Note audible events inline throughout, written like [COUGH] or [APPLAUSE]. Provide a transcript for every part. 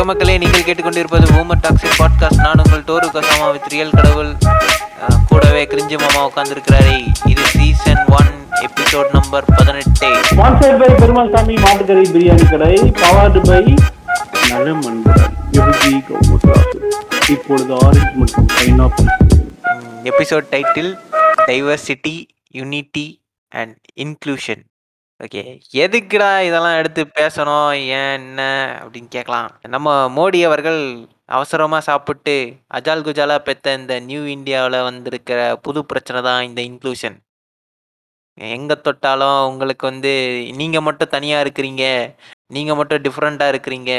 வணக்கம் மக்களே நீங்கள் கேட்டுக்கொண்டிருப்பது ஊமர் டாக்ஸிக் பாட்காஸ்ட் நான் உங்கள் டோரு கசாமா வித் ரியல் கடவுள் கூடவே கிரிஞ்சு மாமா உட்காந்துருக்கிறாரே இது சீசன் ஒன் எபிசோட் நம்பர் பதினெட்டு. ஸ்பான்சர்ட் பை பெருமாள் சாமி மாட்டுக்கறி பிரியாணி கடை பவர்டு பை நலம் அன்புடன் இப்பொழுது ஆரஞ்சு மற்றும் pineapple episode title diversity unity and inclusion okay. எதுக்குடா இதெல்லாம் எடுத்து பேசணும்? ஏன் என்ன? அப்படின்னு கேட்கலாம். நம்ம மோடி அவர்கள் அவசரமாக சாப்பிட்டு அஜால் குஜாலா பெத்த இந்த நியூ இந்தியாவில் வந்திருக்கிற புது பிரச்சனை தான் இந்த இன்க்ளூஷன் எங்கே தொட்டாலும் உங்களுக்கு வந்து நீங்கள் மட்டும் தனியாக இருக்கிறீங்க. நீங்கள் மட்டும் டிஃப்ரெண்ட்டாக இருக்கிறீங்க.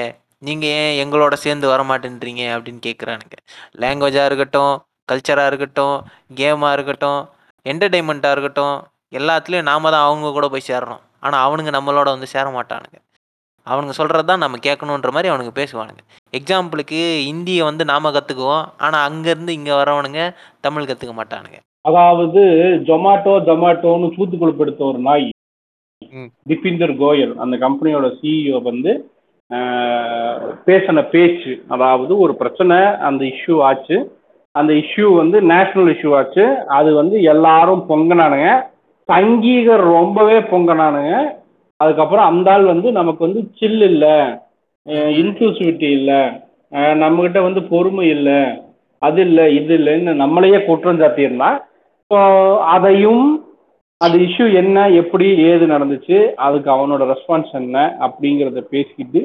நீங்கள் ஏன் எங்களோட சேர்ந்து வரமாட்டேன்றீங்க? அப்படின்னு கேட்குறானுங்க லாங்குவேஜாக இருக்கட்டும் கல்ச்சராக இருக்கட்டும் கேமாக இருக்கட்டும் என்டர்டெயின்மெண்ட்டாக இருக்கட்டும் எல்லாத்துலேயும் நாம தான் அவங்க கூட போய் சேர்றோம். ஆனால் அவனுங்க நம்மளோட வந்து சேர மாட்டானுங்க அவனுங்க சொல்கிறது தான் நம்ம கேட்கணுன்ற மாதிரி அவனுங்க பேசுவானுங்க. எக்ஸாம்பிளுக்கு இந்தியை வந்து நாம் கற்றுக்குவோம் ஆனால் அங்கேருந்து இங்கே வரவனுங்க தமிழ் கற்றுக்க மாட்டானுங்க. அதாவது ஜொமாட்டோ ஜொமாட்டோன்னு சூத்துக்குழு படுத்த ஒரு நாய். திபிந்தர் கோயல் அந்த கம்பெனியோட சிஇஓ வந்து பேசின பேச்சு அதாவது ஒரு பிரச்சனை அந்த இஷ்யூ ஆச்சு. அந்த இஷ்யூ வந்து நேஷனல் இஷ்யூ ஆச்சு. அது வந்து எல்லாரும் பொங்கினானுங்க. சங்கீகர் ரொம்பவே பொங்கனானுங்க. அதுக்கப்புறம் அந்த ஆள் வந்து நமக்கு வந்து சில் இல்லை இன்க்ளூசிவிட்டி இல்லை நம்மக்கிட்ட வந்து பொறுமை இல்லை அது இல்லை இது இல்லைன்னு நம்மளையே குற்றம் சாட்டியிருந்தான் ஸோ அதையும் அது இஷ்யூ என்ன எப்படி ஏது நடந்துச்சு அதுக்கு அவனோட ரெஸ்பான்ஸ் என்ன அப்படிங்கிறத பேசிக்கிட்டு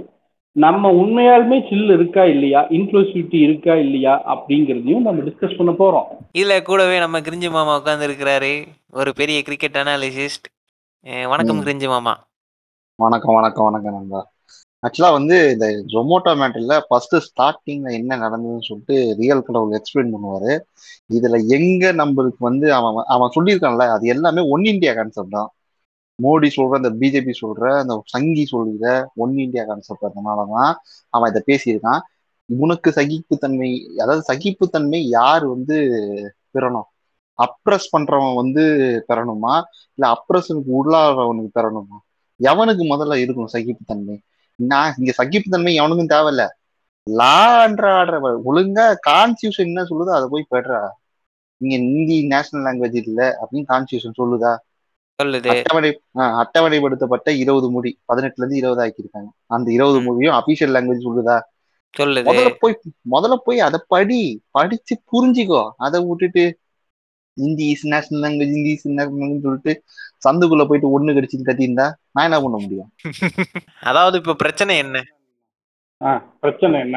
நம்ம உண்மையாலுமே சில் இருக்கா இல்லையா? இன்க்ளூசிவிட்டி இருக்கா இல்லையா? அப்படிங்கிறதையும் நம்ம டிஸ்கஸ் பண்ண போகிறோம் இதில் கூடவே நம்ம கிரிஞ்சு மாமா உட்காந்துருக்கிறாரு ஒரு பெரிய கிரிக்கெட் அனாலிசிஸ்ட் வணக்கம். கிரிஞ்சு மாமா. வணக்கம் வணக்கம் வணக்கம் நண்பா. ஆக்சுவலா வந்து இந்த ஜொமோட்டோ மேட்டர்ல ஃபர்ஸ்ட் ஸ்டார்டிங்ல என்ன நடந்ததுன்னு சொல்லிட்டு ரியல் கடவுள் எக்ஸ்பிளைன் பண்ணுவாரு. இதுல எங்க நம்மளுக்கு வந்து அவன் அவன் சொல்லியிருக்கான்ல அது எல்லாமே ஒன் இந்தியா கான்செப்ட் தான். மோடி சொல்ற இந்த பிஜேபி சொல்ற அந்த சங்கி சொல்கிற ஒன் இந்தியா கான்செப்ட் அதனாலதான் அவன் இதை பேசியிருக்கான். இவனுக்கு சகிப்புத்தன்மை அதாவது சகிப்புத்தன்மை யார் வந்து பெறணும்? அப்ரஸ் பண்றவன் வந்து பெறணுமா? இல்ல அப்ரஸனுக்கு உள்ளாடுறவனுக்கு பெறணுமா? எவனுக்கு முதல்ல இருக்கணும் சகிப்புத்தன்மை? நான் இங்க சகிப்புத்தன்மை எவனுக்கும் தேவையில்ல. லான்ற ஆடுற ஒழுங்கா கான்ஸ்டியூஷன் என்ன சொல்லுதோ அதை போய் பெடுறா இங்க இந்தி நேஷனல் லாங்குவேஜ் இல்லை அப்படின்னு கான்ஸ்டியூஷன் சொல்லுதா? சொல்லுது. அட்டவணை ஆஹ், அட்டவணைப்படுத்தப்பட்ட இருபது மொழி பதினெட்டுல இருந்து இருபது ஆக்கியிருக்காங்க அந்த இருபது மொழியும் அபிஷியல் லாங்குவேஜ் சொல்லுதா? சொல்லுது. முதல்ல போய் முதல்ல போய் அதை படி படிச்சு புரிஞ்சுக்கோ. அதை விட்டுட்டு Hindi is national language Hindi is national language சொல்லிட்டு சந்துக்குள்ள போயிட்டு ஒண்ணு கடிச்சிட்டு கத்தியிருந்தா நான் என்ன பண்ண முடியும்? [LAUGHS] அதாவது இப்போ பிரச்சனை என்ன? ஆ பிரச்சனை என்ன?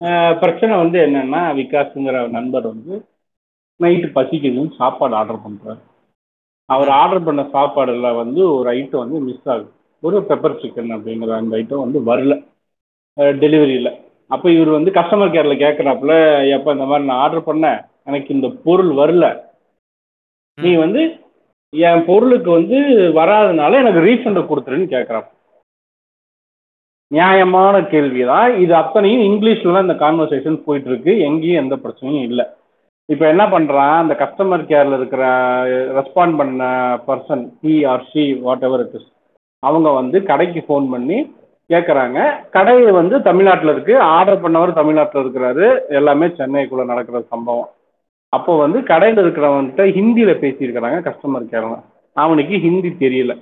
ஆஹ் பிரச்சனை வந்து என்னன்னா விகாஸுங்கிற நண்பர் வந்து நைட்டு பசிக்குதுன்னு சாப்பாடு ஆர்டர் பண்ணுறாரு அவர் ஆர்டர் பண்ண சாப்பாடுல வந்து ஒரு ஐட்டம் வந்து மிஸ் ஆகுது. ஒரு பெப்பர் சிக்கன் அப்படிங்கிற அந்த ஐட்டம் வந்து வரல. டெலிவரியில் அப்போ இவர் வந்து கஸ்டமர் கேரில் கேட்குறாப்புல எப்போ இந்த மாதிரி நான் ஆர்டர் பண்ணேன் எனக்கு இந்த பொருள் வரல. நீ வந்து என் பொருளுக்கு வந்து வராதனால எனக்கு ரீஃபண்டை கொடுத்துருன்னு கேட்குறான் நியாயமான கேள்வி தான் இது அத்தனையும் இங்கிலீஷ்ல தான் இந்த கான்வர்சேஷன் போயிட்டு இருக்கு. எங்கேயும் எந்த பிரச்சனையும் இல்லை. இப்போ என்ன பண்றான்? அந்த கஸ்டமர் கேர்ல இருக்கிற ரெஸ்பாண்ட் பண்ண person he or she whatever it is அவங்க வந்து கடைக்கு ஃபோன் பண்ணி கேட்குறாங்க கடை வந்து தமிழ்நாட்டில் இருக்கு. ஆர்டர் பண்ணவர் தமிழ்நாட்டில் இருக்கிறாரு. எல்லாமே சென்னைக்குள்ள நடக்கிற சம்பவம். அப்போ வந்து கடையில் இருக்கிறவன்கிட்ட ஹிந்தியில் பேசியிருக்கிறாங்க கஸ்டமர் கேர்ல அவனுக்கு ஹிந்தி தெரியல.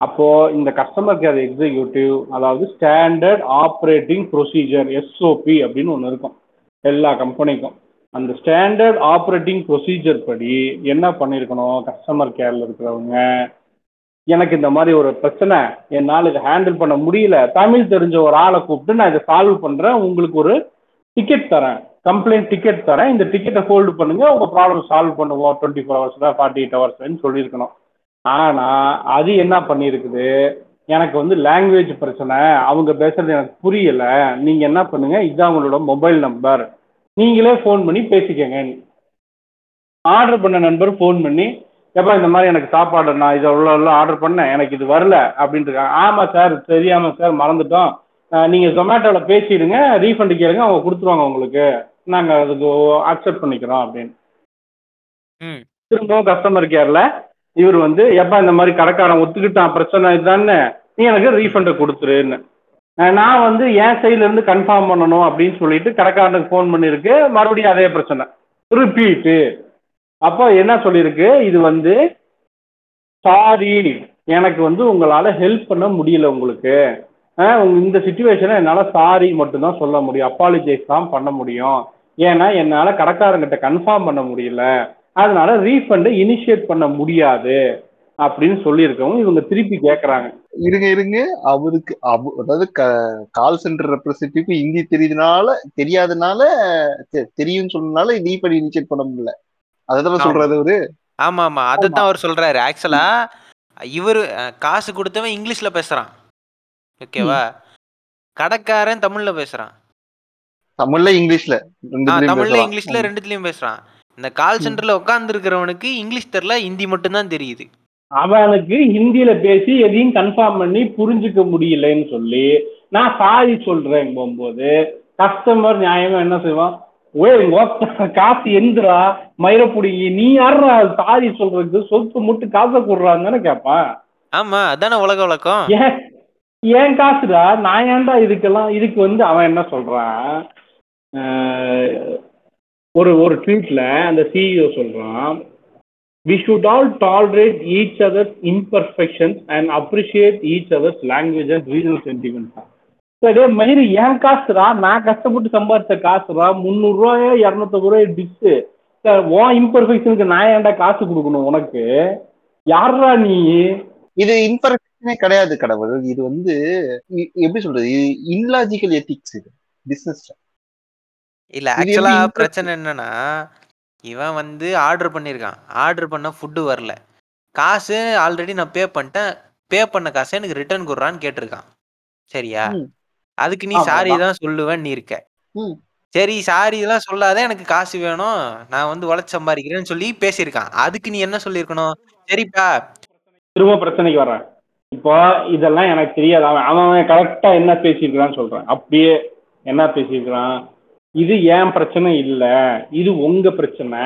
அப்போ இந்த கஸ்டமர் கேர் எக்ஸிக்யூட்டிவ் அதாவது ஸ்டாண்டர்ட் ஆப்ரேட்டிங் ப்ரொசீஜர் எஸ்ஓபி அப்படின்னு ஒன்று இருக்கும். எல்லா கம்பெனிக்கும் அந்த ஸ்டாண்டர்ட் ஆப்ரேட்டிங் ப்ரொசீஜர் படி என்ன பண்ணியிருக்கணும் கஸ்டமர் கேரில் இருக்கிறவங்க. எனக்கு இந்த மாதிரி ஒரு பிரச்சனை என்னால் இதை ஹேண்டில் பண்ண முடியல. தமிழ் தெரிஞ்ச ஒரு ஆளை கூப்பிட்டு நான் இதை சால்வ் பண்ணுறேன் உங்களுக்கு ஒரு டிக்கெட் தரேன். கம்ப்ளைண்ட் டிக்கெட் தரேன். இந்த டிக்கெட்டை ஹோல்டு பண்ணுங்க. உங்கள் ப்ராப்ளம் சால்வ் பண்ணுவோம். டுவெண்ட்டி ஃபோர் ஹவர்ஸில் ஃபார்ட்டி எயிட் ஹவர்ஸ்லன்னு சொல்லியிருக்கணும். ஆனால் அது என்ன பண்ணியிருக்குது? எனக்கு வந்து லாங்குவேஜ் பிரச்சனை. அவங்க பேசுறது எனக்கு புரியல. நீங்கள் என்ன பண்ணுங்க? இதுதான் உங்களோட மொபைல் நம்பர் நீங்களே ஃபோன் பண்ணி பேசிக்கங்க. ஆர்டர் பண்ண நண்பர் ஃபோன் பண்ணி எப்பா இந்த மாதிரி எனக்கு சாப்பாடு நான் இதை உள்ள உள்ள ஆர்டர் பண்ணேன். எனக்கு இது வரல. அப்படின்ட்டு இருக்காங்க. ஆமாம் சார் தெரியாமல் சார் மறந்துட்டோம். நீங்கள் ஜொமேட்டோவில் பேசிடுங்க. ரீஃபண்டு கேளுங்க. அவங்க கொடுத்துருவாங்க உங்களுக்கு. நாங்கள் அதுக்கு அக்செப்ட் பண்ணிக்கிறோம். அப்படின்னு. ம். திரும்பவும் கஸ்டமர் கேர்ல இவர் வந்து எப்பா இந்த மாதிரி கடைக்காரன் ஒத்துக்கிட்டான். பிரச்சனை இதுதானே நீ எனக்கு ரீஃபண்டை கொடுத்துருன்னு. நான் வந்து என் சைடுல இருந்து கன்ஃபார்ம் பண்ணணும் அப்படின்னு சொல்லிட்டு கடைக்காரனுக்கு ஃபோன் பண்ணியிருக்கு மறுபடியும் அதே பிரச்சனை. ரிப்பீட்டு அப்போ என்ன சொல்லியிருக்கு? இது வந்து சாரி எனக்கு வந்து உங்களால் ஹெல்ப் பண்ண முடியல உங்களுக்கு. உங்க இந்த சுச்சுவேஷனை என்னால் சாரி மட்டும்தான் சொல்ல முடியும். அப்பாலஜைஸ் தான் பண்ண முடியும். ஏன்னா என்னால் கடைக்காரங்கிட்ட கன்ஃபார்ம் பண்ண முடியல. அதனால ரீஃபண்டை இனிஷியேட் பண்ண முடியாது. அப்படின்னு சொல்லியிருக்கவும் இவங்க திருப்பி கேட்குறாங்க இருங்க இருங்க. அவருக்கு அவ- அதாவது கால் சென்டர் ரெப்ரஸன்டேட்டிவ் ஹிந்தி தெரியுதுனால தெரியாதனால தெ- தெரியும்னு சொன்னனால ரீஃபண்ட் இனிஷியேட் பண்ண முடியல. அதான் ஆமா. சொல்றாரு அவரு. ஆமா ஆமா. அதைத்தான் அவர் சொல்றாரு. ஆக்சுவலா இவரு காசு கொடுத்தவன் இங்கிலீஷ்ல பேசுறான். ஓகேவா கடைக்காரன் தமிழ்ல பேசுறான். தமிழ்ல இங்கிலீஷ்ல. தமிழ்ல இங்கிலீஷ்ல ரெண்டுத்துலயும் பேசுறான். இந்த கால் சென்டர்ல உட்கார்ந்து இருக்கிறவனுக்கு இங்கிலீஷ் தெரியல ஹிந்தி மட்டும்தான் தெரியுது. அவனுக்கு ஹிந்தியில பேசி எதையும் கன்ஃபார்ம் பண்ணி புரிஞ்சுக்க முடியலன்னு சொல்லி நான் சாரி சொல்றேன் போகும்போது கஸ்டமர் நியாயமா என்ன செய்வான்? ஓய் காசு எந்திரா? மயிரப்புடிங்கி நீ யாரா சாரி சொல்றதுக்கு சொத்து முட்டு காசை கொடுறான்னு தானே கேட்பான் ஆமா அதானே உலக வழக்கம். ஏன் ஏன் காசுடா? நான் ஏன்டா இதுக்கெல்லாம் இதுக்கு வந்து அவன் என்ன சொல்றான்? ஒரு ஒரு ட்வீட்ல அந்த சிஇஓ சொல்றான் we should all tolerate each other's imperfections and appreciate each other's language and regional sentiments சரி மயிறு என் காசுடா நான் கஷ்டப்பட்டு சம்பாதிச்ச காசுடா முந்நூறுரூவாயோ இரநூத்தம்பது ரூபாய் டிஷ்ஷு சார் உன் இம்பர்ஃபெக்ஷனுக்கு நான் ஏன்டா காசு கொடுக்கணும் உனக்கு? யாரா நீ? இது இன்ஃபர்மேஷனே கிடையாது கடவுள். இது வந்து எப்படி சொல்றது? இன்லாஜிக்கல் எத்திக்ஸ் இது. பிசினஸ் இல்ல இது ஆக்சுவலா பிரச்சனை என்னன்னா இவன் வந்து ஆர்டர் பண்ணியிருக்கான் ஆர்டர் பண்ண ஃபுட்டு வரல. காசு ஆல்ரெடி நான் பே பண்ணிட்டேன். பே பண்ண காசை எனக்கு ரிட்டர்ன் கொடுறான்னு கேட்டிருக்கான். சரியா. அதுக்கு நீ சாரி. தான் சொல்லுவேன் நீ இருக்க. சரி சாரி இதெல்லாம் சொல்லாத எனக்கு காசு வேணும். நான் வந்து உழைச்சு சம்பாதிக்கிறேன்னு சொல்லி பேசியிருக்கான். அதுக்கு நீ என்ன சொல்லியிருக்கணும்? சரிப்பா. திரும்ப பிரச்சனைக்கு வர்றேன். இப்போ இதெல்லாம் எனக்கு தெரியாது. அவன் அவன் கரெக்டா என்ன பேசியிருக்கிறான்னு சொல்றேன். அப்படியே என்ன பேசியிருக்கிறான்? இது ஏன் பிரச்சனை இல்லை? இது உங்க பிரச்சனை.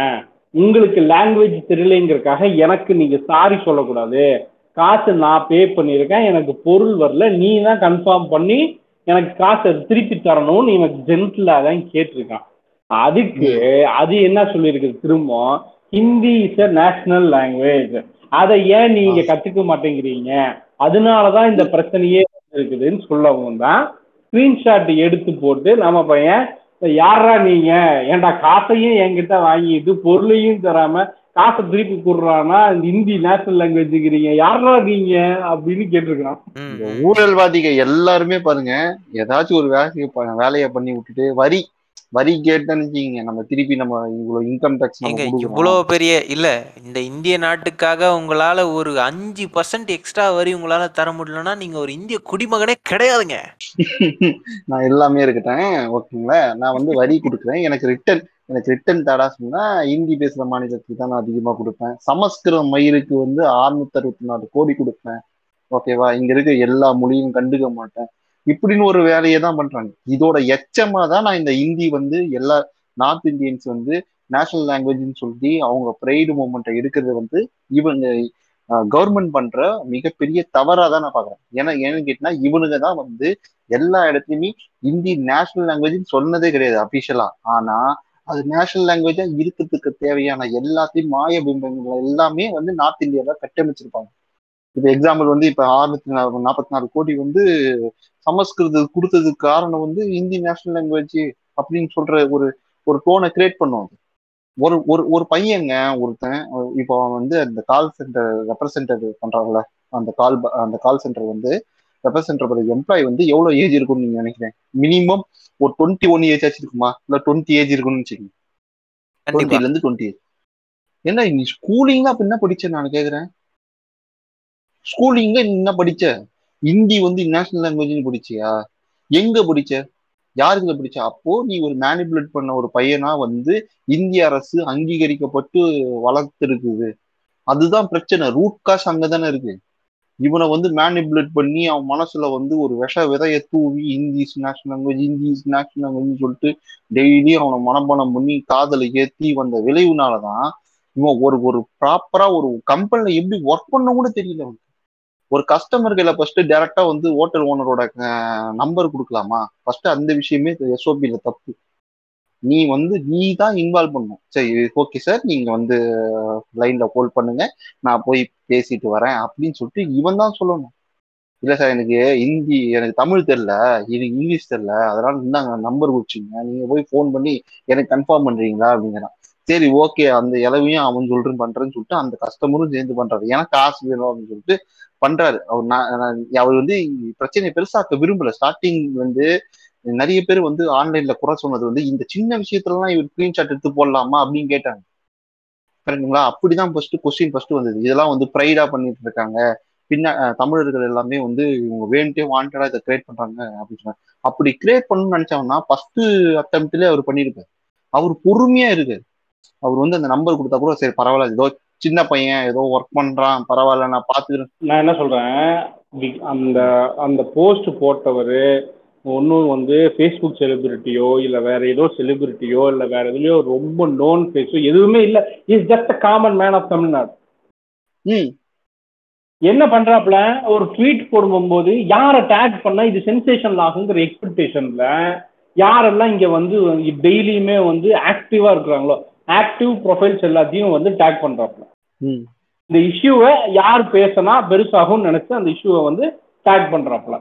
உங்களுக்கு லாங்குவேஜ் தெரியலைங்கிறதுக்காக எனக்கு நீங்க சாரி சொல்லக்கூடாது. காசு நான் பே பண்ணியிருக்கேன் எனக்கு பொருள் வரல நீ தான் கன்ஃபார்ம் பண்ணி எனக்கு காசை திருப்பி தரணும்னு எனக்கு ஜென்டிலாக தான் கேட்டிருக்கான். அதுக்கு அது என்ன சொல்லியிருக்குது திரும்ப? Hindi is a national language அதை ஏன் நீங்க கத்துக்க மாட்டேங்கிறீங்க? அதனாலதான் இந்த பிரச்சனையே இருக்குதுன்னு சொல்லவும் தான் ஸ்கிரீன்ஷாட் எடுத்து போட்டு நம்ம பையன் யாரா நீங்க? ஏன்டா காசையும் என்கிட்ட வாங்கிட்டு பொருளையும் தராம காசை திருப்பி கொடுறான்னா ஹிந்தி நேஷனல் லாங்குவேஜ்ங்கிறீங்க யாரா நீங்க? அப்படின்னு கேட்டிருக்கிறான். ஊழல்வாதிகள் எல்லாருமே பாருங்க ஏதாச்சும் ஒரு வேலையை வேலையை பண்ணி விட்டுட்டு வரி. வரி கேட்டேன்னு நம்ம திருப்பி நம்ம இவ்வளவு இன்கம் டேக்ஸ் நம்ம ஏங்க கொடுக்குறோம் இவ்வளோ பெரிய இல்ல இந்த இந்திய நாட்டுக்காக உங்களால ஒரு அஞ்சு பர்சன்ட் எக்ஸ்ட்ரா வரி உங்களால தர முடியலன்னா நீங்க ஒரு இந்திய குடிமகனே கிடையாதுங்க. [LAUGHS] நான் எல்லாமே இருக்கட்டேன். ஓகேங்களா? நான் வந்து வரி கொடுக்குறேன். எனக்கு ரிட்டர்ன் எனக்கு ரிட்டர்ன் தடா சொன்னா ஹிந்தி பேசுற மாநிலத்துக்கு தான் நான் அதிகமா கொடுப்பேன். சமஸ்கிருதம் மயிருக்கு வந்து 664 அறுபத்தி நாலு கோடி கொடுப்பேன். ஓகேவா? இங்க இருக்க எல்லா மொழியும் கண்டுக்க மாட்டேன். இப்படின்னு ஒரு வேலையை தான் பண்றாங்க. இதோட எச்சமா தான் நான் இந்த ஹிந்தி வந்து எல்லா நார்த் இந்தியன்ஸ் வந்து நேஷனல் லாங்குவேஜ்னு சொல்லி அவங்க ப்ரைடு மூமெண்ட்டை எடுக்கிறது வந்து இவங்க கவர்மெண்ட் பண்ற மிகப்பெரிய தவறா தான் நான் பாக்குறேன் ஏன்னா ஏன்னு கேட்டினா இவனுங்க தான் வந்து எல்லா இடத்துலயுமே ஹிந்தி நேஷனல் லாங்குவேஜ் சொன்னதே கிடையாது அபிஷியலா ஆனா அது நேஷனல் லாங்குவேஜா இருக்கிறதுக்கு தேவையான எல்லாத்தையும் மாய பிம்பங்கள் எல்லாமே வந்து நார்த் இந்தியால கட்டமைச்சிருப்பாங்க. இப்ப எக்ஸாம்பிள் வந்து இப்ப ஆறுநூத்தி நாற்பத்தி நாலு கோடி வந்து சமஸ்கிருத கொடுத்ததுக்கு காரணம் வந்து ஹிந்தி நேஷனல் லாங்குவேஜ் அப்படின்னு சொல்ற ஒரு ஒரு டோனை கிரியேட் பண்ணும் அது. ஒரு ஒரு ஒரு பையங்க ஒருத்தன் இப்போ அவன் வந்து அந்த கால் சென்டர் ரெப்ரசன்டேட்டிவ் பண்றாங்கல்ல அந்த கால் அந்த கால் சென்டர் வந்து ரெப்ரசன்டேட்டிவ் எம்ப்ளாய் வந்து எவ்வளவு ஏஜ் இருக்கும்னு நீங்க நினைக்கிறேன் மினிமம் ஒரு டுவெண்ட்டி ஒன் ஏஜ் ஆச்சு இருக்குமா? இல்ல டுவெண்ட்டி ஏஜ் இருக்கும்னு வச்சுக்கோங்க டுவெண்ட்டில இருந்து டுவெண்ட்டி ஏஜ் என்ன நீ ஸ்கூலிங் அப்ப என்ன படிச்ச நான் கேக்குறேன்? ஸ்கூலிங்க என்ன படிச்ச? ஹிந்தி வந்து நேஷனல் லாங்குவேஜ் படிச்சியா? எங்க படிச்ச? யாருக்குள்ள படிச்ச? அப்போ நீ ஒரு மேனிபுலேட் பண்ண ஒரு பையனா வந்து இந்திய அரசு அங்கீகரிக்கப்பட்டு வளர்த்துருக்குது. அதுதான் பிரச்சனை. ரூட் காஸ் அங்கதானே இருக்கு. இவனை வந்து மேனிபுலேட் பண்ணி அவன் மனசுல வந்து ஒரு விஷ விதைய தூவி Hindi is national language Hindi is national language சொல்லிட்டு டெய்லி அவனை மனப்பாடம் பண்ணி காதலை ஏத்தி வந்த விளைவுனாலதான் இவன் ஒரு ஒரு ப்ராப்பரா ஒரு கம்பெனில எப்படி ஒர்க் பண்ண கூட தெரியல அவனுக்கு. ஒரு கஸ்டமர் கையில ஃபர்ஸ்ட் டைரக்டா வந்து ஹோட்டல் ஓனரோட நம்பர் கொடுக்கலாமா? ஃபர்ஸ்ட் அந்த விஷயமே எஸ்ஓபியில தப்பு. நீ வந்து நீ தான் இன்வால்வ் பண்ணும் சரி ஓகே சார் நீங்க வந்து லைன்ல கால் பண்ணுங்க. நான் போய் பேசிட்டு வரேன் அப்படின்னு சொல்லிட்டு இவன் தான் சொல்லணும். இல்ல சார் எனக்கு ஹிந்தி எனக்கு தமிழ் தெரியல. எனக்கு இங்கிலீஷ் தெரியல. அதனால இந்தாங்க நம்பர் குடிச்சிங்க நீங்க போய் ஃபோன் பண்ணி எனக்கு கன்ஃபார்ம் பண்றீங்களா அப்படிங்கிறான். சரி ஓகே அந்த இளவையும் அவன் சொல்றேன் பண்றேன்னு சொல்லிட்டு அந்த கஸ்டமரும் சேர்ந்து பண்றாரு. எனக்கு காசு வேணும் அப்படின்னு சொல்லிட்டு பண்றாரு. அவர் நான் அவர் வந்து பிரச்சனையை பெருசாக்க விரும்பல. ஸ்டார்டிங் வந்து நிறைய பேர் வந்து ஆன்லைன்ல குறை சொன்னது வந்து இந்த சின்ன விஷயத்துலலாம் இவர் ஸ்கிரீன்ஷாட் எடுத்து போடலாமா அப்படின்னு கேட்டாங்க. கரெக்டுங்களா அப்படிதான் ஃபர்ஸ்ட் கொஸ்டின் ஃபர்ஸ்ட் வந்தது. இதெல்லாம் வந்து ப்ரைடா பண்ணிட்டு இருக்காங்க. பின்ன தமிழர்கள் எல்லாமே வந்து இவங்க வேண்டே வாண்டடா இதை கிரியேட் பண்றாங்க அப்படின்னு சொன்னாங்க. அப்படி கிரியேட் பண்ணணும்னு நினைச்சாங்கன்னா ஃபர்ஸ்ட் அட்டம்ப்ட்லயே அவர் பண்ணியிருக்காரு. அவர் பொறுமையா இருக்காரு. அவர் வந்து அந்த நம்பர் கொடுத்தா கூட சரி பரவாயில்ல. ஏதோ சின்ன பையன் ஏதோ ஒர்க் பண்றான் பரவாயில்ல நான் பாத்துக்கிறேன் நான் என்ன சொல்றேன்? அந்த அந்த போஸ்ட் போட்டவர் ஒன்றும் வந்து ஃபேஸ்புக் செலிபிரிட்டியோ இல்லை வேற ஏதோ செலிபிரிட்டியோ இல்லை வேற எதுலையோ ரொம்ப நோன் ஃபேஸோ எதுவுமே இல்லை. Is just a common man of Tamil Nadu ம். என்ன பண்றாப்புல? ஒரு ட்வீட் போடும்போது யாரை டேக் பண்ணா இது சென்சேஷன் ஆகுங்கிற எக்ஸ்பெக்டேஷன்ல யாரெல்லாம் இங்க வந்து டெய்லியுமே வந்து ஆக்டிவா இருக்கிறாங்களோ ஆக்டிவ் ப்ரொஃபைல்ஸ் எல்லாத்தையும் வந்து டேக் பண்றாப்புல. ம். இந்த இஷ்யூவை யார் பேசினா பெருசாகும்னு நினைச்சு அந்த இஷ்யூவை வந்து டேக் பண்றாப்புல.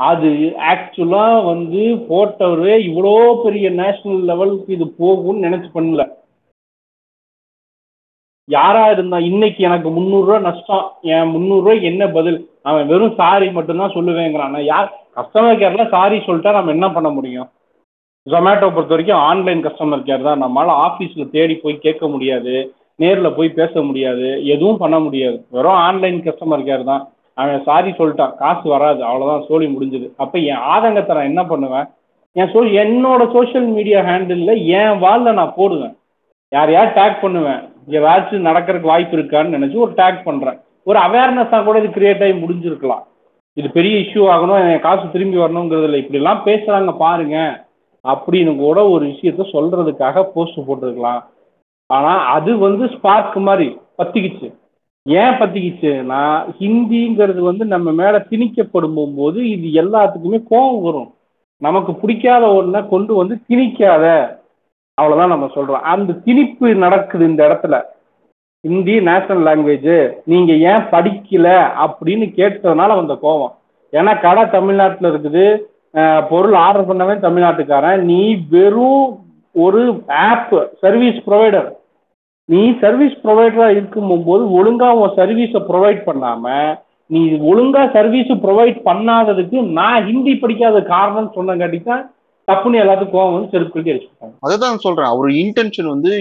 அது ஆக்சுவலா வந்து போட்டவரே இவ்வளோ பெரிய நேஷனல் லெவலுக்கு இது போகும்னு நினைச்சு பண்ணல. யாரா இருந்தா இன்னைக்கு எனக்கு முந்நூறுரூவா நஷ்டம் என் முந்நூறுரூவாய்க்கு என்ன பதில்? அவன் வெறும் சாரி மட்டும்தான் சொல்லுவேங்கிறான். யார் கஸ்டமர் கேர்ல சாரி சொல்லிட்டா நம்ம என்ன பண்ண முடியும்? ஜொமேட்டோ பொறுத்த வரைக்கும் ஆன்லைன் கஸ்டமர் கேர் தான் நம்மளால ஆஃபீஸில் தேடி போய் கேட்க முடியாது. நேரில் போய் பேச முடியாது. எதுவும் பண்ண முடியாது. வெறும் ஆன்லைன் கஸ்டமர் கேர் தான். அவன் சாரி சொல்லிட்டான். காசு வராது. அவ்வளோதான் சோழி முடிஞ்சது. அப்போ என் ஆதங்கத்தை நான் என்ன பண்ணுவேன்? என் சோ என்னோட சோஷியல் மீடியா ஹேண்டிலில் என் வாலில் நான் போடுவேன். யார் யார் டேக் பண்ணுவேன். ஏதாச்சும் நடக்கிறதுக்கு வாய்ப்பு இருக்கான்னு நினச்சி ஒரு டேக் பண்ணுறேன் ஒரு அவேர்னஸாக கூட இது கிரியேட் ஆகி முடிஞ்சிருக்கலாம். இது பெரிய இஷ்யூ ஆகணும். என் காசு திரும்பி வரணுங்கிறதுல இப்படிலாம் பேசுகிறாங்க பாருங்கள் அப்படின்னு கூட ஒரு விஷயத்த சொல்கிறதுக்காக போஸ்ட் போட்டிருக்கலாம். ஆனால் அது வந்து ஸ்பார்க் மாதிரி பத்திக்கிச்சு. ஏன் பத்திக்கிச்சுன்னா ஹிந்திங்கிறது வந்து நம்ம மேலே திணிக்கப்படும் போது இது எல்லாத்துக்குமே கோபம் வரும். நமக்கு பிடிக்காத ஒன்றை கொண்டு வந்து திணிக்காத. அவ்வளோதான் நம்ம சொல்கிறோம் அந்த திணிப்பு நடக்குது இந்த இடத்துல. ஹிந்தி நேஷனல் லாங்குவேஜ் நீங்கள் ஏன் படிக்கல அப்படின்னு கேட்டதுனால வந்த கோபம் ஏன்னா கடை தமிழ்நாட்டில் இருக்குது. பொருள் ஆர்டர் பண்ணவே தமிழ்நாட்டுக்காரன். நீ வெறும் ஒரு ஆப் சர்வீஸ் ப்ரொவைடர் நீ சர்வீஸ் ப்ரொவைடராக இருக்கும்போது ஒழுங்கா உன் சர்வீஸை ப்ரொவைட் பண்ணாம நீ ஒழுங்கா சர்வீஸ் ப்ரொவைட் பண்ணாததுக்கு நான் ஹிந்தி படிக்காத காரணம் சொன்னங்காட்டி தான் தப்புன்னு எல்லாத்துக்கும் கோவம் வந்து செருப்பு கட்டி அடிச்சுட்டாங்க அதுதான் சொல்றேன். அவர் இன்டென்ஷன் வந்து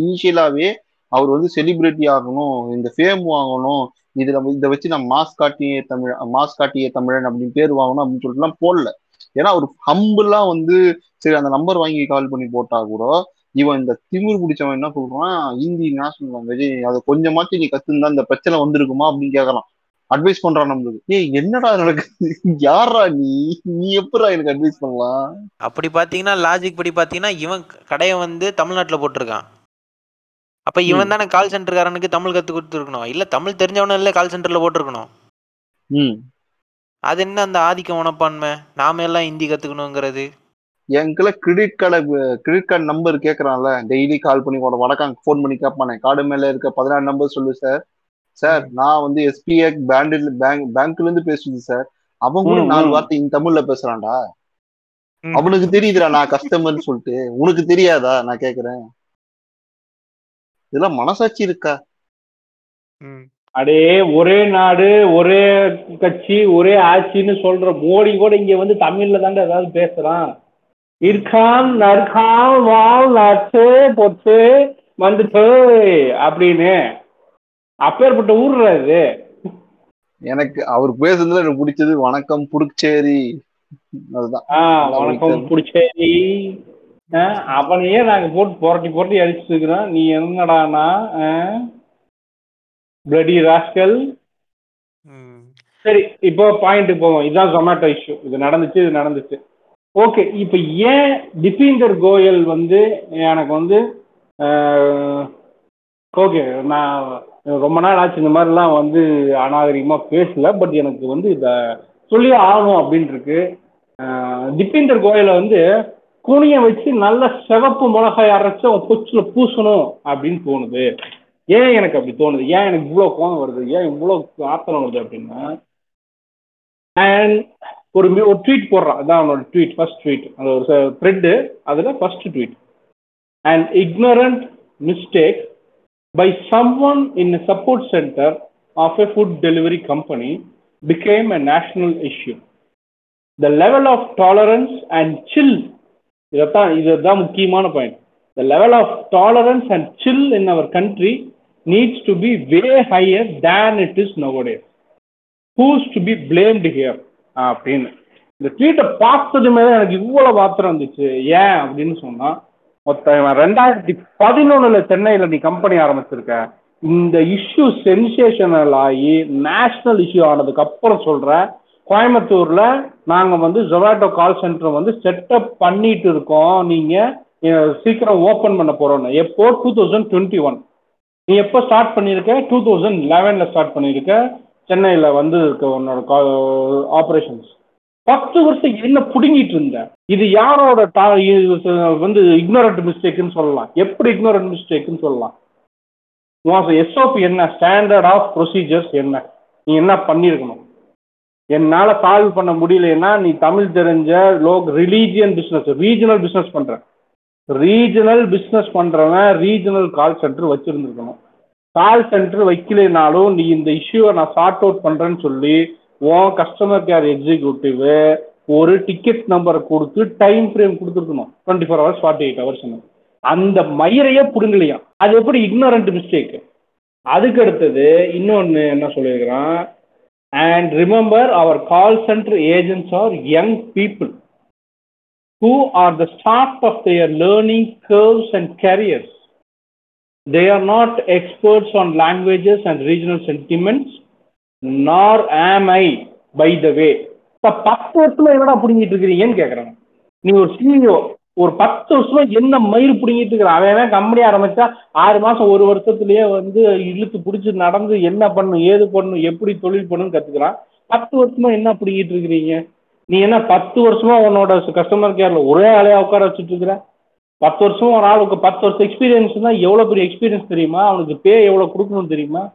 இனிஷியலாவே அவர் வந்து செலிபிரிட்டி ஆகணும் இந்த ஃபேம் வாங்கணும் இதுல இதை வச்சு நம்ம மாஸ் காட்டிய தமிழ் மாஸ் காட்டிய தமிழன் அப்படின்னு பேர் வாங்கணும் அப்படின்னு சொல்லிட்டுலாம் போடல. ஏன்னா அவர் ஹம்பிளா வந்து சரி அந்த நம்பர் வாங்கி கால் பண்ணி போட்டா கூட இவன் இந்த திமிர் பிடிச்சவன் என்ன சொல்றான்? ஹிந்தி நேஷனல் லாங்குவேஜ் அதை கொஞ்சமாச்சும் நீ கத்துருந்தா இந்த பிரச்சனை வந்திருக்குமா அப்படின்னு கேட்கலாம் அட்வைஸ் பண்றான் நம்மளுக்கு. ஏய் என்னடா நடக்குது? யாரா நீ? நீ எப்படா எனக்கு அட்வைஸ் பண்ணலாம்? அப்படி பார்த்தீங்கன்னா லாஜிக் படி பார்த்தீங்கன்னா இவன் கடையை வந்து தமிழ்நாட்டில் போட்டிருக்கான். அப்போ இவன் தானே கால் சென்டர்காரனுக்கு தமிழ் கற்றுக் கொடுத்துருக்கணும். இல்லை தமிழ் தெரிஞ்சவனும் இல்லை கால் சென்டரில் போட்டிருக்கணும். ம். அது என்ன அந்த ஆதிக்க மனப்பான்மை? நாம எல்லாம் ஹிந்தி கற்றுக்கணுங்கிறது என்கிட்ட credit card credit card number கேட்கறான்ல daily call பண்ணி உட வடக்காங்க ஃபோன் பண்ணி கேட்பானே கார்டு மேல இருக்க பதினாறு நம்பர் சொல்லு சார் சார் நான் வந்து எஸ்பிஐ பேண்டில் பேங்க் பேங்க்ல இருந்து பேசுது சார் அவன் கூட நாலு. வார்த்தை இந்த தமிழ்ல பேசுறான்டா. அவனுக்கு தெரியுதுடா நான் கஸ்டமர்னு சொல்லிட்டு. உனக்கு தெரியாதா? நான் கேக்குறேன். இதெல்லாம் மனசாட்சி இருக்கா. அடே ஒரே நாடு ஒரே கட்சி ஒரே ஆட்சின்னு சொல்ற மோடி கூட இங்க வந்து தமிழ்ல தாண்டா ஏதாவது பேசுறான். இருக்கான் நற்கான் வாழ் நச்சு பொச்சு வந்துட்டு அப்படின்னு. அப்பேற்பட்ட ஊர்ல இது? எனக்கு அவர் பேசுனதுல எனக்கு பிடிச்சது வணக்கம் புடுச்சேரி அதுதான். வணக்கம். புடிச்சேரி அவனையே நாங்க போட்டு புரட்டி புரட்டி அடிச்சுட்டு இருக்கிறோம். நீ என்னடானா பிளடி ராஸ்கல். சரி இப்போ பாயிண்ட் போவோம். இதுதான் ஜொமேட்டோ இஷ்யூ இது நடந்துச்சு இது நடந்துச்சு. ஓகே இப்போ ஏன் டிஃபீண்டர் கோயல் வந்து எனக்கு வந்து ஓகே நான் ரொம்ப நாள் ஆச்சு இந்த மாதிரிலாம் வந்து அநாகரிகமாக பேசல பட் எனக்கு வந்து இதை சொல்லியே ஆகணும் ஆஹ் திப்பீந்தர் கோயிலை வந்து குனிய வச்சு நல்ல சிவப்பு மிளகாய் அரைச்சு அவன் கொச்சில் பூசணும் அப்படின்னு தோணுது. ஏன் எனக்கு அப்படி தோணுது ஏன் எனக்கு இவ்வளோ கோவம் வருது ஏன் இவ்வளோ ஆத்திரம் வருது அப்படின்னா அண்ட் ஒரு ஒரு ட்வீட் போடுறான் அதான் அவனோட ட்வீட் ஃபர்ஸ்ட் ட்வீட் அந்த ஒரு த்ரெட்டு அதில் first tweet and ignorant mistake by someone in support centre of a food delivery company become a national issue the level of tolerance and chill இதைத்தான் இதுதான் முக்கியமான point the level of tolerance and chill in our country needs to be way higher than it is nowadays. who's to be blamed here? அப்படின்னு. இந்த ட்வீட்டை பார்த்ததுமே தான் எனக்கு இவ்வளவு ஆத்திரம் வந்துச்சு. ஏன் அப்படின்னு சொன்னா மொத்தம் ரெண்டாயிரத்தி பதினொன்னுல சென்னையில நீ கம்பெனி ஆரம்பிச்சிருக்க. இந்த இஷ்யூ சென்சேஷனல் ஆகி நேஷனல் இஷ்யூ ஆனதுக்கு அப்புறம் சொல்ற கோயம்புத்தூர்ல நாங்க வந்து ஜொமேட்டோ கால் சென்டர் வந்து செட்டப் பண்ணிட்டு இருக்கோம். நீங்க சீக்கிரம் ஓபன் பண்ண போறோம்னு. எப்போ? டூ தௌசண்ட் டுவெண்ட்டி ஒன் நீ எப்போ ஸ்டார்ட் பண்ணியிருக்க? டூ தௌசண்ட் லெவனில் ஸ்டார்ட் பண்ணியிருக்க. சென்னையில் வந்து இருக்க உன்னோட ஆப்ரேஷன்ஸ் பத்து வருஷம் என்ன பிடுங்கிட்டு இருந்த? இது யாரோட டா வந்து இக்னோரண்ட் மிஸ்டேக்குன்னு சொல்லலாம். எப்படி இக்னோரண்ட் மிஸ்டேக்குன்னு சொல்லலாம்? உன் எஸ்ஓபி என்ன? ஸ்டாண்டர்ட் ஆஃப் ப்ரொசீஜர்ஸ் என்ன? நீ என்ன பண்ணியிருக்கணும்? என்னால் சால்வ் பண்ண முடியலன்னா நீ தமிழ் தெரிஞ்ச லோக் ரிலீஜியன் பிஸ்னஸ் ரீஜனல் பிஸ்னஸ் பண்ணுற ரீஜனல் பிஸ்னஸ் பண்ணுறவன் ரீஜனல் கால் சென்டர் வச்சுருந்துருக்கணும். கால் சென்டர் வைக்கலைனாலும் நீ இந்த இஷ்யூவை நான் சார்ட் அவுட் பண்ணுறேன்னு சொல்லி உன் கஸ்டமர் கேர் எக்ஸிக்யூட்டிவ் ஒரு டிக்கெட் நம்பரை கொடுத்து டைம் ஃப்ரேம் கொடுத்துருக்கணும். Twenty four hours forty eight hours அந்த மயிரையே பிடுங்கலையா அது எப்படி இக்னோரண்ட் மிஸ்டேக் அதுக்கு அடுத்தது இன்னொன்று என்ன சொல்லியிருக்கிறான்? And remember our call centre agents are young people who are the start of their learning curves and careers. They are not experts on languages and regional sentiments, nor am I, by the way. இப்ப பத்து வருஷமா என்னடா பிடிங்கிட்டு இருக்கிறீங்கன்னு கேக்குறாங்க நீ ஒரு CEO ஒரு பத்து வருஷமா என்ன மயிர் பிடிங்கிட்டு இருக்கிறான் அவன் கம்பெனி ஆரம்பிச்சா ஆறு மாசம் ஒரு வருஷத்துலயே வந்து இழுத்து பிடிச்சி நடந்து என்ன பண்ணும் ஏது பண்ணும் எப்படி தொழில் பண்ணணும் கத்துக்கிறான் பத்து வருஷமா என்ன புடுங்கிட்டு இருக்கிறீங்க நீ என்ன பத்து வருஷமா உன்னோட கஸ்டமர் கேர்ல ஒரே ஆளையா உட்கார வச்சுட்டு இருக்கிற? பத்து வருஷம் ஒரு ஆளுக்கு பத்து வருஷம் எக்ஸ்பீரியன்ஸ் தான் எவ்வளோ பெரிய எக்ஸ்பீரியன்ஸ் தெரியுமா? அவனுக்கு பே எவ்வளோ கொடுக்கணும் தெரியுமா?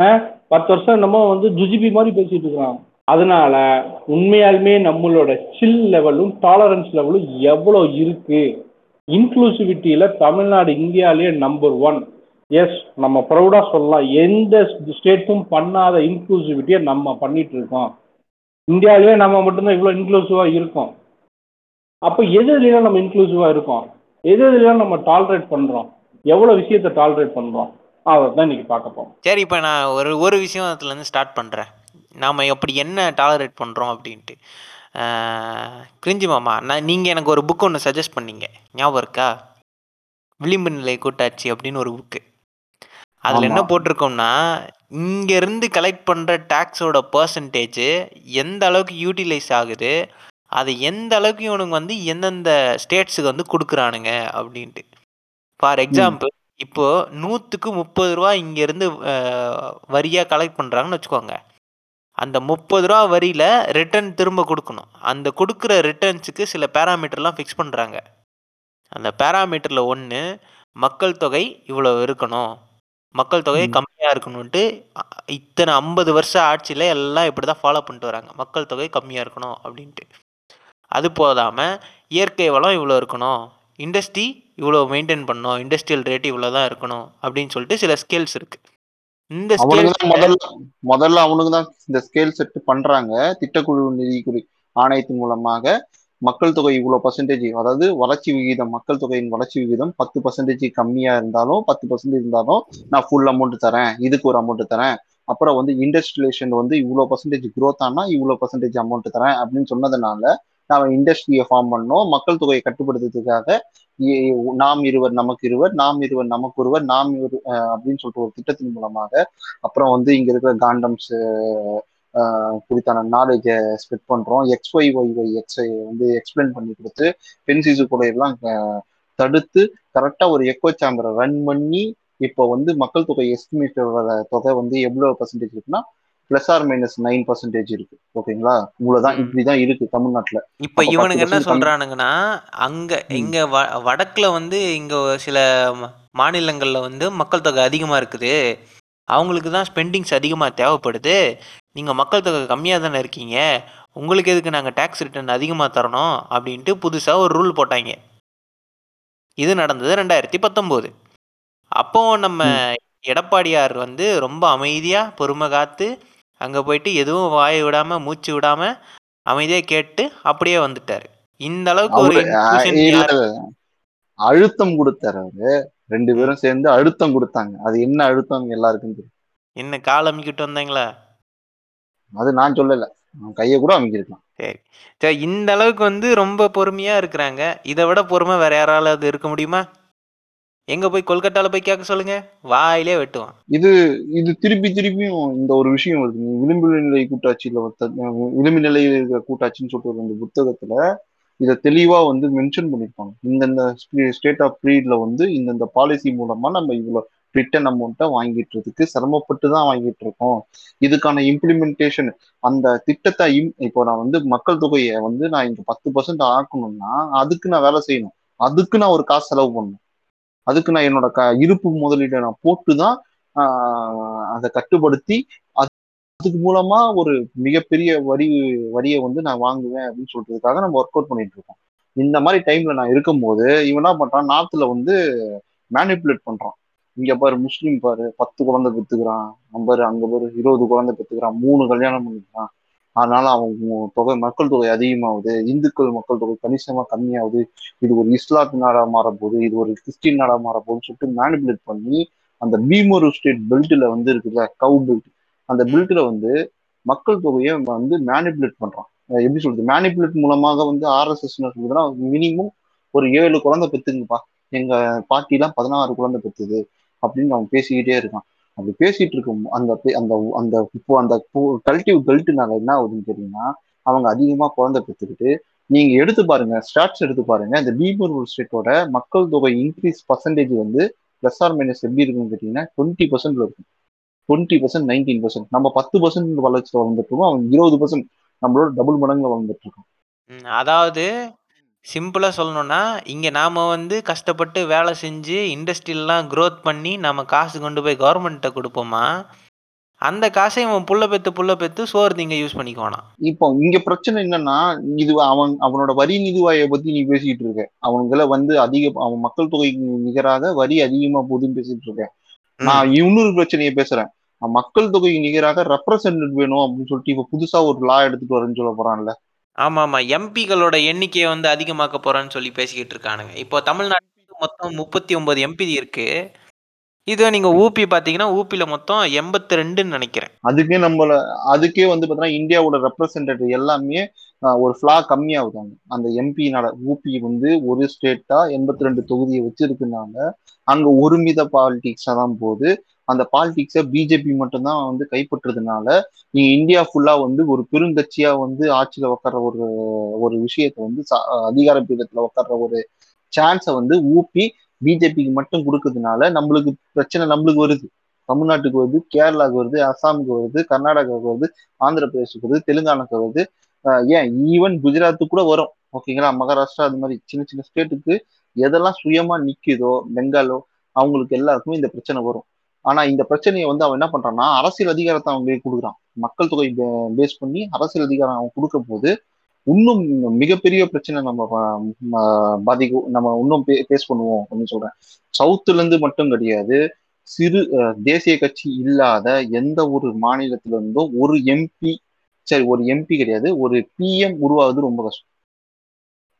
ஆ? பத்து வருஷம் என்னமோ வந்து ஜுஜிபி மாதிரி பேசிட்டு இருக்கிறான். அதனால உண்மையாலுமே நம்மளோட சில் லெவலும் டாலரன்ஸ் லெவலும் எவ்வளோ இருக்கு? இன்க்ளூசிவிட்டியில் தமிழ்நாடு இந்தியாவிலேயே நம்பர் ஒன் எஸ் நம்ம ப்ரௌடாக சொல்லலாம். எந்த ஸ்டேட்டும் பண்ணாத இன்க்ளூசிவிட்டியை நம்ம பண்ணிட்டு இருக்கோம். இந்தியாவிலேயே நம்ம மட்டும்தான் இவ்வளோ இன்க்ளூசிவாக இருக்கோம். அப்போ எது எதுலாம் நம்ம இன்க்ளூசிவாக இருக்கோம்? எது எதுலாம் நம்ம டாலரேட் பண்ணுறோம் எவ்வளோ விஷயத்தை டாலரேட் பண்ணுறோம் அதை தான் இன்னைக்கு பார்க்க போகிறோம் சரி இப்போ நான் ஒரு ஒரு விஷயத்துலேருந்து ஸ்டார்ட் பண்ணுறேன் நாம் எப்படி என்ன டாலரேட் பண்ணுறோம் அப்படின்ட்டு. கிரிஞ்சி மாமா நான் நீங்கள் எனக்கு ஒரு புக் ஒன்று சஜஸ்ட் பண்ணீங்க. ஞாபகம் இருக்கா? விளிம்பு நிலை கூட்டாட்சி அப்படின்னு ஒரு புக்கு அதில் என்ன. போட்டிருக்கோம்னா இங்கேருந்து கலெக்ட் பண்ணுற டேக்ஸோட பர்சன்டேஜ் எந்த அளவுக்கு யூட்டிலைஸ் ஆகுது அது எந்த அளவுக்கு இவனுங்க வந்து எந்தெந்த ஸ்டேட்ஸுக்கு வந்து கொடுக்குறானுங்க அப்படின்ட்டு. ஃபார் எக்ஸாம்பிள் இப்போ நூற்றுக்கு முப்பது ரூபா இங்கேருந்து வரியாக கலெக்ட் பண்ணுறாங்கன்னு வச்சுக்கோங்க. அந்த முப்பது ரூபா வரியில் ரிட்டர்ன் திரும்ப கொடுக்கணும். அந்த கொடுக்குற ரிட்டர்ன்ஸுக்கு சில பேராமீட்டர்லாம் ஃபிக்ஸ் பண்ணுறாங்க அந்த பேராமீட்டரில் ஒன்று மக்கள் தொகை இவ்வளோ இருக்கணும். மக்கள் தொகை ம். கம்மியாக இருக்கணும்ன்ட்டு இத்தனை ஐம்பது வருஷம் ஆட்சியில் எல்லாம் இப்படி தான் ஃபாலோ பண்ணிட்டு வராங்க. மக்கள் தொகை கம்மியாக இருக்கணும் அப்படின்ட்டு. அது போதாமல் இயற்கை வளம் இவ்வளோ இருக்கணும். இண்டஸ்ட்ரி இவ்வளோ மெயின்டைன் பண்ணணும். இண்டஸ்ட்ரியல் ரேட் இவ்வளோ தான் இருக்கணும் அப்படின்னு சொல்லிட்டு சில ஸ்கேல்ஸ் இருக்கு. இந்த ஸ்கேல்ஸ் முதல்ல முதல்ல அவனுக்கு தான் இந்த ஸ்கேல் செட் பண்றாங்க. திட்டக்குழு நிதி குறி ஆணையத்தின் மூலமாக மக்கள் தொகை இவ்வளவு பர்சன்டேஜ் அதாவது வளர்ச்சி விகிதம் மக்கள் தொகையின் வளர்ச்சி விகிதம் பத்து பர்சன்டேஜ் கம்மியா இருந்தாலும் பத்து பர்சன்டேஜ் இருந்தாலும் நான் ஃபுல் அமௌண்ட் தரேன். இதுக்கு ஒரு அமௌண்ட் தரேன். அப்புறம் வந்து இண்டஸ்ட்ரியலேஷன் வந்து இவ்வளவு பர்சன்டேஜ் க்ரோத் ஆனா இவ்வளவு பர்சன்டேஜ் அமௌண்ட் தரேன் அப்படின்னு சொன்னதுனால நாம இண்டஸ்ட்ரியை ஃபார்ம் பண்ணோம். மக்கள் தொகையை கட்டுப்படுத்துறதுக்காக நாம் இருவர் நமக்கு இருவர் நாம் இருவர் நமக்கு ஒருவர் நாம் இரு அப்படின்னு சொல்லிட்டு ஒரு திட்டத்தின் மூலமாக அப்புறம் வந்து இங்க இருக்கிற காண்டம்ஸ் குறித்தான நாலேஜை ஸ்ப்ரெட் பண்றோம். எக்ஸ் ஒய் ஒய் ஒய் எக்ஸை வந்து எக்ஸ்பிளைன் பண்ணி கொடுத்து பெண் சிசு கொலை எல்லாம் தடுத்து கரெக்டா ஒரு எக்கோ சேம்பரை ரன் பண்ணி இப்போ வந்து மக்கள் தொகை எஸ்டிமேட் வர தொகை வந்து எவ்வளவு பர்சன்டேஜ் இருக்குன்னா plus or minus nine percentage இருக்கு. ஓகேங்களா? இவ்வளவுதான். இப்படிதான் இருக்கு தமிழ்நாட்டுல. இப்ப இவனுங்க என்ன 10% கம்மி- சொல்றானுங்கன்னா அங்க. இங்க வடக்குல வந்து இங்க சில மாநிலங்கள்ல வந்து மக்கள் தொகை அதிகமா இருக்குது. அவங்களுக்கு தான் ஸ்பெண்டிங்ஸ் அதிகமாக தேவைப்படுது. நீங்கள் மக்கள் தொகை கம்மியாக தானே இருக்கீங்க. உங்களுக்கு எதுக்கு நாங்கள் டேக்ஸ் ரிட்டர்ன் அதிகமாக தரணும்? அப்படின்ட்டு புதுசாக ஒரு ரூல் போட்டாங்க. இது நடந்தது ரெண்டாயிரத்தி பத்தொம்போது. அப்போ நம்ம எடப்பாடியார் வந்து ரொம்ப அமைதியாக பொறுமை காத்து அங்கே போயிட்டு எதுவும் வாய் விடாமல் மூச்சு விடாமல் அமைதியாக கேட்டு அப்படியே வந்துட்டார். இந்த அளவுக்கு ஒரு. அழுத்தம் கொடுத்தாரு ரெண்டு பேரும் சேர்ந்து அழுத்தம் கொடுத்தாங்க. அது என்ன அழுத்தம் எல்லாருக்கும் தெரியும். என்ன கால் அமுக்கிட்டு வந்தாங்களா? அது நான் சொல்லல. கையை கூட அமைக்கிருக்கலாம் சரி. சரி இந்த அளவுக்கு வந்து ரொம்ப பொறுமையாக இருக்கிறாங்க. இதை விட பொறுமை வேற யாராவது இருக்க முடியுமா? எங்கே போய் கொல்கட்டாவில் போய் கேட்க சொல்லுங்க. வாயிலே வெட்டுவான். இது இது திருப்பி திருப்பியும் இந்த ஒரு விஷயம் வருது. விளிம்பு நிலை கூட்டாட்சியில விளிம்பு நிலையில் இருக்கிற கூட்டாட்சின்னு சொல்லிட்டு ஒரு ரெண்டு புத்தகத்துல இதை தெளிவா வந்து மென்ஷன் பண்ணிருப்பாங்க. இந்தந்த ஸ்டேட் ஆஃப் ப்ரீட்ல வந்து இந்தந்த பாலிசி மூலமா நம்ம இவ்வளவு ரிட்டன் அமௌண்ட்டை வாங்கிட்டுறதுக்கு சிரமப்பட்டு தான் வாங்கிட்டு இருக்கோம் இதுக்கான இம்ப்ளிமெண்டேஷன் அந்த திட்டத்தை இம் இப்போ நான் வந்து மக்கள் தொகையை வந்து நான் இங்க பத்து பர்சன்ட் ஆக்கணும்னா அதுக்கு நான் வேலை செய்யணும். அதுக்கு நான் ஒரு காசு செலவு பண்ணணும். அதுக்கு நான் என்னோட க இருப்பு முதலீட்டை நான் போட்டு தான் அதை கட்டுப்படுத்தி அதுக்கு மூலமா ஒரு மிகப்பெரிய வரி வரியை வந்து நான் வாங்குவேன் அப்படின்னு சொல்றதுக்காக நம்ம ஒர்க் அவுட் பண்ணிட்டு இருக்கோம். இந்த மாதிரி டைம்ல நான் இருக்கும்போது இவன் என்ன பண்றான்? நார்த்ல வந்து மேனிப்புலேட் பண்றான். இங்க பாரு முஸ்லீம் பாரு பத்து குழந்தை பெத்துக்கிறான். நம்ம பாரு அங்க பாரு இருபது குழந்தை பெத்துக்கிறான். மூணு கல்யாணம் பண்ணிக்கிறான். அதனால அவன் தொகை மக்கள் தொகை அதிகமாகுது. இந்துக்கள் மக்கள் தொகை கணிசமா கம்மியாகுது. இது ஒரு இஸ்லாத்து நாடா மாறப்போகுது. இது ஒரு கிறிஸ்டின் நாடா மாறப்போகுதுன்னு சொல்லிட்டு மேனிப்புலேட் பண்ணி அந்த பீமரு ஸ்டேட் பெல்ட்ல வந்து இருக்குல்ல கவு பெல்ட் அந்த பில்ட்ல வந்து மக்கள் தொகையை வந்து மேனிப்புலேட் பண்றான். எப்படி சொல்றது? மேனிப்புலேட் மூலமாக வந்து ஆர்எஸ்எஸ் சொல்றதுன்னா மினிமம் ஒரு ஏழு குழந்தை பெத்துங்கப்பா எங்க பாட்டிலாம் பதினாறு குழந்தை பெத்துது அப்படின்னு அவன் பேசிக்கிட்டே இருக்கான். அப்படி பேசிட்டு இருக்கும் அந்த பே- அந்த அந்த இப்போ அந்த கல்டிவ் பெல்ட்னால என்ன ஆகுதுன்னு தெரியுமா அவங்க அதிகமா குழந்தை பெற்றுக்கிட்டு நீங்க எடுத்து பாருங்க ஸ்டாட்ஸ் எடுத்து பாருங்க இந்த பீமர் ஸ்டேட்டோட மக்கள் தொகை இன்க்ரீஸ் பர்சன்டேஜ் வந்து பிளஸ் ஆர் மைனஸ் எப்படி இருக்குன்னு கேட்டீங்கன்னா டுவெண்ட்டி பர்சன்ட்ல இருக்கும். டுவெண்ட்டி பர்சன்ட் நைன்டீன் பர்சன்ட் நம்ம பத்து பர்சன்ட் வளர்ச்சியில் வளர்ந்துட்டு இருக்கோம் அவங்க இருபது பர்சன்ட் நம்மளோட டபுள் மடங்குல வளர்ந்துட்டு இருக்கோம் அதாவது சிம்பிளாக சொல்லணும்னா இங்கே நாம் வந்து கஷ்டப்பட்டு வேலை செஞ்சு இண்டஸ்ட்ரியெல்லாம் க்ரோத் பண்ணி நம்ம காசு கொண்டு போய் கவர்மெண்ட்டை கொடுப்போமா அந்த காசை இவன் புள்ள பெத்து புள்ள பெத்து சோறு திங்க யூஸ் பண்ணிக்குவானா இப்போ இங்க பிரச்சனை என்னன்னா இது அவன் அவனோட வரி நிதிவாயை பத்தி நீ பேசிட்டு இருக்க. அவங்கள வந்து அதிக அவன் மக்கள் தொகைக்கு நிகராக வரி அதிகமா போகுதுன்னு பேசிட்டு இருக்க. நான் இன்னொரு பிரச்சனையை பேசுறேன். அவன் மக்கள் தொகைக்கு நிகராக ரெப்ரசன்டேட் வேணும் அப்படின்னு சொல்லிட்டு இப்ப புதுசா ஒரு லா எடுத்துட்டு வரேன்னு சொல்ல போறான்ல. ஆமாம் ஆமாம் எம்பிகளோட எண்ணிக்கையை வந்து அதிகமாக்க போகிறேன்னு சொல்லி பேசிக்கிட்டு இருக்கானுங்க. இப்போ தமிழ்நாட்டுக்கு மொத்தம் முப்பத்தி ஒம்பது எம்பி இருக்கு. இதுவே நீங்கள் ஊபி பார்த்தீங்கன்னா ஊபியில் மொத்தம் எண்பத்தி ரெண்டுன்னு நினைக்கிறேன். அதுக்கே நம்மள அதுக்கே வந்து பார்த்தீங்கன்னா இந்தியாவோட ரெப்ரசன்டேட்டிவ் எல்லாமே ஒரு ஃபிளா கம்மியாகுதாங்க. அந்த எம்பினால ஊபி வந்து ஒரு ஸ்டேட்டா எண்பத்தி ரெண்டு தொகுதியை வச்சிருக்கனால அங்க ஒருமித பாலிடிக்ஸா தான் போகுது. அந்த பாலிடிக்ஸை பிஜேபி மட்டும்தான் வந்து கைப்பற்றுறதுனால நீங்க இந்தியா ஃபுல்லா வந்து ஒரு பெருங்கட்சியா வந்து ஆட்சியில உட்கார்ற ஒரு ஒரு விஷயத்தை வந்து அதிகார பீடத்துல உட்கார்ற ஒரு சான்ஸை வந்து ஊப்பி பிஜேபிக்கு மட்டும் கொடுக்கறதுனால நம்மளுக்கு பிரச்சனை நம்மளுக்கு வருது. தமிழ்நாட்டுக்கு வருது கேரளாவுக்கு வருது அசாமுக்கு வருது கர்நாடகாவுக்கு வருது ஆந்திர பிரதேசுக்கு வருது தெலுங்கானாக்கு வருது. ஏன்? ஈவன் குஜராத்துக்கு கூட வரும். ஓகேங்களா மகாராஷ்டிரா அது மாதிரி சின்ன சின்ன ஸ்டேட்டுக்கு எதெல்லாம் சுயமா நிக்குதோ பெங்காலோ அவங்களுக்கு எல்லாருக்குமே இந்த பிரச்சனை வரும். ஆனா இந்த பிரச்சனையை வந்து அவன் என்ன பண்றான்னா அரசியல் அதிகாரத்தை போய் கொடுக்குறான். மக்கள் தொகை பேஸ் பண்ணி அரசியல் அதிகாரம் அவன் கொடுக்க போது இன்னும் மிகப்பெரிய பிரச்சனை நம்ம பாதிக்கும். நம்ம இன்னும் பேஸ் பண்ணுவோம் அப்படின்னு சொல்றேன். சவுத்துல இருந்து மட்டும் கிடையாது சிறு தேசிய கட்சி இல்லாத எந்த ஒரு மாநிலத்தில இருந்தும் ஒரு எம்பி சரி ஒரு எம்பி கிடையாது ஒரு பிஎம் உருவாகுது ரொம்ப கஷ்டம்.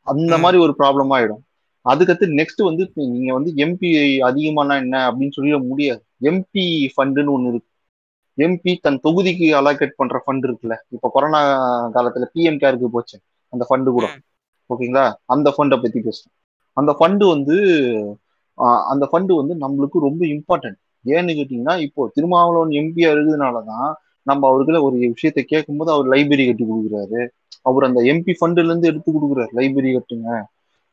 அந்த. மாதிரி ஒரு ப்ராப்ளம் ஆயிடும். அதுக்கடுத்து நெக்ஸ்ட் வந்து நீங்க வந்து எம்பி அதிகமானா என்ன அப்படின்னு சொல்லிட முடியாது. எம்பி ஃபண்டுன்னு ஒண்ணு இருக்கு. எம்பி தன் தொகுதிக்கு அலோகேட் பண்ற ஃபண்ட் இருக்குல்ல. இப்ப கொரோனா காலத்துல பிஎம் கேருக்கு போச்சு. அந்த ஃபண்டு கூட. ஓகேங்களா? அந்த ஃபண்டை பத்தி பேசுறோம் அந்த ஃபண்டு வந்து அந்த ஃபண்டு வந்து நம்மளுக்கு ரொம்ப இம்பார்ட்டன்ட் ஏன்னு கேட்டீங்கன்னா இப்போ திருமாவளவன் எம்பியா இருக்கிறதுனாலதான் நம்ம அவருக்குள்ள ஒரு விஷயத்தை கேட்கும்போது அவர் லைப்ரரி கட்டி கொடுக்குறாரு. அவர் அந்த எம்பி ஃபண்டுல இருந்து எடுத்து கொடுக்குறாரு. லைப்ரரி கட்டுங்க.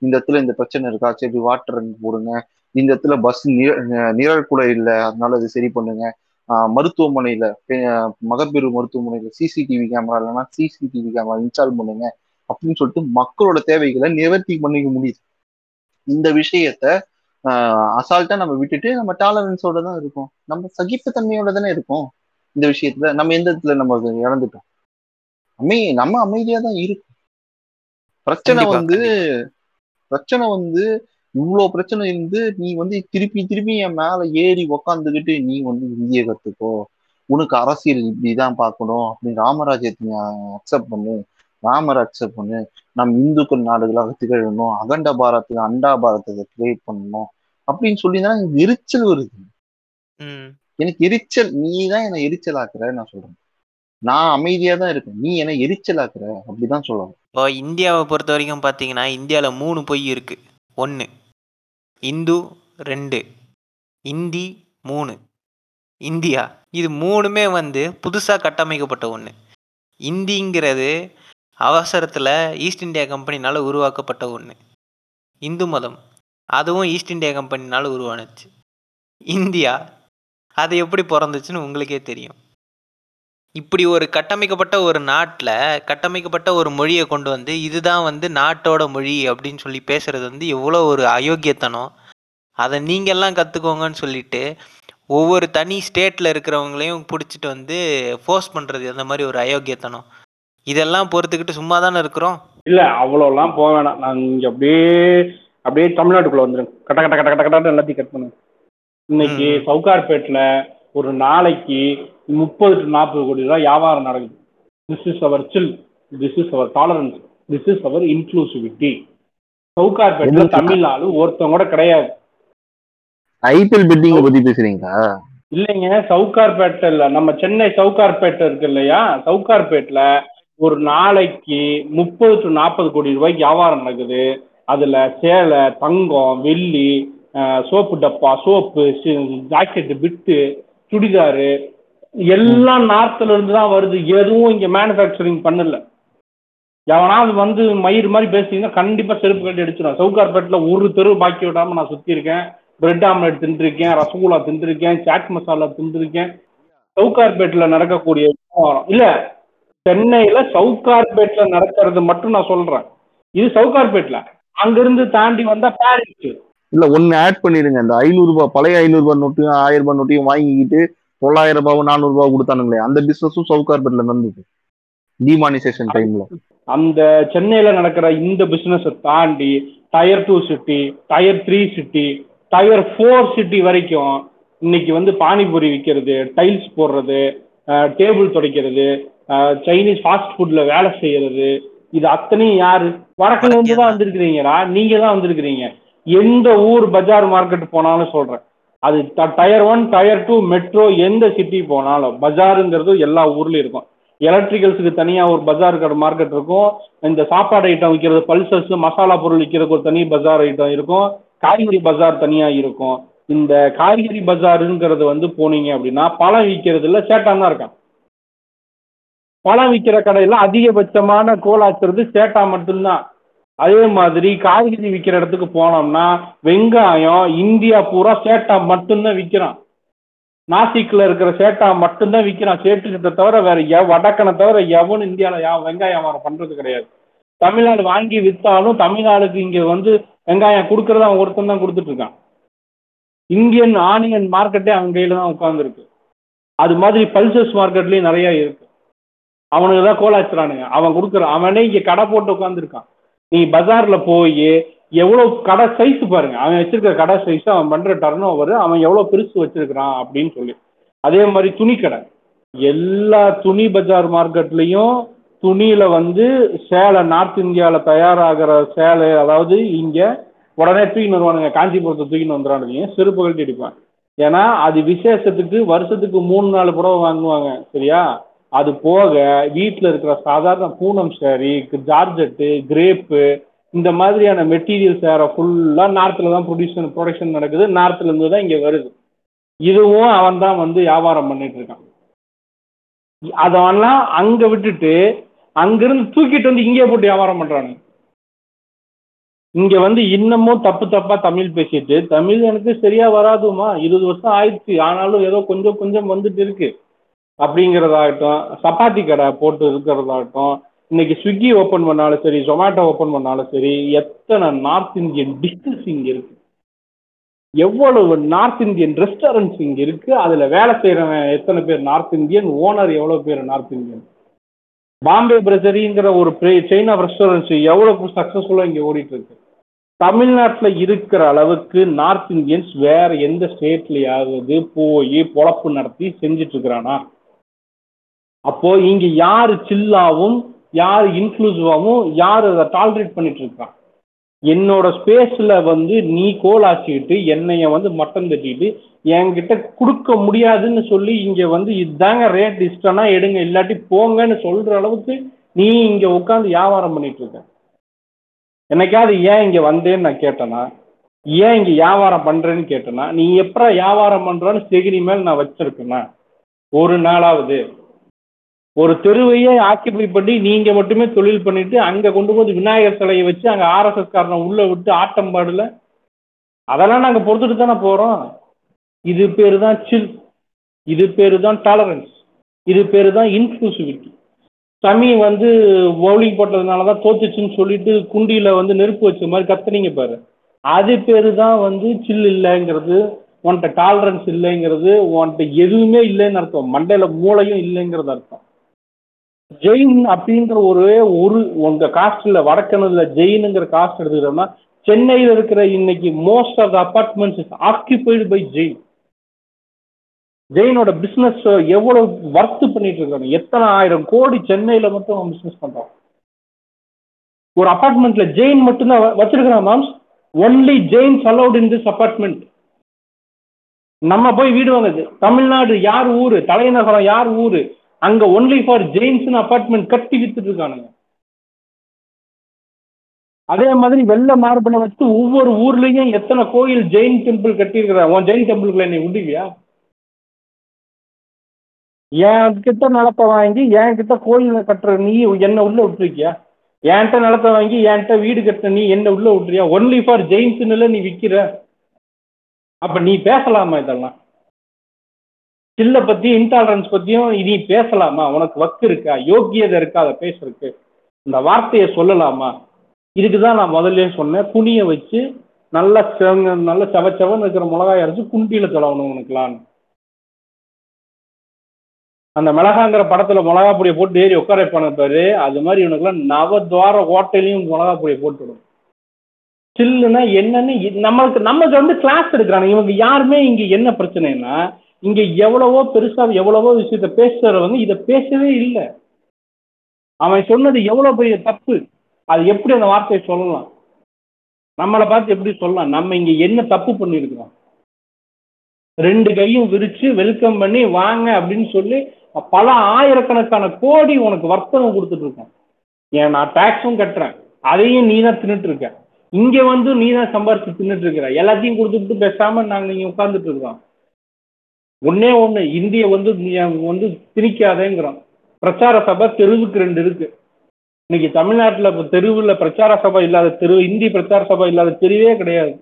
இந்த இடத்துல இந்த பிரச்சனை இருக்கா? சரி வாட்டர் போடுங்க. இந்த இடத்துல பஸ் நிழல் கூட இல்லை. அதனால அது சரி பண்ணுங்க. மருத்துவமனையில மகப்பேறு மருத்துவமனையில சிசிடிவி கேமரா இல்லைன்னா சிசிடிவி கேமரா இன்ஸ்டால் பண்ணுங்க. அப்படின்னு சொல்லிட்டு மக்களோட தேவைகளை நிவர்த்தி பண்ணிக்க முடியுது. இந்த விஷயத்த அசால்ட்டா நம்ம விட்டுட்டு நம்ம டாலரன்ஸோட தான் இருக்கோம். நம்ம சகிப்புத்தன்மையோட தானே இருக்கோம். இந்த விஷயத்துல நம்ம எந்த இடத்துல நம்ம இழந்துட்டோம்? அமை நம்ம அமைதியா தான் இருக்கும். பிரச்சனை வந்து. பிரச்சனை வந்து இவ்வளவு பிரச்சனை இருந்து நீ வந்து திருப்பி திருப்பி என் மேல ஏறி உக்காந்துக்கிட்டு நீ வந்து இந்திய கத்துக்கோ. உனக்கு அரசியல் இப்படிதான் பார்க்கணும். அப்படின்னு ராமராஜ்யத்தை அக்செப்ட் பண்ணு. ராமர் அக்செப்ட் பண்ணு. நம் இந்துக்கள் நாடுகளாக திகழணும். அகண்ட பாரத் அண்டா பாரதத்தை கிரியேட் பண்ணணும். அப்படின்னு சொல்லி தான் எனக்கு எரிச்சல் வருது. எனக்கு எரிச்சல் நீ தான் என்னை எரிச்சல் ஆக்குற நான் சொல்றேன். நான் அமைதியா தான் இருக்கேன். நீ என்னை எரிச்சல் ஆக்குற அப்படிதான் சொல்லணும். இப்போ இந்தியாவை பொறுத்த வரைக்கும் பார்த்தீங்கன்னா இந்தியாவில் மூணு பொய் இருக்குது ஒன்று இந்து ரெண்டு இந்தி மூணு. இந்தியா இது மூணுமே வந்து புதுசாக கட்டமைக்கப்பட்ட ஒன்று இந்திங்கிறது அவசரத்தில் ஈஸ்ட் இந்தியா கம்பெனினால் உருவாக்கப்பட்ட ஒன்று இந்து மதம் அதுவும் ஈஸ்ட் இந்தியா கம்பெனினால் உருவானுச்சு. இந்தியா அது எப்படி பிறந்துச்சுன்னு உங்களுக்கே தெரியும். இப்படி ஒரு கட்டமைக்கப்பட்ட ஒரு நாட்டில் கட்டமைக்கப்பட்ட ஒரு மொழியை கொண்டு வந்து இதுதான் வந்து நாட்டோட மொழி அப்படின்னு சொல்லி பேசுறது வந்து எவ்வளோ ஒரு அயோக்கியத்தனம். அதை நீங்கள்லாம் கற்றுக்கோங்கன்னு சொல்லிட்டு ஒவ்வொரு தனி ஸ்டேட்டில் இருக்கிறவங்களையும் பிடிச்சிட்டு வந்து ஃபோர்ஸ் பண்ணுறது அந்த மாதிரி ஒரு அயோக்கியத்தனம். இதெல்லாம் பொறுத்துக்கிட்டு சும்மா தானே இருக்கிறோம்? இல்ல அவ்வளோலாம் போக வேணாம். நான் இங்க அப்படியே அப்படியே தமிழ்நாட்டுக்குள்ள வந்துடும் கட்ட கட்ட கட்ட கட்ட கட்ட எல்லாத்தையும் கட் பண்ணுங்க. இன்னைக்கு. சவுகார்பேட்டில் ஒரு நாளைக்கு முப்பது டு நாற்பது கோடி ரூபாய் வியாபாரம் நடக்குது. This is our chill this is our tolerance this is our inclusivity சவுகார்பேட்டில் எதுக்கு? தமிழ்நாடு ஒருத்தவங்க கூட கிடையாது. ஐபிஎல் பெட்டிங்க பத்தி பேசுறீங்களா? இல்லைங்க சவுகார்பேட்டில் நம்ம சென்னை சவுகார்பேட்டை இருக்கு இல்லையா? சவுகார்பேட்டில் ஒரு நாளைக்கு முப்பது டு நாற்பது கோடி ரூபாய்க்கு வியாபாரம் நடக்குது. அதில் சேலை தங்கம் வெள்ளி சோப்பு டப்பா சோப்பு ஜாக்கெட்டு பிட்டு சுடிதாரு எல்லாம் நார்த்ல இருந்து தான் வருது. எதுவும் இங்கே மேனுஃபேக்சரிங் பண்ணல. எவனாவது வந்து மயிர் மாதிரி பேசுனீங்கன்னா கண்டிப்பாக செருப்பு கட்டி அடிச்சிடும் சவுகார்பேட்டில் ஒரு தெரு பாக்கி விடாம நான் சுத்தி இருக்கேன். பிரெட் ஆம்லெட் தின்றுருக்கேன் ரசகுல்லா தின்றுருக்கேன் சாட் மசாலா தின்றுருக்கேன். சவுகார்பேட்டில் நடக்கக்கூடிய இல்ல இல்லை சென்னையில் சவுகார்பேட்டில் நடக்கிறது மட்டும் நான் சொல்கிறேன் இது சவுகார்பேட்டில் அங்கிருந்து தாண்டி வந்தால் பாரிஸ் இல்ல ஒன்னு ஆட் பண்ணிடுங்க. இந்த ஐநூறு ரூபாய் பழைய ஐநூறு ரூபாய் நோட்டையும் ஆயிரம் ரூபாய் நோட்டையும் வாங்கிக்கிட்டு தொள்ளாயிரம் ரூபாய் நானூறு ரூபாய் கொடுத்தானுங்களே. அந்த பிசினஸும் சவுகார்பேட்ல நடந்தது. டிமானிசேஷன் டைம்ல அந்த சென்னையில் நடக்கிற இந்த பிஸ்னஸை தாண்டி tier two city tier three city tier four city வரைக்கும் இன்னைக்கு வந்து பானிபூரி விற்கிறது டைல்ஸ் போடுறது டேபிள் துடைக்கிறது சைனீஸ் ஃபாஸ்ட் ஃபுட்டில் வேலை செய்யறது. இது அத்தனையும் யாரு? வடக்குல இருந்து தான் வந்திருக்கிறீங்கடா. நீங்க தான் வந்திருக்கிறீங்க. எந்த ஊர் பஜார் மார்க்கெட் போனாலும் சொல்றேன். அது tier one tier two metro எந்த சிட்டி போனாலும் பஜாருங்கிறது எல்லா ஊர்லயும் இருக்கும். எலக்ட்ரிக்கல்ஸுக்கு தனியாக ஒரு பஜார் கடை மார்க்கெட் இருக்கும். இந்த சாப்பாடு ஐட்டம் விற்கிறது பல்சஸ் மசாலா பொருள் விற்கிறதுக்கு ஒரு தனி பஜார் ஐட்டம் இருக்கும். காய்கறி பஜார் தனியாக இருக்கும். இந்த காய்கறி பஜாருங்கிறது வந்து போனீங்க அப்படின்னா பழம் விற்கிறதுல சேட்டான் தான் இருக்கான். பழம் விற்கிற கடையில் அதிகபட்சமான கோலாச்சுறது சேட்டா மட்டும்தான். அதே மாதிரி காய்கறி விற்கிற இடத்துக்கு போனோம்னா வெங்காயம் இந்தியா பூரா சேட்டா மட்டும்தான் விற்கிறான் நாசிக்ல இருக்கிற சேட்டா மட்டும்தான் விற்கிறான் சேட்டு தவிர வேற எவ் வடக்கனை தவிர எவனும் இந்தியாவில் யா வெங்காயம் வியாபாரம் பண்றது கிடையாது. தமிழ்நாடு வாங்கி விற்றாலும் தமிழ்நாடுக்கு இங்க வந்து வெங்காயம் கொடுக்கறத அவன் ஒருத்தன் தான் கொடுத்துட்டு இருக்கான். இந்தியன் ஆனியன் மார்க்கெட்டே அவன் கையில தான் உட்காந்துருக்கு அது மாதிரி பல்சஸ் மார்க்கெட்லயும் நிறைய இருக்கு. அவனுக்கு தான் கோலாச்சுறானுங்க அவன் கொடுக்குறான் அவனே இங்க கடை போட்டு உட்காந்துருக்கான் நீ பஜார்ல போய் எவ்வளவு கடை சைஸ் பாருங்க. அவன் வச்சிருக்கிற கடை சைஸ் அவன் பண்ற டர்ன் ஓவர் அவன் எவ்வளவு பெருசு வச்சிருக்கிறான் அப்படின்னு சொல்லி. அதே மாதிரி துணி கடை. எல்லா துணி பஜார் மார்க்கெட்லயும் துணியில வந்து சேலை நார்த் இந்தியாவில் தயாராகிற சேலை அதாவது இங்க உடனே தூக்கின்னு வருவானுங்க. காஞ்சிபுரத்தை தூக்கின்னு வந்துடுறானுங்க செருப்பு கழட்டி அடிப்பான். ஏன்னா அது விசேஷத்துக்கு வருஷத்துக்கு மூணு நாலு புடவை வாங்குவாங்க. சரியா? அது போக வீட்டில் இருக்கிற சாதாரண பூனம் சாரி ஜார்ஜெட்டு கிரேப்பு இந்த மாதிரியான மெட்டீரியல் சேரை ஃபுல்லாக நார்த்தில் தான் ப்ரொடியூஷன் ப்ரொடக்ஷன் நடக்குது. நார்த்துலேருந்து தான் இங்கே வருது. இதுவும் அவன் தான் வந்து வியாபாரம் பண்ணிட்டு இருக்கான். அதெல்லாம் அங்கே விட்டுட்டு அங்கிருந்து தூக்கிட்டு வந்து இங்கே போட்டு வியாபாரம் பண்ணுறானுங்க இங்க வந்து இன்னமும் தப்பு தப்பா தமிழ் பேசிட்டு தமிழ் எனக்கு சரியா வராதுமா இருபது வருஷம் ஆயிடுச்சு. ஆனாலும் ஏதோ கொஞ்சம் கொஞ்சம் வந்துட்டு இருக்கு. அப்படிங்கிறதாகட்டும் சப்பாத்தி கடை போட்டு இருக்கிறதாகட்டும் இன்னைக்கு ஸ்விக்கி ஓப்பன் பண்ணாலும் சரி ஜொமேட்டோ ஓப்பன் பண்ணாலும் சரி எத்தனை நார்த் இந்தியன் டிஷ்ஷஸ் இங்க இருக்கு. எவ்வளவு நார்த் இந்தியன் ரெஸ்டாரண்ட்ஸ் இங்க இருக்கு அதுல வேலை செய்யறவன் எத்தனை பேர் நார்த் இந்தியன் ஓனர் எவ்வளவு பேர் நார்த் இந்தியன் பாம்பே பிரசரிங்கிற ஒரு செயின் ஆஃப் ரெஸ்டாரண்ட்ஸ் எவ்வளவு சக்சஸ்ஃபுல்லா இங்க ஓடிட்டு இருக்கு தமிழ்நாட்டில் இருக்கிற அளவுக்கு நார்த் இந்தியன்ஸ் வேற எந்த ஸ்டேட்லயாவது போய் பொழப்பு நடத்தி செஞ்சிட்டு இருக்கிறானா? அப்போ இங்க யாரு சில்லாவும் யார் இன்க்ளூசிவாவும் யார் அதை டாலரேட் பண்ணிட்டு இருக்கான்? என்னோட ஸ்பேஸ்ல வந்து நீ கோலாச்சிக்கிட்டு என்னைய வந்து மட்டம் தட்டிட்டு என்கிட்ட கொடுக்க முடியாதுன்னு சொல்லி இங்க வந்து இதுதாங்க ரேட் இஷ்டம்னா எடுங்க இல்லாட்டி போங்கன்னு சொல்ற அளவுக்கு நீ இங்க உட்காந்து வியாபாரம் பண்ணிட்டு இருக்க. என்னைக்காவது ஏன் இங்க வந்தேன்னு நான் கேட்டேனா? ஏன் இங்க வியாபாரம் பண்றேன்னு கேட்டேனா? நீ எப்படா வியாபாரம் பண்றன்னு செகிரி மேல் நான் வச்சிருக்கேனா? ஒரு நாளாவது. ஒரு தெருவையே ஆக்கிபை பண்ணி நீங்க மட்டுமே தொழில் பண்ணிட்டு அங்க கொண்டு போய் விநாயகர் சிலையை வச்சு அங்க ஆர்எஸ்எஸ் காரனை உள்ள விட்டு ஆட்டம் பாடல. அதெல்லாம் நாங்க பொறுத்துட்டு தானே போறோம். இது பேரு தான் சில் இது பேரு தான் டாலரன்ஸ் இது பேரு தான் இன்க்ளூசிவிட்டி சமி வந்து பவுலிங் போட்டதுனால தான் தோத்துச்சுன்னு சொல்லிட்டு குண்டியில வந்து நெருப்பு வச்ச மாதிரி கத்துனீங்க பாரு. அது பேரு தான் வந்து சில் இல்லைங்கிறது உன்கிட்ட டாலரன்ஸ் இல்லைங்கிறது உன்கிட்ட எதுவுமே இல்லைன்னு அர்த்தம். மண்டையில மூளையும் இல்லைங்கிறது அர்த்தம். ஜெயின் அப்படின்ற ஒரே ஒரு உங்க காஸ்ட்ல வடக்கணுல ஜெயினுங்கிற காஸ்ட் எடுத்துக்கிட்டோம்னா சென்னையில் இருக்கிற இன்னைக்கு most of the apartments is occupied by Jain. ஜெயினோட business எவ்வளவு ஒர்க் பண்ணிட்டு இருக்காங்க? எத்தனை ஆயிரம் கோடி சென்னையில மட்டும் அவன் பிஸ்னஸ் பண்றான் ஒரு அபார்ட்மெண்ட்ல ஜெயின் மட்டும்தான் வ- வச்சிருக்கிறான் moms only Jains allowed in this apartment நம்ம போய் வீடு வாங்குது தமிழ்நாடு யார் ஊரு? தலைநகரம் யார் ஊரு? அங்க ஒன்லி ஃபார் ஜெயின்ஸ் அபார்ட்மெண்ட் கட்டி வித்துட்டு இருக்கானுங்க அதே மாதிரி வெள்ள மார்பனை வச்சு ஒவ்வொரு ஊர்லயும் எத்தனை கோயில் ஜெயின் டெம்பிள் கட்டியிருக்கிற உன் ஜெயின் டெம்பிளுக்குள்ள நீ விடுவியா என் கிட்ட நிலத்தை வாங்கி என் கிட்ட கோயில் கட்டுற நீ என்ன உள்ள விட்டுருக்கியா? என்கிட்ட நிலத்தை வாங்கி என்கிட்ட வீடு கட்டுற நீ என்ன உள்ள விட்டுறியா ஒன்லி ஃபார் ஜெயின்ஸ்னுல நீ விற்கிற அப்ப நீ பேசலாமா இதெல்லாம்? சில்ல பத்தி இன்டாலரன்ஸ் பத்தியும் இனி பேசலாமா? உனக்கு வக்கு இருக்கா? யோக்கியதை இருக்கா? அதை பேசுறதுக்கு. இந்த வார்த்தையை சொல்லலாமா? இதுக்கு தான் நான் முதல்ல சொன்னேன். துணியை வச்சு நல்லா செவங்க நல்ல செவச்சவன் இருக்கிற மிளகாய் அரைச்சு குண்டியில தொலைவணும் உனக்குலான்னு. அந்த மிளகாங்கிற படத்துல மிளகா பொடியை போட்டு ஏறி உட்கார வைப்பானு பாரு. அது மாதிரி இவனுக்குலாம் நவத்வார ஹோட்டலையும் மிளகா பொடியை போட்டுவிடும். சில்லுன்னா என்னன்னு நம்மளுக்கு நமக்கு வந்து கிளாஸ் எடுக்கிறாங்க இவங்க யாருமே இங்க என்ன பிரச்சனைன்னா இங்க எவ்வளவோ பெருசா எவ்வளவோ விஷயத்த பேசுறவங்க இதை பேசவே இல்லை. அவன் சொன்னது எவ்வளவு பெரிய தப்பு? அது எப்படி அந்த வார்த்தையை சொல்லலாம்? நம்மளை பார்த்து எப்படி சொல்லலாம்? நம்ம இங்க என்ன தப்பு பண்ணியிருக்கிறோம்? ரெண்டு கையும் விரிச்சு வெல்கம் பண்ணி வாங்க அப்படின்னு சொல்லி பல ஆயிரக்கணக்கான கோடி உனக்கு வர்த்தகம் கொடுத்துட்டு இருக்கோம் ஏன் நான் டாக்ஸும் கட்டுறேன். அதையும் நீ தான் தின்னுட்டு இருக்க இங்க வந்து நீ தான் சம்பாரிச்சு தின்னுட்டு இருக்கிற எல்லாத்தையும் கொடுத்துட்டு பேசாம நாங்க இங்க உட்கார்ந்துட்டு இருக்கோம். ஒன்னே ஒண்ணு இந்திய வந்து நீ வந்து திணிக்காதேங்கிறோம் பிரச்சார சபை தெருவுக்கு ரெண்டு இருக்கு. இன்னைக்கு தமிழ்நாட்டுல இப்ப தெருவுல பிரச்சார சபை இல்லாத தெரு இந்தி பிரச்சார சபை இல்லாத தெருவே கிடையாது.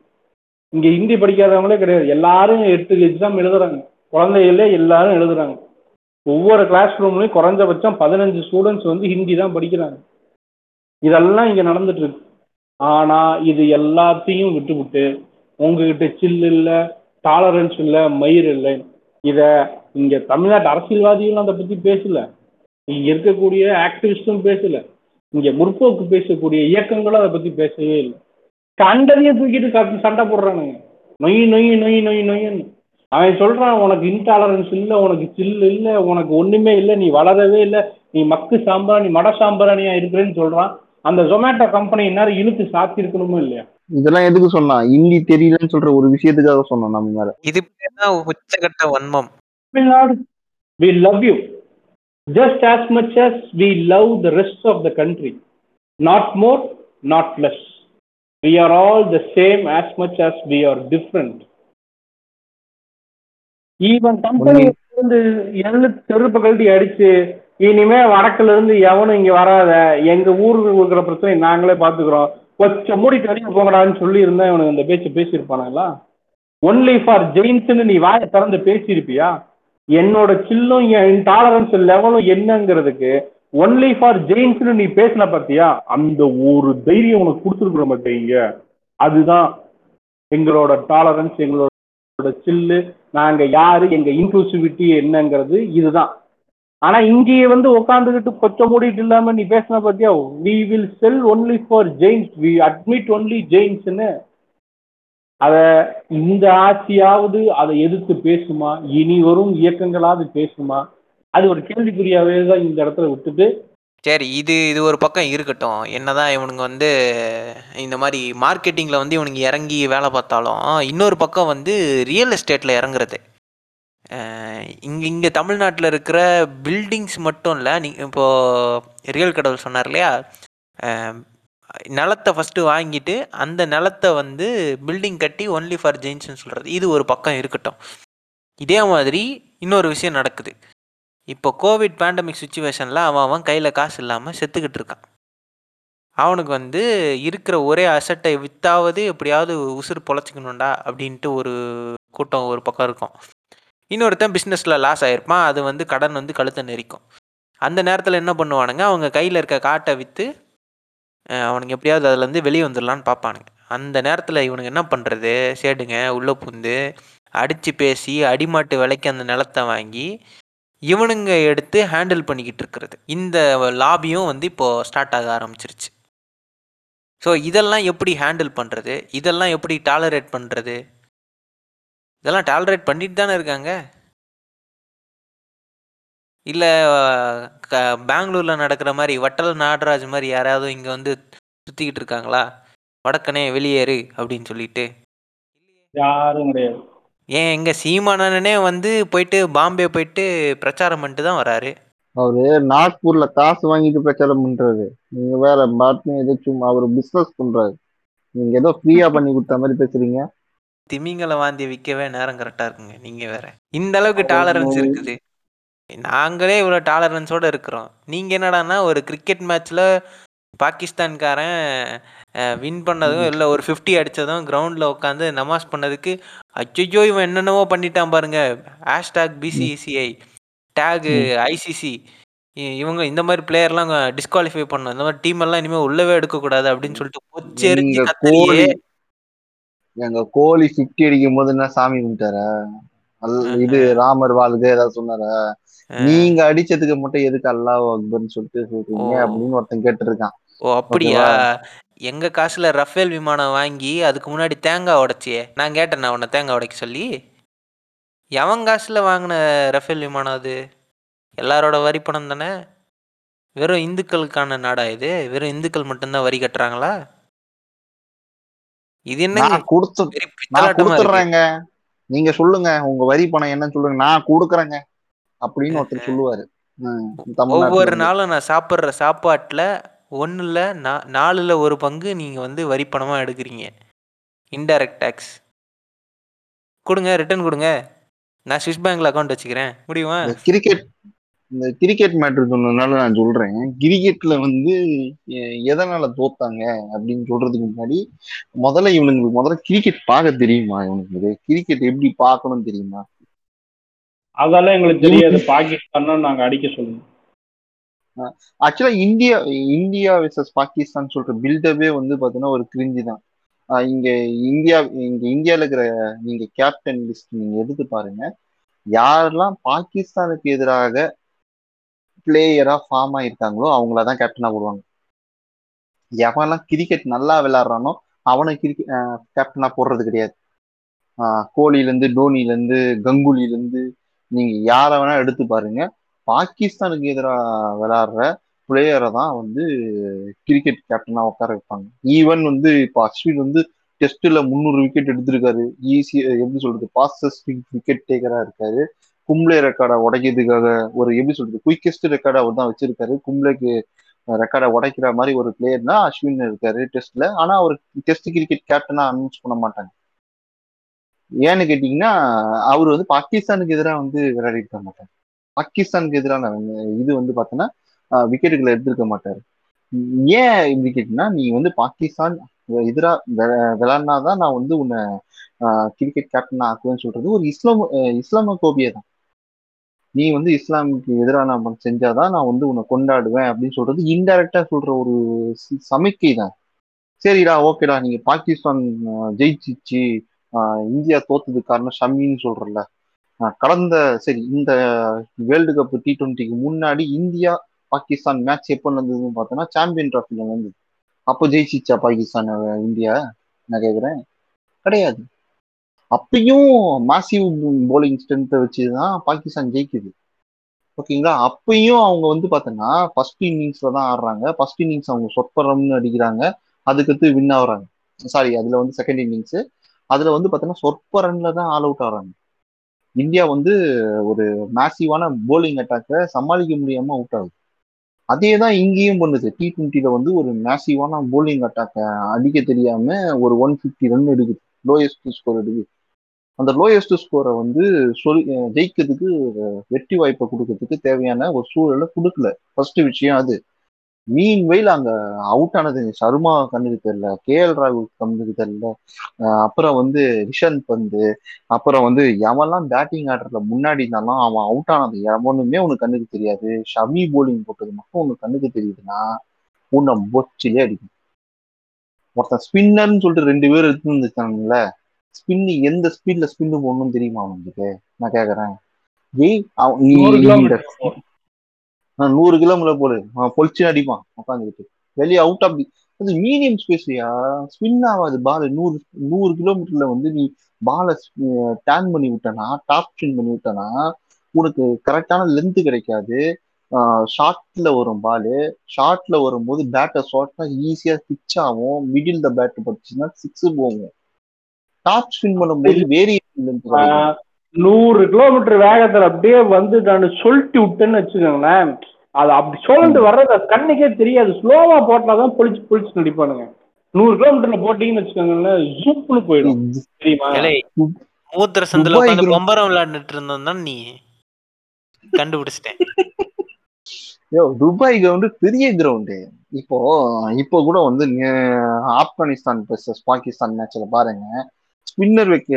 இங்க ஹிந்தி படிக்காதவங்களே கிடையாது. எல்லாரும் எட்டு எக்ஸாம் எழுதுறாங்க. குழந்தைகளே எல்லாரும் எழுதுறாங்க. ஒவ்வொரு கிளாஸ் ரூம்லயும் குறைஞ்சபட்சம் பதினஞ்சு ஸ்டூடெண்ட்ஸ் வந்து ஹிந்தி தான் படிக்கிறாங்க. இதெல்லாம் இங்க நடந்துட்டு இருக்கு. ஆனா இது எல்லாத்தையும் விட்டுவிட்டு உங்ககிட்ட சில்லு இல்லை டாலரன்ஸ் இல்லை மயிர் இல்லை. இத இங்க தமிழ்நாட்டு அரசியல்வாதிகளும் அதை பத்தி பேசல. இங்க இருக்கக்கூடிய ஆக்டிவிஸ்டும் பேசல. இங்க முற்போக்கு பேசக்கூடிய இயக்கங்களும் அதை பத்தி பேசவே இல்லை. கண்டதையும் தூக்கிட்டு சண்டை போடுறானுங்க. நொய் நொய் நொய் நொய் நொய்ன்னு. அவன் சொல்றான் உனக்கு இன்டாலரன்ஸ் இல்லை உனக்கு சில்லு இல்லை உனக்கு ஒண்ணுமே இல்லை நீ வளரவே இல்லை நீ மக்கு சாம்பிராணி மட சாம்பிராணியா இருக்கிறேன்னு சொல்றான். அந்த ஜொமேட்டோ கம்பெனி இந்நேரம் இழுத்து சாத்திருக்கணுமோ இல்லையா? இதெல்லாம் எதுக்கு சொன்னான் ஹிந்தி தெரியலன்னு சொல்ற ஒரு விஷயத்துக்காக சொன்னோம் நம்ம மேல. இது உச்சகட்ட வன்மம். Tamil Nadu we love you. Just as much as we love the rest of the country. Not more not less. We are all the same as much as we are different. Even company இருந்து எழு செருப்பு கழட்டி அடிச்சு இனிமே வடக்குல இருந்து எவனும் இங்க வராத எங்க ஊருக்கு இருக்கிற பிரச்சனை நாங்களே பாத்துக்கிறோம் கொஞ்சம் மூடிட்டு வெளியே போங்கடான்னு சொல்லி இருந்தா இவனுக்கு அந்த பேச்சு பேசியிருப்பானுங்களா? ஒன்லி ஃபார் ஜெயின்ஸ்னு நீ வாயை திறந்து பேசியிருப்பியா? என்னோட சில்லும் என் டாலரன்ஸ் லெவலும் என்னங்கிறதுக்கு ஒன்லி ஃபார் ஜெயின்ஸ்னு நீ பேசின பார்த்தியா? அந்த ஒரு தைரியம் உனக்கு கொடுத்துருக்குற மாட்டேங்க. அதுதான் எங்களோட டாலரன்ஸ் எங்களோட சில்லு நாங்கள் யாரு எங்கள் இன்க்ளூசிவிட்டி என்னங்கிறது இதுதான். ஆனா இங்கேயே வந்து உட்காந்துக்கிட்டு கொச்ச மூடிட்டு இல்லாம நீ பேசின பத்தியா? We will sell only for Jains we admit only ஜெயின்ஸ்னு அத இந்த ஆட்சியாவது அதை எதிர்த்து பேசுமா? இனி வரும் இயக்கங்களாவது பேசுமா? அது ஒரு கேள்விக்குறியாவே தான் இந்த இடத்துல விட்டுட்டு. சரி இது இது ஒரு பக்கம் இருக்கட்டும். என்னதான் இவனுங்க வந்து இந்த மாதிரி மார்க்கெட்டிங்கில் வந்து இவனுங்க இறங்கி வேலை பார்த்தாலும் இன்னொரு பக்கம் வந்து ரியல் எஸ்டேட்டில் இறங்குறது. இங்கே இங்கே தமிழ்நாட்டில் இருக்கிற பில்டிங்ஸ் மட்டும் இல்லை நீ இப்போது ரியல் கடவுள் சொன்னார் இல்லையா? நிலத்தை ஃபஸ்ட்டு வாங்கிட்டு அந்த நிலத்தை வந்து பில்டிங் கட்டி ஒன்லி ஃபார் ஜெயின்ஸ்னு சொல்கிறது இது ஒரு பக்கம் இருக்கட்டும். இதே மாதிரி இன்னொரு விஷயம் நடக்குது. இப்போ கோவிட் பேண்டமிக் சுச்சுவேஷனில் அவன் அவன் கையில் காசு இல்லாமல் செத்துக்கிட்டு இருக்கான். அவனுக்கு வந்து இருக்கிற ஒரே அசட்டை வித்தாவது எப்படியாவது உசுறு பொழைச்சிக்கணும்டா அப்படின்ட்டு ஒரு கூட்டம் ஒரு பக்கம் இருக்கும். இன்னொருத்தன் பிஸ்னஸில் லாஸ் ஆகிருப்பான் அது வந்து கடன் வந்து கழுத்தை நெரிக்கும். அந்த நேரத்தில் என்ன பண்ணுவானுங்க? அவங்க கையில் இருக்க காட்டை விற்று அவனுக்கு எப்படியாவது அதுலேருந்து வெளியே வந்துடலான்னு பார்ப்பானுங்க. அந்த நேரத்தில் இவனுங்க என்ன பண்ணுறது சேடுங்க உள்ளே பூந்து அடித்து பேசி அடிமாட்டு விலைக்கு அந்த நிலத்தை வாங்கி இவனுங்க எடுத்து ஹேண்டில் பண்ணிக்கிட்டு இருக்கிறது. இந்த லாபியும் வந்து இப்போது ஸ்டார்ட் ஆக ஆரம்பிச்சிருச்சு. ஸோ இதெல்லாம் எப்படி ஹேண்டில் பண்ணுறது இதெல்லாம் எப்படி டாலரேட் பண்ணுறது இதெல்லாம் டாலரேட் பண்ணிட்டு தானே இருக்காங்க? இல்லை க பெங்களூரில் நடக்கிற மாதிரி வட்டல் நாடராஜ் மாதிரி யாராவது இங்கே வந்து சுற்றிக்கிட்டு இருக்காங்களா? வடக்கனே வெளியேறு அப்படின்னு சொல்லிட்டு. யாரும் கிடையாது. ஏன் எங்கள் சீமானனே வந்து போயிட்டு பாம்பே போயிட்டு பிரச்சாரம் பண்ணிட்டு தான் வராரு. அவரு நாக்பூர்ல காசு வாங்கிட்டு பிரச்சாரம் பண்றாரு. நீங்க வேற பாட்னு ஏதோ சும்மா அவரு பிசினஸ் பண்றாரு. நீங்க ஏதோ ஃப்ரீயா பண்ணி கொடுத்த மாதிரி பேசுறீங்க. திமிங்கலை வாந்தி விற்கவே நேரம் கரெக்டாக இருக்குங்க. நீங்கள் வேற. இந்த அளவுக்கு டாலரன்ஸ் இருக்குது. நாங்களே இவ்வளோ டாலரன்ஸோடு இருக்கிறோம். நீங்கள் என்னடான்னா ஒரு கிரிக்கெட் மேட்ச்சில் பாகிஸ்தான்காரன் வின் பண்ணதும் இல்லை ஒரு ஃபிஃப்டி அடித்ததும் கிரவுண்டில் உட்காந்து நமாஸ் பண்ணதுக்கு அச்சோ இவன் என்னென்னவோ பண்ணிட்டான் பாருங்க. ஹேஷ்டாக் பிசிசிஐ டேகு ஐசிசி இவங்க இந்த மாதிரி பிளேயர்லாம் டிஸ்குவாலிஃபை பண்ணணும். இந்த மாதிரி டீம் எல்லாம் இனிமேல் உள்ளவே எடுக்கக்கூடாது அப்படின்னு சொல்லிட்டு பொச்செரிஞ்சு எங்க கோழி ஃபிஃப்டி அடிக்கும் போது என்ன சாமி கும்பிட்டாரா? இது ராமர் வாழ்க ஏதாவது சொன்னாரா? நீங்க அடிச்சதுக்கு மட்டும் எதுக்கு அல்லாஹ் அக்பர்னு சொல்லிட்டு சொல்றீங்க. அப்படின்னு ஒருத்தன் கேட்டிருக்கான். ஓ அப்படியா? எங்க காசுல ரஃபேல் விமானம் வாங்கி அதுக்கு முன்னாடி தேங்காய் உடைச்சியே. நான் கேட்டேன் உன்னை தேங்காய் உடைக்க சொல்லி. எவன் காசுல வாங்கின ரஃபேல் விமானம் அது? எல்லாரோட வரி பணம் தானே? வெறும் இந்துக்களுக்கான நாடா இது? வெறும் இந்துக்கள் மட்டும்தான் வரி கட்டுறாங்களா? இது நான் கொடுத்து கொடுத்துட்றேங்க நீங்க சொல்லுங்க. உங்க வரி பணம் என்னன்னு சொல்லுங்க. நான் கொடுக்குறேங்க. அப்படின்னு ஒருத்தர் சொல்லுவாரு. ஒவ்வொரு. நாளும் நான் சாப்பிட்ற சாப்பாட்டில் ஒன்றில் நா நாலில் ஒரு பங்கு நீங்கள் வந்து வரி பணமாக எடுக்கிறீங்க. இன்டைரக்ட் டேக்ஸ் கொடுங்க ரிட்டர்ன் கொடுங்க. நான் ஸ்விஸ் பேங்க்ல அக்கௌண்ட் வச்சுக்கிறேன். முடியுமா? கிரிக்கெட் இந்த கிரிக்கெட் மேட்ரு சொன்னதுனால நான் சொல்றேன். கிரிக்கெட்ல வந்து எதனால தோத்தாங்க அப்படின்னு சொல்றதுக்கு முன்னாடி முதல்ல இவனுங்களுக்கு முதல்ல கிரிக்கெட் பார்க்க தெரியுமா இவனுக்கு? கிரிக்கெட் எப்படி பார்க்கணும் தெரியுமா? அதெல்லாம் எங்களுக்கு தெரியாது. பாகிஸ்தான் நாங்க அடிக்க சொல்லணும் ஆக்சுவலா இந்தியா இந்தியா விசஸ் பாகிஸ்தான் சொல்ற பில்டப்பே வந்து பாத்தீங்கன்னா ஒரு கிரிஞ்சி தான். இங்க இந்தியா இங்க இந்தியால இருக்கிற நீங்க கேப்டன் லிஸ்ட் நீங்க எடுத்து பாருங்க. யாரெல்லாம் பாகிஸ்தானுக்கு எதிராக பிளேயரா ஃபார்ம் ஆயிருக்காங்களோ அவங்களதான் கேப்டனா போடுவாங்க. எவன்லாம் கிரிக்கெட் நல்லா விளையாடுறானோ அவனை கிரிக்கெட் கேப்டனா போடுறது கிடையாது. கோலிலேருந்து டோனிலேருந்து கங்குலிலேருந்து நீங்கள் யாரை வேணால் நீங்க வேணா எடுத்து பாருங்க. பாகிஸ்தானுக்கு எதிராக விளையாடுற பிளேயரை தான் வந்து கிரிக்கெட் கேப்டனா உட்கார வைப்பாங்க. ஈவன் வந்து இப்போ அஸ்வின் வந்து டெஸ்ட்ல முந்நூறு விக்கெட் எடுத்திருக்காரு. ஈஸியாக எப்படி சொல்றது? பாஸ்டஸ்ட் விக்கெட் டேக்கரா இருக்காரு. கும்ளே ரெக்கார்டை உடைக்கிறதுக்காக ஒரு எப்படி சொல்றது குயிக்கஸ்ட் ரெக்கார்டை அவர் தான் வச்சிருக்காரு. கும்ளேக்கு ரெக்கார்டை உடைக்கிற மாதிரி ஒரு பிளேயர்னா அஸ்வின் இருக்காரு டெஸ்ட்ல ஆனா அவர் டெஸ்ட் கிரிக்கெட் கேப்டனா அனௌன்ஸ் பண்ண மாட்டாங்க. ஏன்னு கேட்டீங்கன்னா அவர் வந்து பாகிஸ்தானுக்கு எதிராக வந்து விளையாடிட்டு மாட்டார். பாகிஸ்தானுக்கு எதிரான இது வந்து பார்த்தோன்னா விக்கெட்டுகளை எடுத்திருக்க மாட்டார். ஏன் இப்படி கேட்டீங்கன்னா நீ வந்து பாகிஸ்தான் எதிரா விளையாடினாதான் நான் வந்து உன்னை கிரிக்கெட் கேப்டன் ஆக்குவேன்னு சொல்றது ஒரு இஸ்லாம் இஸ்லாம கோபியை தான். நீ வந்து இஸ்லாமுக்கு எதிராக நான் செஞ்சாதான் நான் வந்து உன்னை கொண்டாடுவேன் அப்படின்னு சொல்றது இன்டைரக்டா சொல்ற ஒரு சமிக்கை தான் சரிடா ஓகேடா நீங்க பாகிஸ்தான் ஜெயிச்சிச்சு இந்தியா தோத்தது காரணம் ஷமின்னு சொல்றல கடந்த சரி இந்த வேர்ல்டு கப் டி டுவெண்ட்டிக்கு முன்னாடி இந்தியா பாகிஸ்தான் மேட்ச் எப்போ நடந்ததுன்னு பார்த்தோன்னா சாம்பியன் ட்ராஃபியில் நடந்தது. அப்போ ஜெயிச்சிச்சா பாகிஸ்தான் இந்தியா? நான் கேட்குறேன் கிடையாது. அப்பயும் மாசிவ் போலிங் ஸ்ட்ரென்த்தை வச்சுதான் பாகிஸ்தான் ஜெயிக்குது. ஓகேங்களா அப்பயும் அவங்க வந்து பார்த்தோன்னா ஃபர்ஸ்ட் இன்னிங்ஸ்ல தான் ஆடுறாங்க. ஃபர்ஸ்ட் இன்னிங்ஸ் அவங்க சொற்பரம்னு அடிக்கிறாங்க. அதுக்கடுத்து வின் ஆகுறாங்க. சாரி அதுல வந்து செகண்ட் இன்னிங்ஸ் அதுல வந்து பார்த்தோன்னா சொற்ப ரன்ல தான் ஆல் அவுட் ஆகுறாங்க இந்தியா வந்து ஒரு மேசிவான போலிங் அட்டாக்கை சமாளிக்க முடியாம அவுட் ஆகுது. அதே தான் இங்கேயும் பண்ணுது. டி டுவெண்ட்டில வந்து ஒரு மேசிவான போலிங் அட்டாக்கை அடிக்க தெரியாம ஒரு ஒன் ஃபிஃப்டி ரன் எடுக்குது. லோயஸ்ட் ஸ்கோர் எடுக்குது. அந்த லோயஸ்ட் ஸ்கோரை வந்து சொல் ஜெயிக்கிறதுக்கு வெற்றி வாய்ப்பை கொடுக்கறதுக்கு தேவையான ஒரு சூழலை கொடுக்கல. ஃபர்ஸ்ட் விஷயம் அது. மீன் வெயில் அங்க அவுட் ஆனது சர்மா கண்ணுக்கு தெரியல கே எல் ராகுல் கண்ணுக்கு தெரியல அப்புறம் வந்து ரிஷன் பந்து அப்புறம் வந்து எவன்லாம் பேட்டிங் ஆடுறதுல முன்னாடி இருந்தாலும் அவன் அவுட் ஆனது எவனுமே உனக்கு கண்ணுக்கு தெரியாது. ஷமி போலிங் போட்டது மட்டும் உனக்கு கண்ணுக்கு தெரியுதுன்னா உன்னை பொச்சிலே அடிக்கும். ஒருத்தன் ஸ்பின்னர்னு சொல்லிட்டு ரெண்டு பேர் எடுத்து வந்துருக்காங்கல்ல ஸ்பின் எந்த ஸ்பீட்ல ஸ்பின்னு போடணும்னு தெரியுமா அவனுக்கு நான் கேக்குறேன். ஜெய் நான் நூறு கிலோமீட்டர் போடு. பொழிச்சு அடிப்பான் உட்காந்துக்கிட்டு வெளியே அவுட் ஆஃப் தி அது மீடியம் ஸ்பேஸ்லயா ஸ்பின் ஆகாது பால் நூறு நூறு கிலோமீட்டர்ல வந்து நீ பாலை டேன் பண்ணி விட்டனா டாப் ஸ்பின் பண்ணி விட்டனா உனக்கு கரெக்டான லென்த் கிடைக்காது. ஷார்ட்ல வரும் பாலு ஷார்ட்ல வரும்போது பேட்டை ஷார்ட்னா ஈஸியா பிச் ஆகும். மிடில் த பேட் பட்டுச்சுன்னா சிக்ஸ் போகும். டாப் ஸ்பின் பண்ணும்போது வேரியேஷன் நூறு கிலோமீட்டர் வேகத்துல அப்படியே வந்து நான் சொல்லிட்டு விட்டேன்னு வச்சுக்கோங்களேன். அது அப்படி சொல்லிட்டு வர்றது கண்ணுக்கே தெரியாது. ஸ்லோவா போட்டாதான் பொழிச்சு பொழிச்சு நடிப்பானுங்க. நூறு கிலோமீட்டர்ல போட்டீங்கன்னு வச்சுக்கோங்களேன் ஜூப்னு போயிடும். தெரியுமா? மூத்திர சந்தில உட்காந்து. பம்பரம் விளையாண்டுட்டு இருந்தோம் தான் நீ. கண்டுபிடிச்சிட்டேன். யோ துபாய் கிரவுண்டு பெரிய கிரவுண்டு இப்போ இப்போ கூட வந்து நே- ஆப்கானிஸ்தான் vs பாகிஸ்தான் மேட்ச்ல பாருங்க. ஸ்பின்னர் வைக்க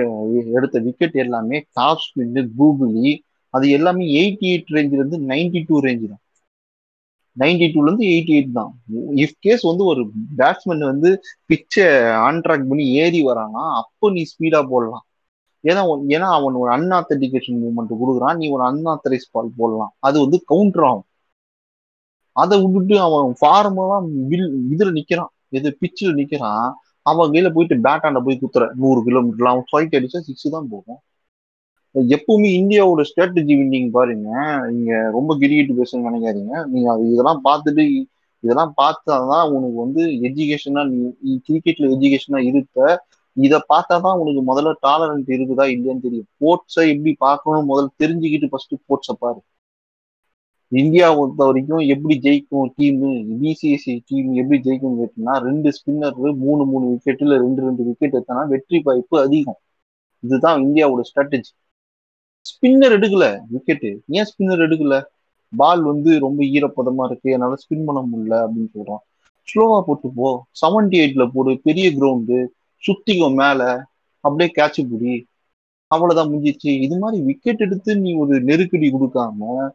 எடுத்த விக்கெட் எல்லாமே டாப் ஸ்பின்னு கூகுளி அது எல்லாமே எயிட்டி எயிட் ரேஞ்சில இருந்து நைன்டி டூ ரேஞ்ச் தான். நைன்டி டூல இருந்து எயிட்டி எயிட் தான். இஃப் கேஸ் வந்து ஒரு பேட்ஸ்மேன் வந்து பிச்சை ஆன்ட்ராக்ட் பண்ணி ஏறி வரானா அப்போ நீ ஸ்பீடா போடலாம். ஏன்னா ஏன்னா அவன் ஒரு அன்ஆத்தன்டிகேஷன் மூவ்மெண்ட் கொடுக்குறான் நீ ஒரு அன்ஆத்தரைஸ் பால் போடலாம். அது வந்து கவுண்டர் ஆகும். அதை விட்டுட்டு அவன் ஃபார்மெல்லாம் வில் இதுல நிக்கிறான். எது பிச்சில் நிக்கிறான் அவன் கையில போயிட்டு பேட்டாண்ட போய் குத்துற. நூறு கிலோமீட்டர்ல அவன் ஃபைட் அடிச்சா சிக்ஸ் தான் போகும். எப்பவுமே இந்தியாவோட ஸ்ட்ராட்டஜி வின்னிங் பாருங்க. நீங்க ரொம்ப கிரிக்கெட் பேசுன்னு நினைக்காதீங்க. நீங்க அது இதெல்லாம் பார்த்துட்டு இதெல்லாம் பார்த்தாதான் உனக்கு வந்து எஜுகேஷனா நீ கிரிக்கெட்ல எஜுகேஷனா இருப்ப. இதை பார்த்தாதான் உனக்கு முதல்ல டாலரண்ட் இருக்குதா இல்லையான்னு தெரியும். ஸ்போர்ட்ஸை எப்படி பார்க்கணும் முதல்ல தெரிஞ்சுக்கிட்டு ஃபர்ஸ்ட் ஸ்போர்ட்ஸை பாரு. இந்தியா பொறுத்த வரைக்கும் எப்படி ஜெயிக்கும் டீம் பிசிஎஸ்சி டீம் எப்படி ஜெயிக்கும் கேட்டோம்னா ரெண்டு ஸ்பின்னர் மூணு மூணு விக்கெட்ல ரெண்டு ரெண்டு விக்கெட் எடுத்தனா வெற்றி வாய்ப்பு அதிகம். இதுதான் இந்தியாவோட ஸ்ட்ராட்டஜி ஸ்பின்னர் எடுக்கல விக்கெட்டு ஏன் ஸ்பின்னர் எடுக்கல? பால் வந்து ரொம்ப ஈரப்பதமா இருக்கு என்னால ஸ்பின் பண்ண முடியல அப்படின்னு சொல்றான். ஸ்லோவா போட்டு போ. செவன்டி எயிட்ல போடு பெரிய கிரவுண்டு சுத்திக்கோ மேல அப்படியே கேட்ச் பிடி. அவ்வளவுதான் முடிஞ்சிச்சு. இது மாதிரி விக்கெட் எடுத்து நீ ஒரு நெருக்கடி கொடுக்காம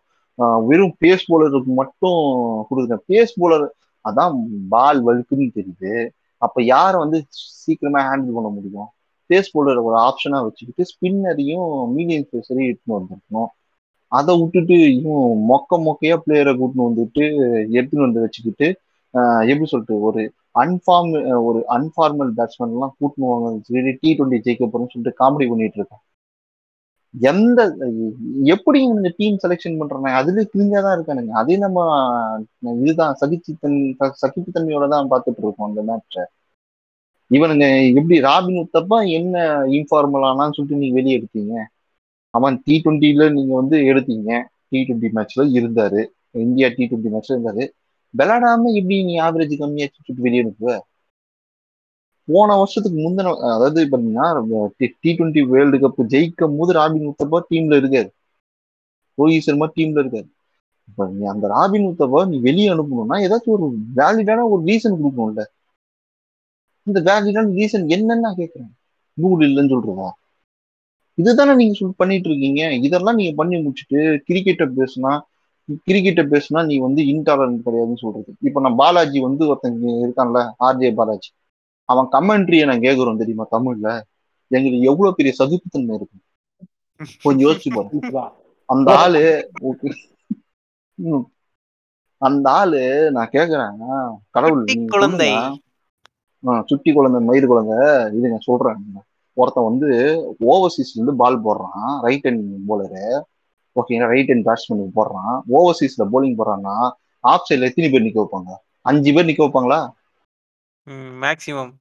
வெறும் பேஸ் போலருக்கு மட்டும் கொடுக்குற பேஸ் போலர் அதான் பால் வழுக்குன்னு தெரியுது. அப்ப யாரை வந்து சீக்கிரமா ஹேண்டில் பண்ண முடியும்? பேஸ் போலர் ஒரு ஆப்ஷனா வச்சுக்கிட்டு ஸ்பின்னரையும் மீடியம் பேஸரையும் எடுத்துன்னு வந்திருக்கணும் அதை விட்டுட்டு இவன் மொக்க மொக்கையா பிளேயரை கூட்டின்னு வந்துட்டு எடுத்துன்னு வந்து வச்சுக்கிட்டு எப்படி சொல்லிட்டு ஒரு அன்ஃபார்ம் ஒரு அன்ஃபார்மல் பேட்ஸ்மேன் எல்லாம் கூட்டின்னு வாங்க டி ட்வெண்ட்டி ஜெயிக்க போறோம்னு சொல்லிட்டு காமெடி பண்ணிட்டு இருக்கான். எந்த எப்படி இந்த டீம் செலெக்ஷன் பண்றாங்க அதுல கிழிஞ்சாதான் இருக்கானுங்க. அதே நம்ம இதுதான் சகிச்சுத்தன் சகிப்புத்தன்மையோட தான் பார்த்துட்டு இருக்கோம் அந்த மேட்ச இவனுங்க எப்படி ராபின் உத்தப்பா என்ன இன்ஃபார்மலானான்னு சொல்லிட்டு நீங்க வெளியே எடுத்தீங்க. அவன் டி டுவெண்ட்டில நீங்க வந்து எடுத்தீங்க. டி டுவெண்ட்டி மேட்ச்ல இருந்தாரு. இந்தியா டி டுவெண்ட்டி மேட்ச்ல இருந்தாரு. விளையாடாம எப்படி நீ ஆவரேஜ் கம்மியா சொல்லிட்டு வெளியே அனுப்புவ போன வருஷத்துக்கு முந்தின அதாவது பாத்தீங்கன்னா டி டுவெண்ட்டி வேர்ல்டு கப் ஜெயிக்கும் போது ராபின் உத்தப்பா டீம்ல இருக்காரு. ரோஹித் சர்மா டீம்ல இருக்காரு. இப்ப நீ அந்த ராபின் உத்தவ நீ வெளியே அனுப்பணும்னா ஏதாச்சும் ஒரு வேலிடான ஒரு ரீசன் கொடுக்கணும்ல. இந்த வேலிடான ரீசன் என்னன்னு நான் கேட்கிறேன் இல்லைன்னு சொல்றதா? இதுதானே நீங்க சொல் பண்ணிட்டு இருக்கீங்க. இதெல்லாம் நீங்க பண்ணி முடிச்சுட்டு கிரிக்கெட்டை பேசுனா கிரிக்கெட்டை பேசுனா நீ வந்து இன்டாலரன்ட் கிடையாதுன்னு சொல்றது. இப்ப நான் பாலாஜி வந்து ஒருத்தங்க இருக்கான்ல ஆர்ஜே பாலாஜி. அவன் கமெண்ட்ரியை நான் கேக்குறோம் தெரியுமா தமிழ்ல? எங்களுக்கு எவ்வளவு பெரிய சகிப்புத்தன்மை இருக்கு. கொஞ்சம் யோசிச்சு இதுதான். அந்த ஆளு. அந்த ஆளு நான் கேக்குறேன். கடவுள் குழந்தை. சுட்டி குழந்தை மயிறு குழந்தை. இது நான் சொல்றேன். ஒருத்தன் வந்து ஓவர்சீஸ்ல இருந்து பால் போடுறான். ரைட் ஹேண்ட் போலரு ஓகேங்களா ரைட் ஹேண்ட் பேட்ஸ்மேனுக்கு போடுறான். ஓவர்சீஸ்ல bowling போடுறான்னா ஆஃப் சைட்ல எத்தனை பேர் நிக்க வைப்பாங்க? அஞ்சு பேர் நிக்க வைப்பாங்களா? மேக்ஸிமம்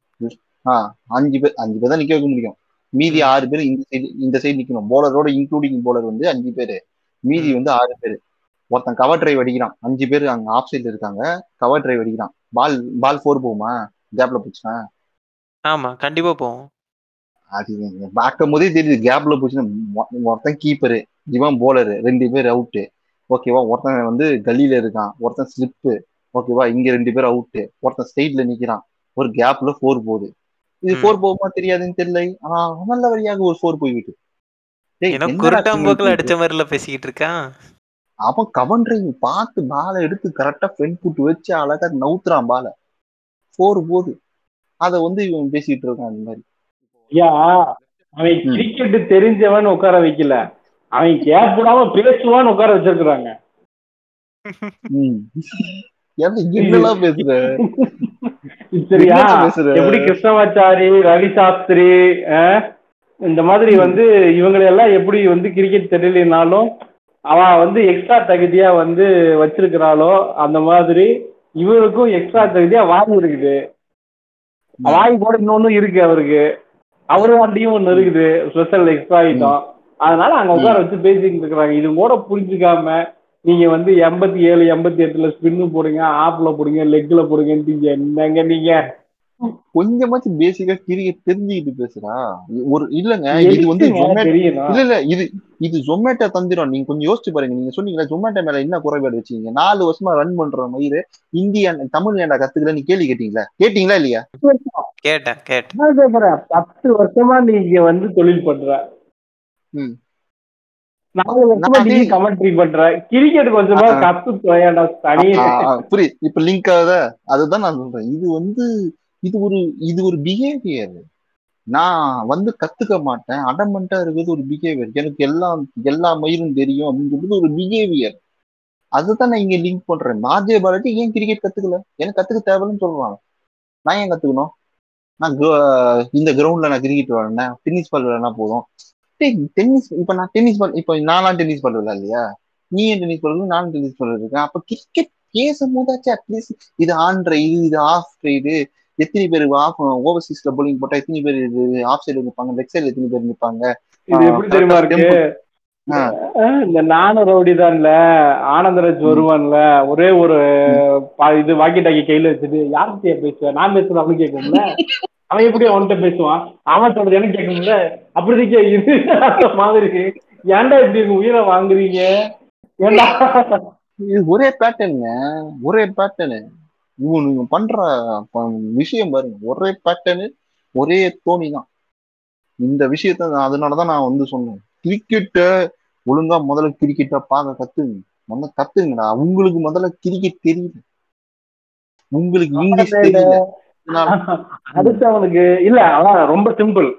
ஆ அஞ்சு பேர் அஞ்சு பேர் தான் நிக்க வைக்க முடியும். மீதி. ஆறு பேர் இந்த சைடு இந்த சைடு நிக்கணும். போலரோட இன்க்ளூடிங் போலர் வந்து அஞ்சு பேர். மீதி. வந்து ஆறு பேர். ஒருத்தன் கவர் டிரைவ் அடிக்கிறான். அஞ்சு பேர் அங்க ஆஃப் சைடுல இருக்காங்க. கவர் டிரைவ் அடிக்கிறான். பால் பால் ஃபோர் போகுமா? கேப்ல போச்சுன்னா? ஆமா கண்டிப்பா போவோம் அது பார்க்கும் போதே தெரியுது. கேப்ல போச்சுன்னா ஒருத்தன் கீப்பரு இவன் போலரு ரெண்டு பேர் அவுட்டு ஓகேவா ஒருத்தன் வந்து கல்லியில இருக்கான். ஒருத்தன் ஸ்லிப்பு ஓகேவா இங்க ரெண்டு பேர் அவுட்டு ஒருத்தன் ஸ்ட்ரெயிட்ல நிக்கிறான். ஒரு கேப்ல ஃபோர் போகுது. இது. ஃபோர் போகுமா தெரியாதுன்னு தெரியல. ஆனா நல்ல வழியாக ஒரு ஃபோர் போய்விட்டு அடிச்ச மாதிரில பேசிக்கிட்டு இருக்கான்? அவன் கவன்றை பார்த்து பாலை எடுத்து கரெக்டா ஃப்ரண்ட் புட்டு வச்சு அழகா நவுத்துறான் பாலை ஃபோர் போகுது அதை வந்து இவன் பேசிட்டு இருக்கான் அந்த மாதிரி. ஐயா அவன். கிரிக்கெட் தெரிஞ்சவன் உட்கார வைக்கல. அவன் கேப் விடாம பேசுவான்னு உட்கார வச்சிருக்காங்க ம். ஏன்டா என்னெல்லாம் பேசுற? சரியா? எப்படி கிருஷ்ணமாச்சாரி ரவி சாஸ்திரி இந்த மாதிரி வந்து இவங்களை எல்லாம் எப்படி வந்து கிரிக்கெட் தெரியலனாலும் அவன் வந்து எக்ஸ்ட்ரா தகுதியா வந்து வச்சிருக்கிறாளோ அந்த மாதிரி இவருக்கும் எக்ஸ்ட்ரா தகுதியா வாய் இருக்குது. வாய் கூட இன்னொன்னு இருக்கு அவருக்கு. அவரு வாண்டியும் ஒண்ணு இருக்குது. ஸ்பெஷல் எக்ஸ்ட்ரா ஐட்டம் அதனால அங்க உட்கார வச்சு பேசிக்கிட்டு இருக்கிறாங்க. இது கூட புரிஞ்சுக்காம நீங்க வந்து எண்பத்தி ஏழு எண்பத்தி எட்டுல ஸ்பின்னு போடுங்க ஆப்ல போடுங்க லெக்ல போடுங்கன்ட்டு என்னங்க நீங்க? கொஞ்சமாச்சும் பேசிக்கா கிரிக்கெட் தெரிஞ்சுக்கிட்டு பேசுறா ஒரு இல்லங்க இது வந்து இல்ல இல்ல இது இது ஜொமேட்டோ தந்திரம். நீங்க கொஞ்சம் யோசிச்சு பாருங்க. நீங்க சொன்னீங்களா ஜொமேட்டோ மேல என்ன குறைபாடு வச்சீங்க நாலு வருஷமா ரன் பண்ற மயிறு இந்தியா தமிழ் ஏன்டா கத்துக்கல நீ கேள்வி கேட்டீங்களா? கேட்டீங்களா இல்லையா? கேட்டேன் கேட்டேன். பத்து வருஷமா நீங்க வந்து தொழில் பண்ற. இப்ப லிங்க் ஆகுதா? அதுதான் நான் சொல்றேன். இது வந்து இது ஒரு இது ஒரு பிஹேவியர் நான் வந்து கத்துக்க மாட்டேன். அடமெண்டா இருக்கிறது ஒரு பிஹேவியர் எனக்கு எல்லாம் எல்லா மயிரும் தெரியும் அப்படின்னு சொல்றது ஒரு பிஹேவியர் அதுதான் நான் இங்க லிங்க் பண்றேன். ஆர்ஜே பாலாஜி ஏன் கிரிக்கெட் கத்துக்கல? எனக்கு கத்துக்க தேவைன்னு சொல்றாங்க. நான் ஏன் கத்துக்கணும்? நான் இந்த கிரவுண்ட்ல நான் கிரிக்கெட் விளையாடினேன். டென்னிஸ் பால் விளையாடினா போதும். டென்னிஸ் இப்ப நான் டென்னிஸ் இப்ப நான்லாம் டென்னிஸ் பால் விளையாட இல்லையா? நீ டென்னிஸ் பால் நானும் டென்னிஸ் பால் இருக்கேன் அப்ப கிரிக்கெட் பேசும் போதாச்சும் அட்லீஸ்ட் இது ஆன் ரைடு இது ஆஃப் ரைடு எத்தனை பேர் ஆஃப் ஓவர்சீஸ்ல bowling போட்டா எத்தனை பேர் இது ஆஃப் சைடு நிற்பாங்க லெக் சைடுல எத்தனை பேர் நிற்பாங்க இது எப்படி தெரியுமா இருக்கு? இந்த நானும் ரவுடி தான்ல. ஆனந்தராஜ் வருவான்ல. ஒரே ஒரு இது வாக்கி டாக்கி கையில வச்சுட்டு யார்கிட்டயா பேசுவேன் நான் பேசுறது அவனு கேட்கும்ல அவன் எப்படி அவன்கிட்ட பேசுவான்? அவன் சொல்றது எனக்கு கேட்கும்ல அப்படிதான் இது அந்த மாதிரி. ஏன்டா இப்படி உயிரை வாங்குறீங்க? ஏன்டா? இது ஒரே பேட்டர்னுங்க ஒரே பேட்டர்னு இவனுங்க பண்ற ப- விஷயம் பாருங்க. ஒரே பேட்டர்னு ஒரே தோனி தான். இந்த விஷயத்த அதனாலதான் நான் வந்து சொன்னேன். கிரிக்கெட்ட ஒழுங்கா முதல்ல கிரிக்கெட்டை பார்க்க கத்துங்க. முதல்ல கத்துங்கடா. உங்களுக்கு முதல்ல கிரிக்கெட் தெரியல உங்களுக்கு இங்கிலீஷ் தெரியல அதனால அடுத்தவனுக்கு இல்ல அதான் ரொம்ப சிம்பிள்.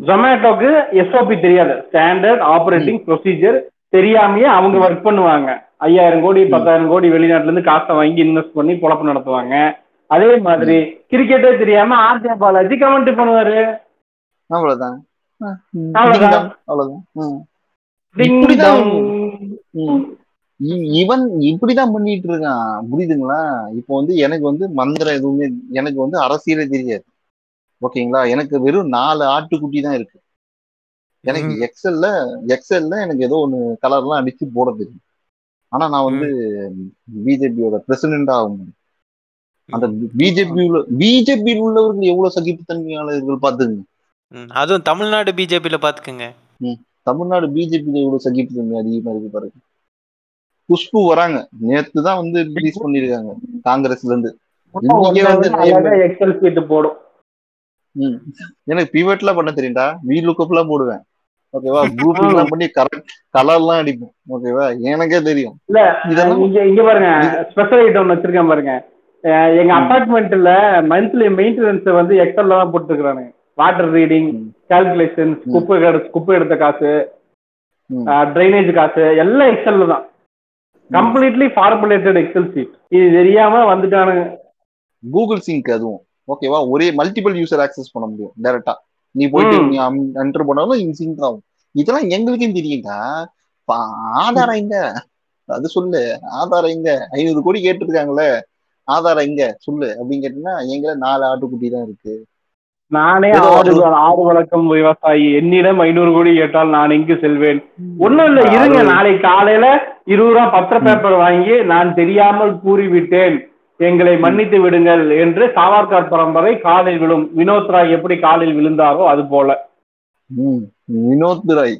ஜொமேட்டோக்கு எஸ்ஓபி தெரியாது. ஸ்டாண்டர்ட் ஆபரேட்டிங் ப்ரொசீஜர் தெரியாமயே அவங்க ஒர்க் பண்ணுவாங்க. ஐயாயிரம் கோடி பத்தாயிரம் கோடி வெளிநாட்டுல இருந்து காசை வாங்கி இன்வெஸ்ட் பண்ணி பொழப்பு நடத்துவாங்க. அதே மாதிரி கிரிக்கெட்டே தெரியாம ஆர்ஜே பாலாஜி கமெண்ட் பண்ணுவாரு. அவ்வளவுதான். அவ்வளவுதான். அவ்வளவுதான். இவன் இப்படிதான் பண்ணிட்டு இருக்கான். புரியுதுங்களா? இப்போ வந்து எனக்கு வந்து மந்திரம் எதுவுமே எனக்கு வந்து அரசியலே தெரியாது. ஓகேங்களா? எனக்கு வெறும் நாலு ஆட்டுக்குட்டி தான் இருக்கு. எனக்கு. எக்ஸல்ல எக்ஸல்ல எனக்கு ஏதோ ஒண்ணு கலர்லாம் அடிச்சு போட தெரியும். ஆனா நான் வந்து பிஜேபியோட பிரசிடென்ட் ஆக முடியும் அந்த பிஜேபி உள்ள பிஜேபியில் உள்ளவர்கள் எவ்வளவு சகிப்புத்தன்மையாளர்கள் பாத்துங்க ம், அதுவும் தமிழ்நாடு பிஜேபியில பாத்துக்கோங்க தமிழ்நாடு பிஜேபியில எவ்வளவு சகிப்புத்தன்மை அதிகமா இருக்கு பாருங்க. குஷ்பு வராங்க. நேத்து தான் வந்து ரிலீஸ் பண்ணிருக்காங்க காங்கிரஸ்ல இருந்து. போடும். எனக்கு பிவட்லாம் பண்ண தெரியும்டா. வி லுக்கப்லாம் போடுவேன். ஓகேவா குரூப் எல்லாம் பண்ணி கரெக்ட் கலர்லாம் அடிப்போம் ஓகேவா எனக்கே தெரியும். இல்ல இதெல்லாம் இங்க இங்க பாருங்க. ஸ்பெஷல் ஐட்டம் வச்சிருக்கேன் பாருங்க. எங்க அபார்ட்மெண்ட்ல மந்த்லி மெயின்டெனன்ஸ் வந்து எக்ஸல்ல தான் போட்டுருக்கானுங்க வாட்டர் ரீடிங். கால்குலேஷன். குப்பை குப்பை எடுத்த காசு. ட்ரைனேஜ் காசு எல்லாம் எக்ஸல்ல தான். கம்ப்ளீட்லி ஃபார்முலேட்டட் எக்ஸல் சீட் இது தெரியாம வந்துட்டானுங்க. கூகுள் சிங்க் அதுவும். ஓகேவா ஒரே மல்டிபிள் யூசர் ஆக்சஸ் பண்ண முடியும் டைரக்டா நீ போயிட்டு. நீ என்டர் பண்ணாலும் இங்க சிங்க் ஆகும். இதெல்லாம் எங்களுக்கும் தெரியும்டா பா- ஆதாரம் எங்க? அது சொல்லு. ஆதாரம் எங்க? ஐநூறு கோடி கேட்டிருக்காங்களே. ஆதாரம் எங்க? சொல்லு. அப்படின்னு கேட்டீங்கன்னா எங்க? நாலு ஆட்டுக்குட்டி தான் இருக்கு. நானே ஆடு ஒரு- ஆடு வளர்க்கும் விவசாயி. என்னிடம் ஐநூறு கோடி கேட்டால் நான் எங்கு செல்வேன்? ஒண்ணும் இல்ல இருங்க நாளைக்கு காலையில இருபது ரூபா பத்திர பேப்பர் வாங்கி நான் தெரியாமல் கூறிவிட்டேன். எங்களை மன்னித்து விடுங்கள் என்று சாவர்கர் பரம்பரை காலில் விழும். வினோத் ராய் எப்படி காலில் விழுந்தாரோ அது போல. வினோத் ராய்.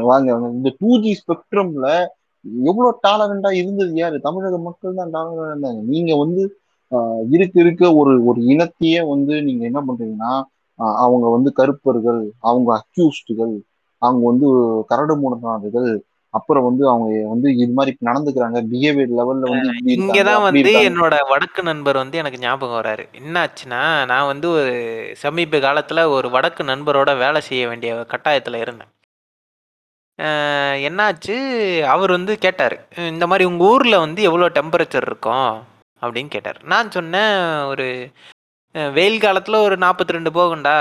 வாங்க இந்த டூ ஜி ஸ்பெக்ட்ரம்ல எவ்வளவு டாலரண்டா இருந்தது யாரு? தமிழக மக்கள் தான் டாலரண்டா இருந்தாங்க. நீங்க வந்து இருக்க இருக்க. ஒரு ஒரு இனத்தையே வந்து நீங்க என்ன பண்றீங்கன்னா அவங்க வந்து கருப்பர்கள் அவங்க அக்யூஸ்டுகள் அவங்க வந்து கரடு முரடானர்கள் அப்புறம் வந்து அவங்க வந்து இது மாதிரி நடந்துக்கிறாங்க. பிஹேவியர் லெவல்ல வந்து இங்கதான் வந்து. என்னோட வடக்கு நண்பர் வந்து எனக்கு ஞாபகம் வராரு என்னாச்சுன்னா நான் வந்து ஒரு சமீப காலத்துல ஒரு வடக்கு நண்பரோட வேலை செய்ய வேண்டிய கட்டாயத்துல இருந்தேன். என்னாச்சு? அவர் வந்து கேட்டார் இந்த மாதிரி உங்க ஊர்ல வந்து எவ்வளோ டெம்பரேச்சர் இருக்கும்? அப்படின்னு கேட்டார். நான் சொன்னேன் ஒரு வெயில் காலத்தில் ஒரு நாற்பத்தி ரெண்டு போகும்டா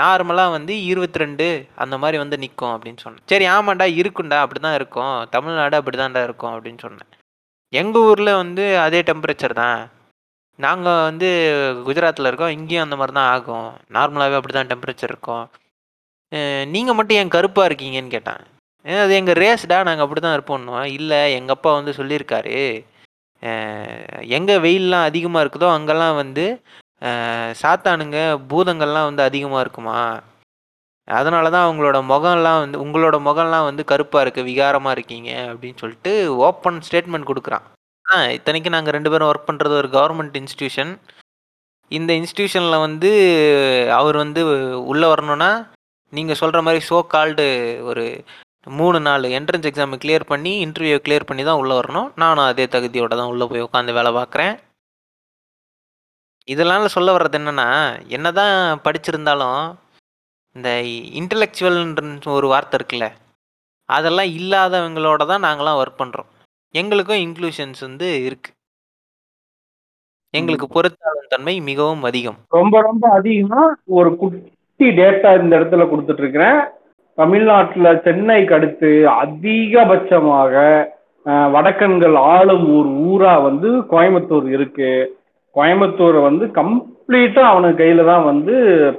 நார்மலாக வந்து இருபத்தி ரெண்டு அந்த மாதிரி வந்து நிற்கும் அப்படின்னு சொன்னேன். சரி ஆமாண்டா இருக்கும்டா அப்படி தான் இருக்கும். தமிழ்நாடு அப்படி தான்டா இருக்கும் அப்படின்னு சொன்னேன். எங்கள் ஊரில் வந்து அதே டெம்பரேச்சர் தான். நாங்கள் வந்து குஜராத்தில் இருக்கோம் இங்கேயும் அந்த மாதிரி தான் ஆகும். நார்மலாகவே அப்படி தான் டெம்பரேச்சர் இருக்கும் நீங்கள் மட்டும் என் கருப்பாக இருக்கீங்கன்னு கேட்டேன். அது எங்கள் ரேஸ்டா நாங்கள் அப்படி தான் இருப்போம் இல்லை எங்கள் அப்பா வந்து சொல்லியிருக்காரு எங்கே வெயில்லாம் அதிகமாக இருக்குதோ அங்கெல்லாம் வந்து சாத்தானுங்க பூதங்கள்லாம் வந்து அதிகமாக இருக்குமா? அதனால தான் அவங்களோட முகம்லாம் வந்து உங்களோட முகம்லாம் வந்து கருப்பாக இருக்குது விகாரமாக இருக்கீங்க அப்படின்னு சொல்லிட்டு ஓப்பன் ஸ்டேட்மெண்ட் கொடுக்குறான். ஆ இத்தனைக்கு நாங்கள் ரெண்டு பேரும் ஒர்க் பண்ணுறது ஒரு கவர்மெண்ட் இன்ஸ்டியூஷன் இந்த இன்ஸ்டியூஷனில் வந்து அவர் வந்து உள்ளே வரணும்னா நீங்கள் சொல்கிற மாதிரி ஷோ கால்டு ஒரு மூணு நாலு என்ட்ரன்ஸ் எக்ஸாமை கிளியர் பண்ணி இன்டர்வியூ கிளியர் பண்ணி தான் உள்ளே வரணும். நானும் அதே தகுதியோட தான் உள்ளே போய் உட்காந்து வேலை பார்க்குறேன். இதெல்லாம் சொல்ல வர்றது என்னன்னா என்னதான் படிச்சிருந்தாலும் இந்த இன்டலெக்சுவல்ன்ற ஒரு வார்த்தை இருக்குல்ல அதெல்லாம் இல்லாதவங்களோட தான் நாங்களாம் ஒர்க் பண்ணுறோம் எங்களுக்கும் இன்க்ளூஷன்ஸ் வந்து இருக்கு. எங்களுக்கு பொறுத்தாளும் தன்மை மிகவும் அதிகம். ரொம்ப ரொம்ப அதிகமா ஒரு குட்டி டேட்டா இந்த இடத்துல கொடுத்துட்டு இருக்கிறேன். தமிழ்நாட்டுல சென்னைக்கு அடுத்து அதிகபட்சமாக வடக்கன்கள் ஆளும் ஒரு ஊரா வந்து கோயம்புத்தூர் இருக்கு. கோயம்புத்தூரை வந்து கம்ப்ளீட்டா அவனுக்கு கையில தான் வந்து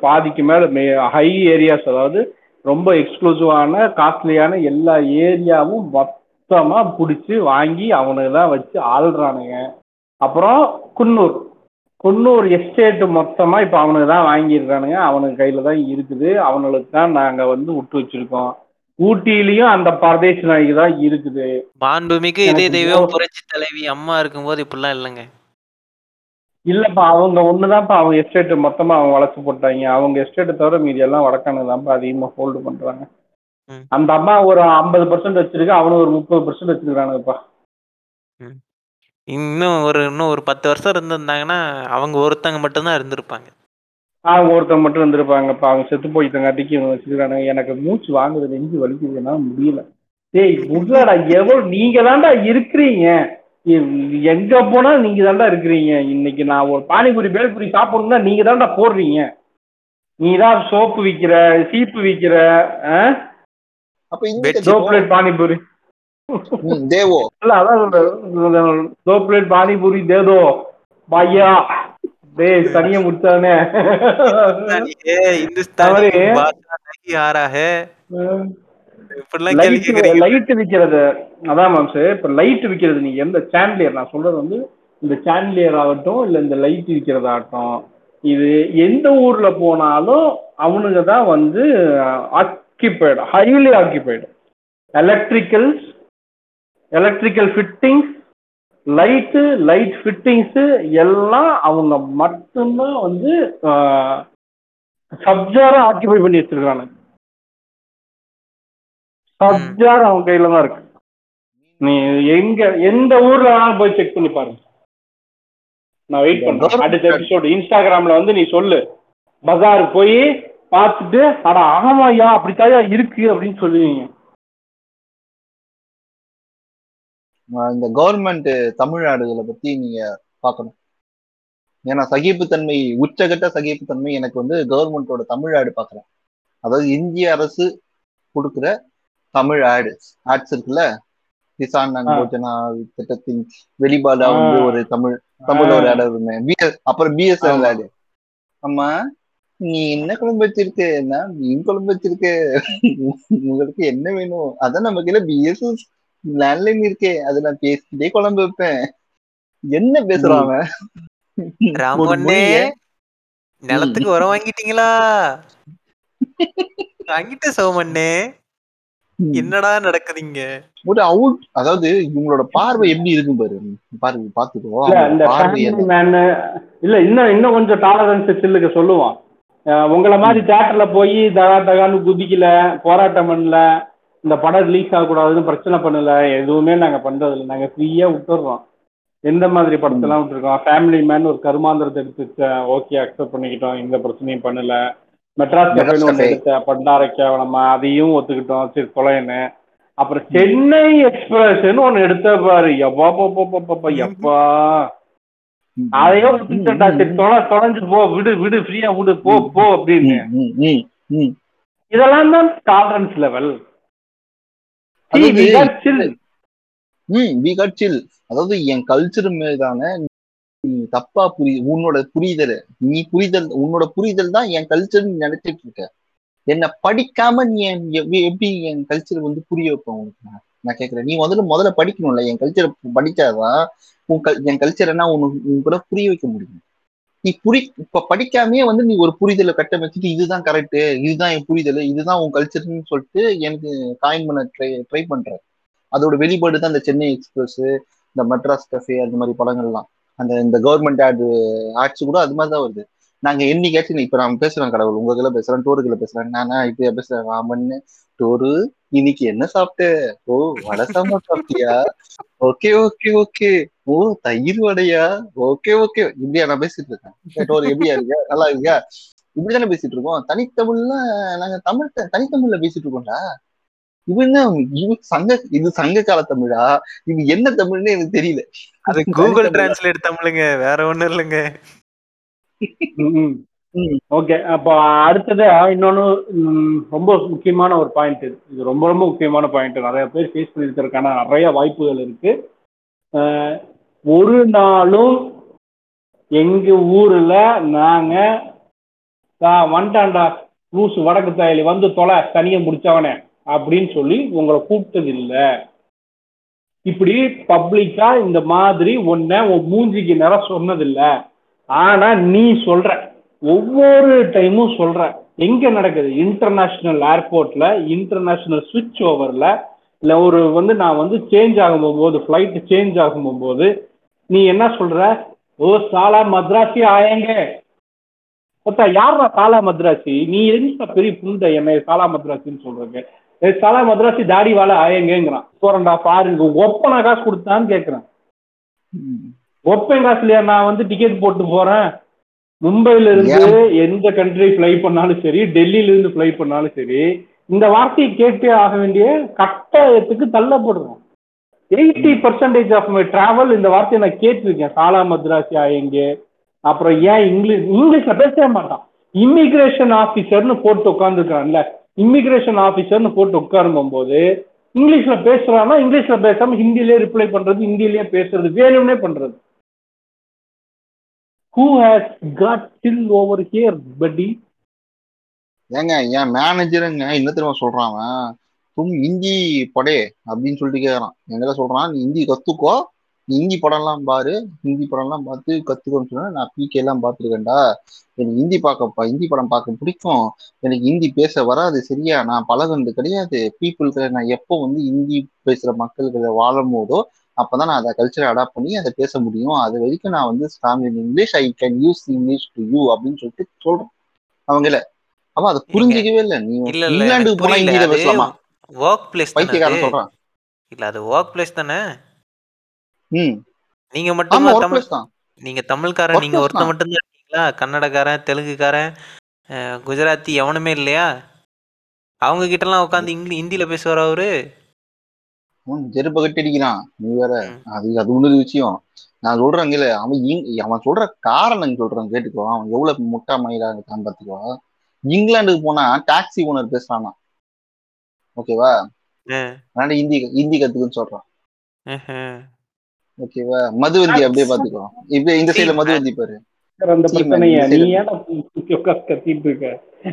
பாதிக்கு மேல ஹை ஏரியாஸ் அதாவது ரொம்ப எக்ஸ்க்ளூசிவான காஸ்ட்லியான எல்லா ஏரியாவும் மொத்தமா பிடிச்சி வாங்கி அவனுக்கு தான் வச்சு ஆள்றானுங்க. அப்புறம் குன்னூர். குன்னூர் எஸ்டேட் மொத்தமா இப்ப அவனுக்கு தான் வாங்கியிருக்கானுங்க. அவனுக்கு கையில தான் இருக்குது. அவனுக்கு தான் நாங்க வந்து விட்டு வச்சிருக்கோம். ஊட்டியிலயும் அந்த பரதேச நாய்க்கு தான் இருக்குது. மாண்புமிகு எனக்கு தெய்வம் புரட்சி தலைவி அம்மா இருக்கும்போது இப்படிலாம் இல்லைங்க. இல்லப்பா அவங்க ஒண்ணுதான்ப்பா அவங்க எஸ்டேட் மொத்தமா அவங்க வளர்ச்சி போட்டாங்க. அவங்க எஸ்டேட்டை தவிர மீதி எல்லாம் வடக்கானு தான்ப்பா அதிகமா ஹோல்டு பண்றாங்க. அந்த அம்மா ஒரு ஐம்பது பர்சன்ட் வச்சிருக்கு அவனு ஒரு முப்பது பர்சன்ட் வச்சிருக்கானுங்கப்பா இன்னும் ஒரு இன்னும் ஒரு பத்து வருஷம் இருந்திருந்தாங்கன்னா அவங்க ஒருத்தங்க மட்டும்தான் இருந்திருப்பாங்க. அவங்க ஒருத்தன் மட்டும் வந்திருப்பாங்கப்பா அவங்க செத்து போயிட்டங்காட்டிக்கு இவங்க வச்சிருக்கானுங்க. எனக்கு மூச்சு வாங்குது நெஞ்சு வலிக்குது என்னால முடியல. டேய் முட்லடா எவ்வளவு நீங்க தான்டா இருக்கிறீங்க எங்க போனா நீங்க தான்டா இருக்கிறீங்க. இன்னைக்கு நான் ஒரு பானிபூரி பேல்பூரி சாப்பிடணும்னா நீங்க தான்டா போடுறீங்க. நீ தான் சோப்பு விக்கிற சீப்பு விக்கிற அப்ப இந்த பானிபூரி. தேவோ. இல்ல அதான் டோ பிளேட் பானிபூரி தேதோ பையா. டேய் தனியா முடிச்சானே. இந்துஸ்தானி தவறு. பாஷா நஹி ஆ ரஹா ஹை. லைட் விக்கிறது. அதான் மேம் சார் இப்ப லைட் விக்கிறது நீங்க. எந்த சாண்ட்லியர் நான் சொல்றது வந்து இந்த சாண்ட்லியர் ஆகட்டும் இல்ல இந்த லைட் விக்கிறதாகட்டும் இது எந்த ஊர்ல போனாலும் அவனுங்க தான் வந்து occupied highly occupied electricals electrical fittings light light fittings எல்லாம் அவங்க மட்டும்தான் வந்து சப்ஜாரா ஆக்கிபை பண்ணி வச்சிருக்காங்க சப்ஜார் அவன் கையில தான் இருக்கு. நீ எங்க எந்த ஊர்ல வேணாலும் போய் செக் பண்ணி பாருங்க. நான் வெயிட் பண்றேன். அடுத்த எபிசோடு இன்ஸ்டாகிராம்ல வந்து நீ சொல்லு. பஜார் போய் பார்த்துட்டு அட ஆமாய்யா அப்படித்தாயா இருக்கு அப்படின்னு சொல்லுவீங்க. இந்த கவர்மெண்ட் தமிழ்நாடுகளை பத்தி நீங்க பார்க்கணும். ஏன்னா சகிப்புத்தன்மை உச்சகட்ட சகிப்புத்தன்மை எனக்கு வந்து கவர்மெண்டோட தமிழ் ஆடு பார்க்குறேன். அதாவது இந்திய அரசு கொடுக்குற தமிழ் ஆடு ஆட்ஸ் இருக்குல்ல? கிசான். யோஜனா திட்டத்தின் வெளிப்பாடா வந்து. ஒரு தமிழ் தமிழ் ஒரு ஆடு வருமே பிஎஸ் அப்புறம் பிஎஸ்எல் ஆமா. ஆடு. அம்மா நீ என்ன குழம்பு வச்சிருக்க? மீன் குழம்பு வச்சிருக்க. [LAUGHS] உங்களுக்கு என்ன வேணும்? அதான் நம்ம கையில பிஎஸ்எஸ் லேண்ட்லைன் இருக்கே அது நான் பேசிக்கிட்டே குழம்பு வைப்பேன். என்ன பேசுறான் ராமண்ணே நிலத்துக்கு உரம் வாங்கிட்டீங்களா? [LAUGHS] வாங்கிட்ட சோமண்ணே. என்னடா நடக்குதுங்க? ஒரு அவுட் அதாவது இவங்களோட பார்வை எப்படி இருக்கும் பாரு? பாரு பாத்துக்கோ இல்ல இன்னும் இன்னும் கொஞ்சம் டாலரன்ஸ் சில்லுக்கு சொல்லுவான். உங்களை மாதிரி தியேட்டர்ல போய் தகா தகான்னு குதிக்கல போராட்டம் பண்ணல இந்த படம் ரிலீஸ் ஆகக்கூடாதுன்னு பிரச்சனை பண்ணல. எதுவுமே நாங்க பண்றது இல்லை நாங்க ஃப்ரீயா விட்டுடுறோம் எந்த மாதிரி படத்தெல்லாம் விட்டுருக்கோம்? ஃபேமிலி மேன் ஒரு கருமாந்திரத்தை எடுத்து ஓகே அக்செப்ட் பண்ணிக்கிட்டோம். எந்த பிரச்சனையும் பண்ணல. மெட்ராஸ் கஃபேன்னு ஒன்று. எடுத்த பண்டாரைக்கா நம்ம அதையும் ஒத்துக்கிட்டோம். சரி தொலைன்னு. அப்புறம் சென்னை எக்ஸ்பிரஸ்ன்னு ஒன்று எடுத்த பாரு. எப்பா பப்பா எப்பா. அதையோ விட்டுட்டா. சரி தொலை தொலைஞ்சு போ விடு விடு ஃப்ரீயா விடு போ போ அப்படின்னு. இதெல்லாம் தான் டாலரன்ஸ் லெவல் ம் வி காட் சில் அதாவது என் கல்ச்சர் மீதான தப்பா புரி உன்னோட புரிதல் நீ புரிதல் உன்னோட புரிதல் தான் என் கல்ச்சர் நினைச்சிட்டு இருக்க. என்ன படிக்காம நீ எப்படி என் கல்ச்சர் வந்து புரிய வைப்ப உனக்கு? நான்? கேக்குறேன். நீ முதல்ல முதல்ல படிக்கணும்ல. என் கல்ச்சர் படிச்சாதான் உன் கல் என் கல்ச்சர் என்ன உனக்கு உன் கூட புரிய வைக்க முடியும். நீ புரி இப்ப படிக்காமயே வந்து நீ ஒரு புரிதலை கட்டமைச்சிட்டு இதுதான் கரெக்ட் இதுதான் என் புரிதல் இதுதான் உன் கல்ச்சர்னு சொல்லிட்டு எனக்கு காயின் பண்ண ட்ரை ட்ரை பண்ற. அதோட வெளிப்பாடு தான் இந்த சென்னை எக்ஸ்பிரஸ் இந்த மெட்ராஸ் கஃபே அந்த மாதிரி படங்கள்லாம். அந்த இந்த கவர்மெண்ட் ஆட் ஆட்ஸ் கூட அது மாதிரி தான் வருது. நாங்க என்னைக்காச்சும் இப்ப நான் பேசுறேன் கடவுள் உங்ககிட்ட பேசுறேன் டோருக்குள்ள பேசுறேன். நானா இப்ப பேசுறேன்? ராமன்னு டோரு இன்னைக்கு என்ன சாப்பிட்ட? ஓ வடை சாம்பார் சாப்பிட்டியா? Okay okay okay. ஓ தயிர் வடையா? Okay okay. இப்படியா நான் பேசிட்டு இருக்கேன். டோரு எப்படியா இருக்க? நல்லா இருக்கியா இப்படிதானே பேசிட்டு இருக்கோம். தனித்தமிழ்ல நாங்க தமிழ் தனித்தமிழ்ல பேசிட்டு இருக்கோம்டா. என்ன இது சங்க இது சங்க கால தமிழா? இது என்ன தமிழ்னு எனக்கு தெரியல. அது கூகுள் டிரான்ஸ்லேட் தமிழுங்க. வேற ஒண்ணும் இல்லைங்க. ஓகே அப்போ அடுத்தது இன்னொன்று ரொம்ப முக்கியமான ஒரு பாயிண்ட் இது. ரொம்ப ரொம்ப முக்கியமான பாயிண்ட் நிறைய பேர் ஃபேஸ் பண்ணிருக்கிறதுக்கான நிறைய வாய்ப்புகள் இருக்கு. ஒரு நாளும் எங்க ஊர்ல நாங்க "நான் வந்துட்டான்டா லூசு வடக்கு தாயலி வந்து தொலை தனியை முடிச்சவனே அப்படின்னு சொல்லி உங்களை கூப்பிட்டது இல்லை இப்படி பப்ளிக்கா இந்த மாதிரி ஒன்ன உன் மூஞ்சிக்கு நேரம் சொன்னதில்ல. ஆனா நீ சொல்ற. ஒவ்வொரு டைமும் சொல்ற. எங்க நடக்குது? இன்டர்நேஷனல் ஏர்போர்ட்ல இன்டர்நேஷனல் சுவிட்ச் ஓவர்ல இல்ல ஒரு வந்து நான் வந்து சேஞ்ச் ஆகும் போகும்போது ஃபிளைட் சேஞ்ச் ஆகும் போகும்போது நீ என்ன சொல்ற? ஓ சாலா மத்ராசி ஆயங்க. பார்த்தா யாரா சாலா மத்ராசி? நீ எதுக்கு பெரிய புந்த என்னை சாலா மத்ராசின்னு சொல்றீங்க? சாலா மத்ராசி தாடி வாழ ஆயங்கிறான் போறண்டா பாருங்க ஒப்பனை காசு கொடுத்தான்னு கேட்கிறான் ஒப்பன் காசுலயா? நான் வந்து டிக்கெட் போட்டு போறேன். மும்பைல இருந்து எந்த கண்ட்ரி ஃப்ளை பண்ணாலும் சரி டெல்லியில இருந்து ஃப்ளை பண்ணாலும் சரி இந்த வார்த்தையை கேட்டே ஆக வேண்டிய கட்டாயத்துக்கு தள்ளப்படுறோம். Eighty percentage of my travel இந்த வார்த்தையை நான் கேட்டிருக்கேன். சாலா மദ്രാசி ஆயங்க அப்புறம் ஏன் இங்கிலீஷ் இங்கிலீஷ்ல பேசவே மாட்டான். இமிகிரேஷன் ஆபீசர்னு போட்டு உட்காந்துருக்கான்ல இமிகிரேஷன் ஆபீசர்னு போட்டு உட்காரும் போது இங்கிலீஷ்ல பேசுறான்னா இங்கிலீஷ்ல பேசாம ஹிந்திலேயே ரிப்ளை பண்றது ஹிந்திலேயே பேசுறது வேணும்னே பண்றது. Who has got till over here பட்டி ஏங்க என் மேனேஜருங்க என்ன தெரியுமா சொல்றான் தும் ஹிந்தி படே அப்படின்னு சொல்லிட்டு கேக்குறான். எங்கிட்ட சொல்றான்? நீ ஹிந்தி கத்துக்கோ. ஹிந்தி படம்லாம் பாரு. ஹிந்தி படம்லாம் பார்த்து கத்துக்கோன்னு சொன்னா நான் பிகே எல்லாம் பார்த்துருக்கேன்டா. எனக்கு ஹிந்தி பார்க்க ஹிந்தி படம் பார்க்க பிடிக்கும். எனக்கு ஹிந்தி பேச வராது சரியா? நான் பழகுனது கிடையாது. பீப்புளுக்கு நான் எப்போ வந்து ஹிந்தி பேசுற மக்களுக்கு வாழும் போதோ அப்பதான் நான் அதை கல்ச்சரை அடாப்ட் பண்ணி அதை பேச முடியும். அது வரைக்கும் நான் வந்து strong in English I can use English to you அப்படின்னு சொல்லிட்டு சொல்றேன். அவங்கள அப்ப அதை புரிஞ்சிக்கவே இல்லை. நீ இங்கிலாந்துக்கு போனா அது பேசலாமா? ஒர்க் பிளேஸ் தானே பைத்தியக்காரன் சொல்றான். இல்ல அது ஒர்க் பிளேஸ் தானே? ம். நீங்க மட்டுமா தமிழ் தான். நீங்க தமிழ்காரன் நீங்க ஒருத்த தான். மட்டும்தான் இருக்கீங்களா? கன்னடக்காரன் தெலுங்குக்காரன் குஜராத்தி எவனுமே இல்லையா? அவங்க கிட்ட எல்லாம் உட்காந்து இங்கிலி ஹிந்தியில பேசுவார் அவரு? செருப்ப கட்டி அடிக்கிறான் நீ வேற. அது அது இன்னொரு விஷயம் நான் சொல்றேங்கல்ல அவன் இங்- அவன் சொல்ற காரணம் சொல்றேன் கேட்டுக்கோ அவன் எவ்வளவு முட்டா மயிலா இருக்கான் பாத்துக்கோ இங்கிலாந்துக்கு போனா டாக்ஸி ஓனர் பேசுறானா ஓகேவா அதனால ஹிந்தி ஹிந்தி கத்துக்குன்னு சொல்றான். ஓகேவா மதுவந்தி அப்படியே பாத்துக்கோ இப்ப இந்த சைடுல மதுவந்தி பாரு அந்த பிரச்சனைய நீ ஏன் கத்திட்டு இருக்க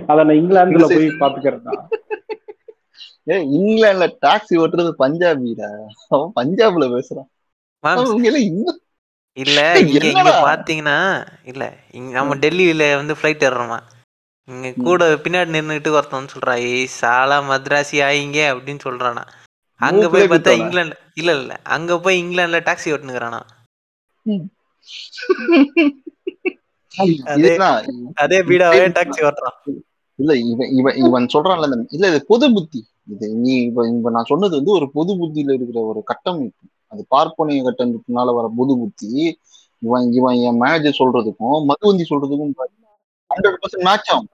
அத நான் இங்கிலாந்துல போய் பாத்துக்கிறேன் ஏ இங்கிலாந்துல டாக்ஸி ஓட்டுறது பஞ்சாபிடா? அவன் பஞ்சாப்ல பேசுறான். இல்ல இங்க இங்க? பாத்தீங்கன்னா இல்ல இங்க நம்ம டெல்லியில வந்து ஃபிளைட் ஏறுறோமா? இங்க கூட பின்னாடி நின்னுட்டு ஒருத்தன் சொல்றான் ஏய் சாலா மദ്രാசி ஆயிங்க அப்படின்னு சொல்றானா. அங்க போய் பார்த்தா. இங்கிலாந்து இல்ல இல்ல அங்க போய் இங்கிலாந்துல டாக்ஸி ஓட்டுனுக்குறானா? அதே அதே பீடாவே டாக்ஸி ஓட்டுறான். இல்ல இவன் இவன் இவன் சொல்றான்ல இந்த- இல்ல இது பொது புத்தி. இது நீ இப்ப இப்ப நான் சொன்னது வந்து ஒரு பொது புத்தியில இருக்கிற ஒரு கட்டமைப்பு. அது பார்ப்பனிய கட்டமைப்புனால வர பொது புத்தி. இவன் இவன் என் மேனேஜர் சொல்றதுக்கும் மதுவந்தி சொல்றதுக்கும் ஹண்ட்ரட் பர்சன்ட் மேட்ச் ஆகும்.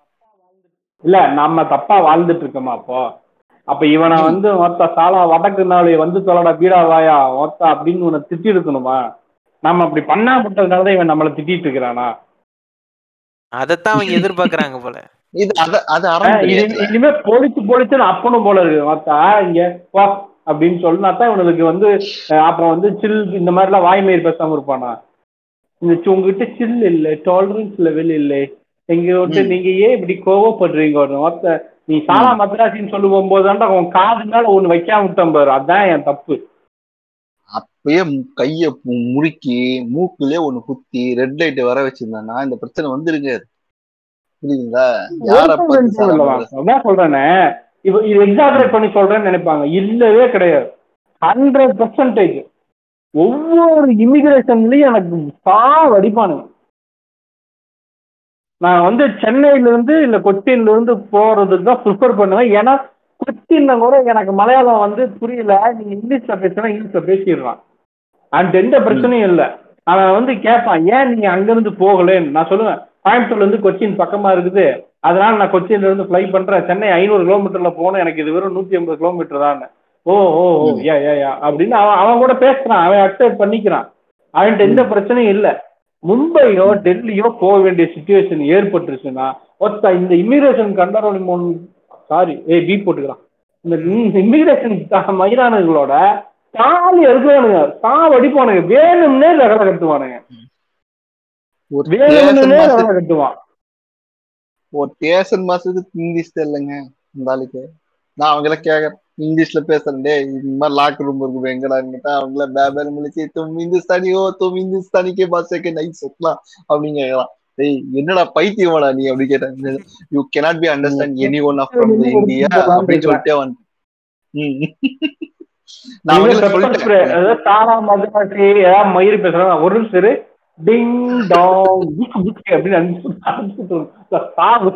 இல்ல நம்ம தப்பா வாழ்ந்துட்டு இருக்கோமா அப்போ? அப்ப இவனை. வந்து மொத்த சாலா வடக்கு நாளை வந்து தொலடா பீடா வாயா மொத்த அப்படின்னு உன்னை திட்டி இருக்கணுமா நம்ம அப்படி பண்ணாமட்டதுனாலதான் இவன் நம்மளை திட்டிட்டு இருக்கிறானா? அதைத்தான் அவங்க எதிர்பார்க்கறாங்க போல. இது அத இனிமே பொழிச்சு பொழிச்சுன்னு அப்பனும் போல இருக்கு மொத்த இங்க வா அப்படின்னு சொன்னா தான் இவனுக்கு வந்து அப்புறம் வந்து சில் இந்த மாதிரி எல்லாம் வாய்மயிர் பேசாம இருப்பானா? இந்த உங்ககிட்ட சில் இல்ல டாலரன்ஸ் லெவல் இல்லை. எங்க விட்டு. நீங்க ஏன் இப்படி கோவப்படுறீங்க மொத்த நீ சாலா மദ്രാசின்னு சொல்லி போகும்போது உன் காது மேல ஒண்ணு வைக்காம விட்டேன் பாரு அதான் என் தப்பு. அப்பயே கைய முறுக்கி மூக்குலயே ஒண்ணு குத்தி ரெட் லைட் வர வச்சிருந்தானா இந்த பிரச்சனை வந்துருங்க. புரியுதுங்களா? யார அதான் இப்ப இது பண்ணி சொல்றேன்னு நினைப்பாங்க. இல்லவே கிடையாது. ஹண்ட்ரட் பர்சன்டேஜ் ஒவ்வொரு இமிகிரேஷன்லயும் எனக்கு சா வடிப்பானுங்க நான் வந்து சென்னையில இருந்து இல்ல கொச்சின்ல இருந்து போறதுக்கு தான் ப்ரிஃபர் பண்ணுவேன். ஏன்னா கொச்சின்ல கூட எனக்கு மலையாளம் வந்து புரியல. நீங்க இங்கிலீஷ்ல பேசினா இங்கிலீஷ்ல பேசிடுறான். அண்ட் எந்த பிரச்சனையும் இல்லை. அவன் வந்து கேட்பான் ஏன் நீங்க அங்கிருந்து போகலன்னு? நான் சொல்லுவேன் கோயம்புத்தூர்ல இருந்து கொச்சின் பக்கமா இருக்குது. அதனால நான் கொச்சின்ல இருந்து ஃப்ளை பண்றேன். சென்னை ஐநூறு கிலோமீட்டர்ல போகணும் எனக்கு இது வெறும் நூத்தி ஐம்பது கிலோமீட்டர் தான். ஓ ஓ ஓ. யா யா யா அப்படின்னு அவன் அவன் கூட பேசுறான். அவன் அக்செப்ட் பண்ணிக்கிறான். அவன்கிட்ட எந்த பிரச்சனையும் இல்லை. மும்பையோ டெல்லியோ போக வேண்டிய சுச்சுவேஷன் ஏற்பட்டுருச்சுன்னா ஒருத்த இந்த immigration control sorry A B போட்டுக்கிறான். இந்த இமிகிரேஷன் மயிலானுங்களோட தாலி இருக்கிறானுங்க சா வடிப்பானுங்க வேணும்னே ரகலை கட்டுவானுங்க ஒரு வேணும்னே தேசன் மாசம் ரகலை கட்டுவான் ஒரு தேசன் மாசத்துக்கு இங்கிலீஷ் தெரியலங்க இந்த ஆளுக்கு நான் அவங்கள கேக்குறேன் இங்கிலீஷ்ல பேசுறேன் டே இந்த மாதிரி லாக் ரூம் இருக்கு எங்கடான்னு கேட்டா அவங்கள பேபர் முடிச்சு தும் இந்துஸ்தானி ஓ தும் இந்துஸ்தானி கே பாஸ் செகண்ட் நைட் சொக்கலாம் அப்படின்னு கேட்கலாம் டேய் என்னடா பைத்தியமாடா நீ? அப்படி கேட்டாங்க you cannot be understand anyone of from India அப்படின்னு சொல்லிட்டே வந்து. நான் சொல்லிட்டேன். தாரா மதுராசி ஏதாவது மயிறு பேசுறாங்க ஒரு நிமிஷம். டிங் டாங்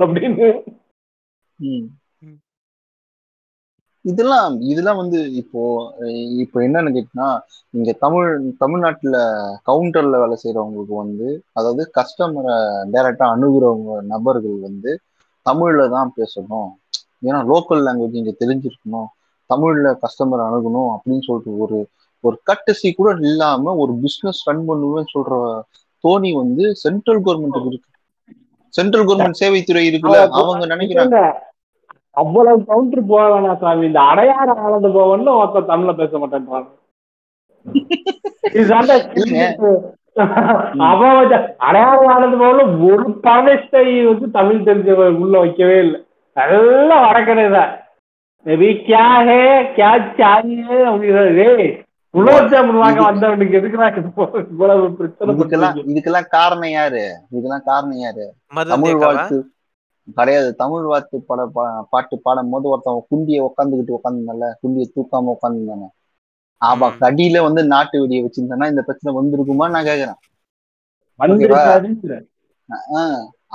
அப்படின்னு. இதெல்லாம் இதெல்லாம் வந்து இப்போ இப்போ என்னன்னு கேட்டீங்கன்னா இங்க தமிழ் தமிழ்நாட்டுல கவுண்டர்ல வேலை செய்யறவங்களுக்கு வந்து அதாவது கஸ்டமரை டைரக்டா அணுகுறவங்க நபர்கள் வந்து தமிழ்ல தான் பேசணும். ஏன்னா லோக்கல் லாங்குவேஜ் இங்க தெரிஞ்சிருக்கணும். தமிழ்ல கஸ்டமர் அணுகணும் அப்படின்னு சொல்லிட்டு ஒரு ஒரு கட்டசி கூட இல்லாம ஒரு பிசினஸ் ரன் பண்ணுவேன்னு சொல்ற தோனி வந்து சென்ட்ரல் கவர்மெண்ட்டுக்கு இருக்கு. சென்ட்ரல் கவர்மெண்ட் சேவைத்துறை இருக்குல்ல அவங்க நினைக்கிறாங்க. அவ்வளவு கவுண்டர் போக வேணாம் சாமி. இந்த அடையாள ஆனந்த பவன்ல ஒருத்தன் தமிழ்ல பேச மாட்டேன்றாங்க. [LAUGHS] அவன் அடையாள ஆனந்த பவன்ல ஒரு பரதேசத்தை வந்து தமிழ் தெரிஞ்சவன் உள்ள வைக்கவே இல்லை. எல்லாம் வடக்கடை தான் கியா சாயே அப்படிங்கிறது குலோப் ஜாமுன் வாங்க வந்தவனுக்கு எதுக்குடா இவ்வளவு பிரச்சனை இதுக்கெல்லாம் இதுக்கெல்லாம் காரணம் யாரு? இதுக்கெல்லாம் காரணம் யாரு? தமிழ் வாழ்த்து. கிடையாது. தமிழ் வாழ்த்து பட பாட்டு பாடும் போது ஒருத்தன் குண்டிய உட்காந்துக்கிட்டு உட்காந்துருந்தால குண்டிய தூக்காம உட்காந்துருந்தானே ம். கடியில வந்து நாட்டு வெடியை வச்சிருந்தானா இந்த பிரச்சனை வந்திருக்குமா நான் கேக்குறேன்.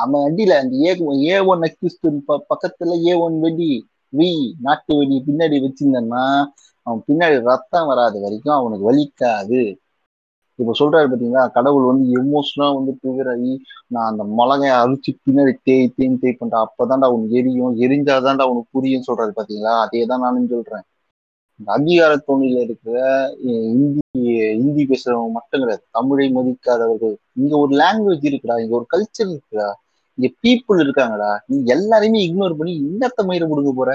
அவன் அடியில அந்த ஏ ஏ ஒன் அக்யூஸ்ட் பக்கத்துல ஏ ஒன் வெடி வி நாட்டு வெடி பின்னாடி வச்சிருந்தான்னா அவன் பின்னாடி ரத்தம் வராத வரைக்கும் அவனுக்கு வலிக்காது. இப்போ சொல்றாரு பார்த்தீங்களா கடவுள் வந்து எமோஷனாக வந்து ட்ரிகர் ஆகி நான் அந்த மிளகைய அரிச்சு பின்னாடி தேய் தேய் தேய் பண்ணுறேன் அப்போதான்டா அவனுக்கு எரியும் எரிஞ்சாதான்டா உனக்கு புரியும் சொல்றாரு பார்த்தீங்களா அதே தான் நானும் சொல்றேன். இந்த அதிகார தோணியில இருக்கிற இந்தி இந்தி பேசுறவங்க மட்டும் கிடையாது தமிழை மதிக்காதவர்கள். இங்க ஒரு லாங்குவேஜ் இருக்குடா இங்க ஒரு கல்ச்சர் இருக்குடா. இங்க பீப்புள் இருக்காங்கடா. நீ எல்லாரையுமே இக்னோர் பண்ணி இன்னத்தை மயிரை கொடுக்க போற.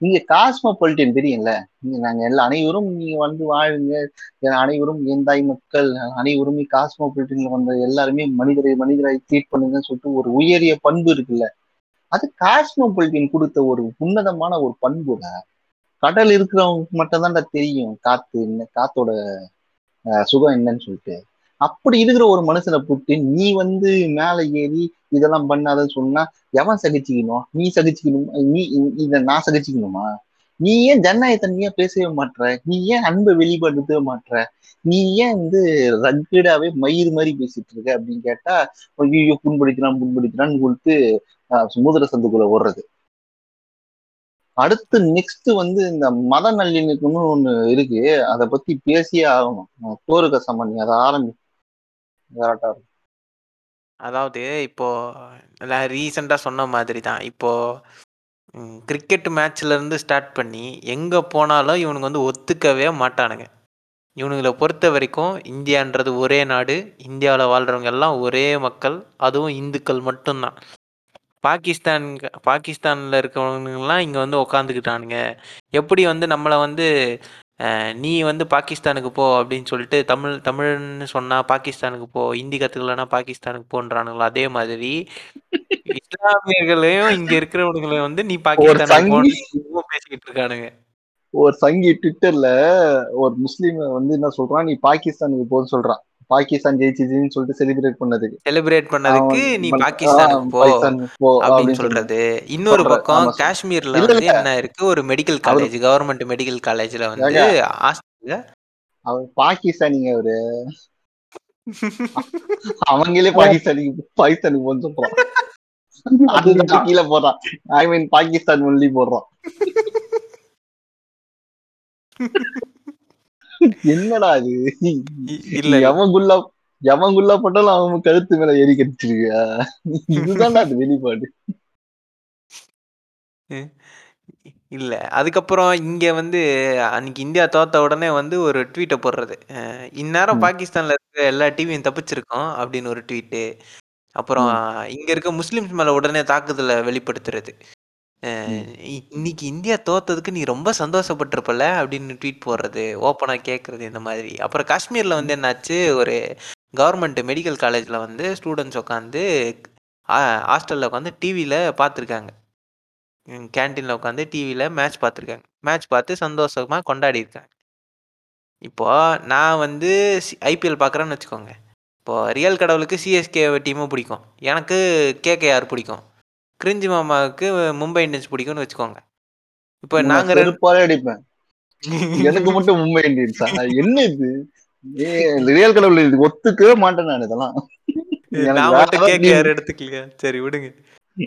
நீங்க காஸ்மோபாலிட்டின் தெரியும்ல? நீங்க நாங்க எல்லா அனைவரும் நீங்க வந்து வாழுங்க அனைவரும் எந்தாய் மக்கள் அனைவருமே காஸ்மோபாலிட்டியன்ல வந்த எல்லாருமே மனிதரை மனிதராய் ட்ரீட் பண்ணுங்கன்னு சொல்லிட்டு ஒரு உயரிய பண்பு இருக்குல்ல? அது காஸ்மோபாலிட்டியன் கொடுத்த ஒரு உன்னதமான ஒரு பண்புல கடல் இருக்கிறவங்களுக்கு மட்டும் தெரியும் காத்து என்ன காத்தோட அஹ், சுகம் என்னன்னு சொல்லிட்டு. அப்படி இருக்கிற ஒரு மனுஷனை போட்டு நீ வந்து மேல ஏறி இதெல்லாம் பண்ணாதன்னு சொன்னா எவன் சகிச்சுக்கணும்? நீ சகிச்சுக்கணும் நீ இத நான் சகிச்சுக்கணுமா? நீ ஏன் ஜனநாயகத்தன்மையா பேசவே மாட்ற? நீ ஏன் அன்பை வெளிப்படுத்தவே மாட்ற? நீ ஏன் வந்து ரக்கடாவே மயிறு மாதிரி பேசிட்டு இருக்க அப்படின்னு கேட்டா ஐயோ புண்படுத்தினான் புண்படுத்தினான்னு சொல்லிட்டு அஹ், சமுதிர சந்துக்குள்ள ஓடுறது. அடுத்து நெக்ஸ்ட் வந்து இந்த மத நல்லிணக்கம்னு ஒண்ணு இருக்கு. அதை பத்தி பேசியே ஆகணும். போருக்க சம்பந்தி அதை ஆரம்பி கரெக்டா இருக்கும். அதாவது இப்போ ரீசெண்டாக சொன்ன மாதிரி தான் இப்போ கிரிக்கெட் மேட்ச்ல இருந்து ஸ்டார்ட் பண்ணி எங்க போனாலும் இவனுங்க வந்து ஒத்துக்கவே மாட்டானுங்க. இவனுங்களை பொறுத்த வரைக்கும் இந்தியான்றது ஒரே நாடு இந்தியாவில் வாழ்றவங்க எல்லாம் ஒரே மக்கள் அதுவும் இந்துக்கள் மட்டும்தான். பாகிஸ்தான் பாகிஸ்தானில் இருக்கிறவங்கலாம் இங்கே வந்து உக்காந்துக்கிட்டானுங்க. எப்படி வந்து நம்மளை வந்து நீ வந்து பாகிஸ்தானுக்கு போ அப்படின்னு சொல்லிட்டு தமிழ் தமிழ்னு சொன்னால் பாகிஸ்தானுக்கு போ ஹிந்தி கற்றுக்கலன்னா பாகிஸ்தானுக்கு போன்றானுங்களோ? அதே மாதிரி இஸ்லாமியர்களையும் இங்கே இருக்கிறவனுங்களை வந்து நீ பாகிஸ்தானுக்கு பேசிக்கிட்டு இருக்கானுங்க. ஒரு சங்கி ட்விட்டர்ல ஒரு முஸ்லீம் வந்து என்ன சொல்றான்? நீ பாகிஸ்தானுக்கு போன்னு சொல்றான். பாகிஸ்தான் ஜெயிச்சிச்சுன்னு சொல்லிட்டு செலிப்ரேட் பண்ணதுக்கு. செலிப்ரேட் பண்ணதுக்கு நீ பாகிஸ்தானுக்கு ஆ, போ அப்படின்னு சொல்றது. இன்னொரு பக்கம். காஷ்மீர்ல வந்து. என்ன இருக்கு? ஒரு மெடிக்கல் காலேஜ் கவர்மெண்ட் மெடிக்கல் காலேஜ்ல வந்து அவர் பாகிஸ்தானிங்க அவரு. [LAUGHS] அவங்களே பாகிஸ்தானிக்கு பாகிஸ்தானுக்கு போன்னு சொல்றான். [LAUGHS] கீழே போடுறான். ஐ மீன் பாகிஸ்தான் ஒன்லி போடுறான். [LAUGHS] என்னடா இது? இல்ல எவன் குல்லா போட்டாலும் அவன் கழுத்து மேல ஏறி கடிச்சிருக்கியா இதுதான்டா அது வெளிப்பாடு. இல்ல. அதுக்கப்புறம் இங்க வந்து அன்னைக்கு இந்தியா தோத்த உடனே வந்து ஒரு ட்வீட்டை போடுறது. இந்நேரம். பாகிஸ்தான்ல இருக்க எல்லா டிவியும் தப்பிச்சிருக்கோம் அப்படின்னு ஒரு ட்வீட்டு அப்புறம் இங்க இருக்க முஸ்லிம்ஸ் மேல உடனே தாக்குதலை வெளிப்படுத்துறது. இன்னைக்கு இந்தியா தோத்ததுக்கு நீ ரொம்ப சந்தோஷப்பட்டிருப்பல அப்படின்னு ட்வீட் போடுறது ஓப்பனா கேட்கறது இந்த மாதிரி. அப்புறம் காஷ்மீர்ல வந்து என்னாச்சு ஒரு கவர்மெண்ட் மெடிக்கல் காலேஜ்ல வந்து ஸ்டூடெண்ட்ஸ் உட்காந்து ஹாஸ்டல்ல உட்காந்து டிவியில பார்த்துருக்காங்க கேன்டீன்ல உட்காந்து டிவியில மேட்ச் பார்த்துருக்காங்க மேட்ச் பார்த்து சந்தோஷமா கொண்டாடி இருக்காங்க இப்போ நான் வந்து ஐபிஎல் பார்க்குறேன்னு வச்சுக்கோங்க. இப்போ ரியல் கடவுளுக்கு சிஎஸ்கே டீமும் பிடிக்கும். எனக்கு கேகேஆர் பிடிக்கும். கிரிஞ்சி மாமாவுக்கு மும்பை இந்தியன்ஸ் பிடிக்கும்னு வச்சுக்கோங்க. இப்போ நாங்க ரெண்டு அடிப்பேன். எனக்கு மட்டும் மும்பை இந்தியன்ஸா? என்ன இது? ரியல் கடவுள் இது ஒத்துக்கவே மாட்டேன் நான் இதெல்லாம். நான் மட்டும் கேகேஆர் எடுத்துக்கலையா? சரி விடுங்க.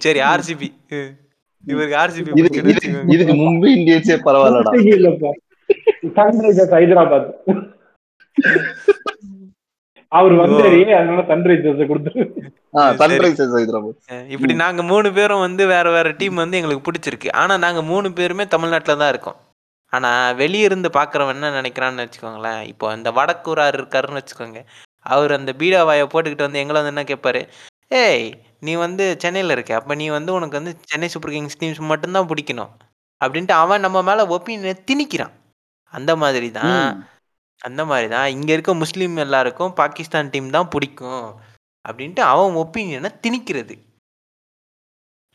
சரி ஆர்சிபி இவருக்கு ஆர்சிபி இதுக்கு மும்பை இந்தியன்ஸே பரவாயில்லடா. இல்லப்பா. சன்ரைசர்ஸ் ஹைதராபாத் அவர் வந்தாரு அதனால சன்ரைசர்ஸ் கொடுத்துரு. சன்ரைசர்ஸ் ஹைதராபாத் இப்படி நாங்க மூணு பேரும் வந்து வேற வேற டீம் வந்து எங்களுக்கு பிடிச்சிருக்கு. ஆனா நாங்க மூணு பேருமே தமிழ்நாட்டில் தான் இருக்கோம். ஆனா வெளிய இருந்து பாக்குறவன் என்ன நினைக்கிறான்னு வச்சுக்கோங்களேன். இப்போ இந்த வடக்கூறார் இருக்காருன்னு வச்சுக்கோங்க. அவர் அந்த பீடா வாயை போட்டுக்கிட்டு வந்து எங்களை வந்து என்ன கேட்பாரு ஏய் நீ வந்து சென்னையில் இருக்க. அப்போ நீ வந்து உனக்கு வந்து சென்னை சூப்பர் கிங்ஸ் டீம்ஸ் மட்டும்தான் பிடிக்கணும். அப்படின்ட்டு அவன் நம்ம மேலே ஒப்பீனியனை திணிக்கிறான். அந்த மாதிரி தான். அந்த மாதிரி தான். இங்கே இருக்க முஸ்லீம் எல்லாருக்கும் பாகிஸ்தான் டீம் தான் பிடிக்கும் அப்படின்ட்டு அவன் ஒப்பீனியனை திணிக்கிறது.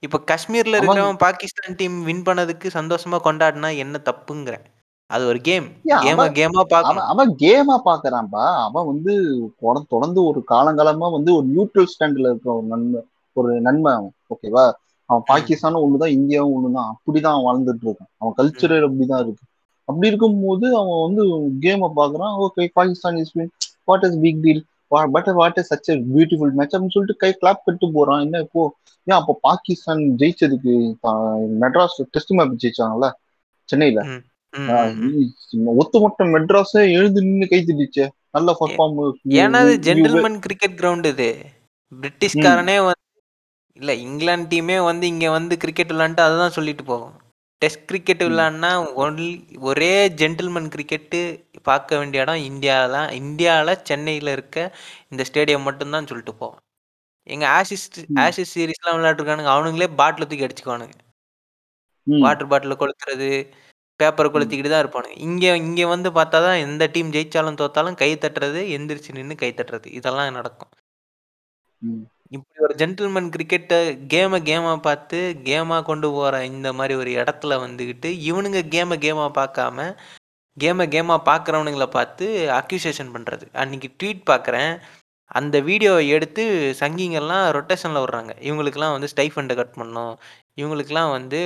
இப்போ காஷ்மீர்ல இருக்கிறவன் பாகிஸ்தான் டீம் வின் பண்ணதுக்கு சந்தோஷமா கொண்டாடினா என்ன தப்புங்கிறேன் அது ஒரு கேம் ஏன் கேம அவன் கேமா அவன் பார்க்கணும். அவன் கேமா பாக்குறான்பா அவன் வந்து தொடர்ந்து தொடர்ந்து ஒரு காலங்காலமா வந்து ஒரு நியூட்ரல் ஸ்டாண்ட்ல இருக்க ஒரு நன்மை ஒரு நன்மை அவன். ஓகேவா அவன் ம். பாகிஸ்தானும் ஒண்ணுதான் இந்தியாவும் ஒண்ணுதான். அப்படிதான் வாழ்ந்துட்டு இருக்கான். அவன் கல்ச்சரல் அப்படிதான் இருக்கு. அப்படி இருக்கும்போது அவன் வந்து கேமை பாக்குறான் okay Pakistan is win what is big deal but what is such beautiful match அப்படின்னு சொல்லிட்டு கை கிளாப் கட்டு போறான். என்ன இப்போ? ஏன் அப்போ பாகிஸ்தான் ஜெயிச்சதுக்கு மெட்ராஸ் டெஸ்ட் மேட்ச் ஜெயிச்சாங்கல்ல? சென்னையில. ஒட்டுமொத்த மெட்ராஸே எழுந்து நின்னு கை தட்டிச்சே நல்ல பர்ஃபார்ம் ஏன்னா அது ஜென்டில்மேன் கிரிக்கெட் கிரவுண்ட் இது. பிரிட்டிஷ்காரனே வந்து இல்ல இங்கிலாந்து டீமே வந்து இங்க வந்து கிரிக்கெட் விளையாண்டு அதுதான் சொல்லிட்டு போகும். Test cricket. விளையாடினா ஒன்லி ஒரே ஜென்டில்மேன் கிரிக்கெட்டு பார்க்க வேண்டிய இடம் இந்தியா தான். இந்தியாவில் சென்னையில் இருக்க இந்த ஸ்டேடியம் மட்டும்தான் சொல்லிட்டு போவோம் எங்க ஆஷிஸ். ஆஷிஸ் சீரீஸ்லாம் விளையாட்டுருக்கானுங்க அவனுங்களே பாட்டில் தூக்கி அடிச்சுக்குவானுங்க. வாட்டர் பாட்டில் கொளுத்துறது பேப்பரை கொளுத்திக்கிட்டு தான் இருப்பானுங்க. இங்கே இங்கே வந்து பார்த்தா தான் எந்த டீம் ஜெயிச்சாலும் தோத்தாலும் கை தட்டுறது எந்திரிச்சு நின்று கை தட்டுறது. இதெல்லாம் நடக்கும். இப்படி ஒரு ஜென்டில்மேன் கிரிக்கெட்டை கேமை கேமாக பார்த்து கேமாக கொண்டு போகிற இந்த மாதிரி ஒரு இடத்துல வந்துக்கிட்டு இவனுங்க கேமை கேமாக பார்க்காம கேமை கேமாக பார்க்குறவனுங்களை பார்த்து அக்யூசேஷன் பண்ணுறது அன்னைக்கு ட்வீட் பார்க்குறேன். அந்த வீடியோவை எடுத்து சங்கிங்கெல்லாம் ரொட்டேஷனில் விட்றாங்க. இவங்களுக்கெல்லாம் வந்து ஸ்டைஃபண்டை கட் பண்ணணும். இவங்களுக்கெல்லாம் வந்து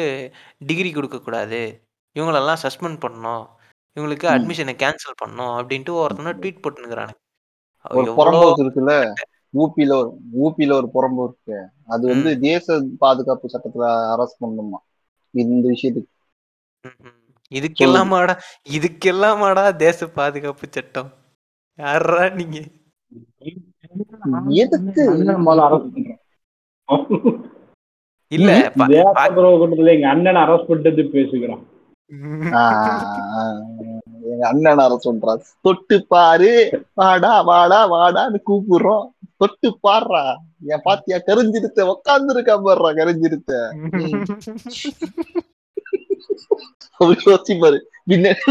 டிகிரி கொடுக்கக்கூடாது. இவங்களெல்லாம் சஸ்பெண்ட் பண்ணணும். இவங்களுக்கு ம். அட்மிஷனை கேன்சல் பண்ணணும் அப்படின்ட்டு ஒருத்தனை ட்வீட் போட்டுனுக்குறானுங்க ஒரு எவ்வளோ புறம்போக்கு இருக்குல்ல? [LAUGHS] [LAUGHS] ஊபியில ஒரு ஊபியில ஒரு புறம்போக்கு இருக்கு. அது வந்து தேச பாதுகாப்பு சட்டத்துல அரெஸ்ட் பண்ணணுமா? இந்த விஷயத்துக்கு. இதுக்கெல்லாமாடா இதுக்கெல்லாமாடா தேச பாதுகாப்பு சட்டம்? யாரா நீங்க? எதுக்கு? இல்ல எங்க அண்ணனை அரெஸ்ட் பண்ணிட்டு பேசுகிறோம் ஆஹ் எங்க அண்ணன் அரசு சொல்றாரு தொட்டு பாரு வாடா வாடா வாடான்னு கூப்பிடுறோம். தொட்டு பாடுறா. என் பாத்தியா கரிஞ்சிருத்த உக்காந்து இருக்கா பாடுறா கரிஞ்சிருத்த யோசிப்பாரு பின்னாடி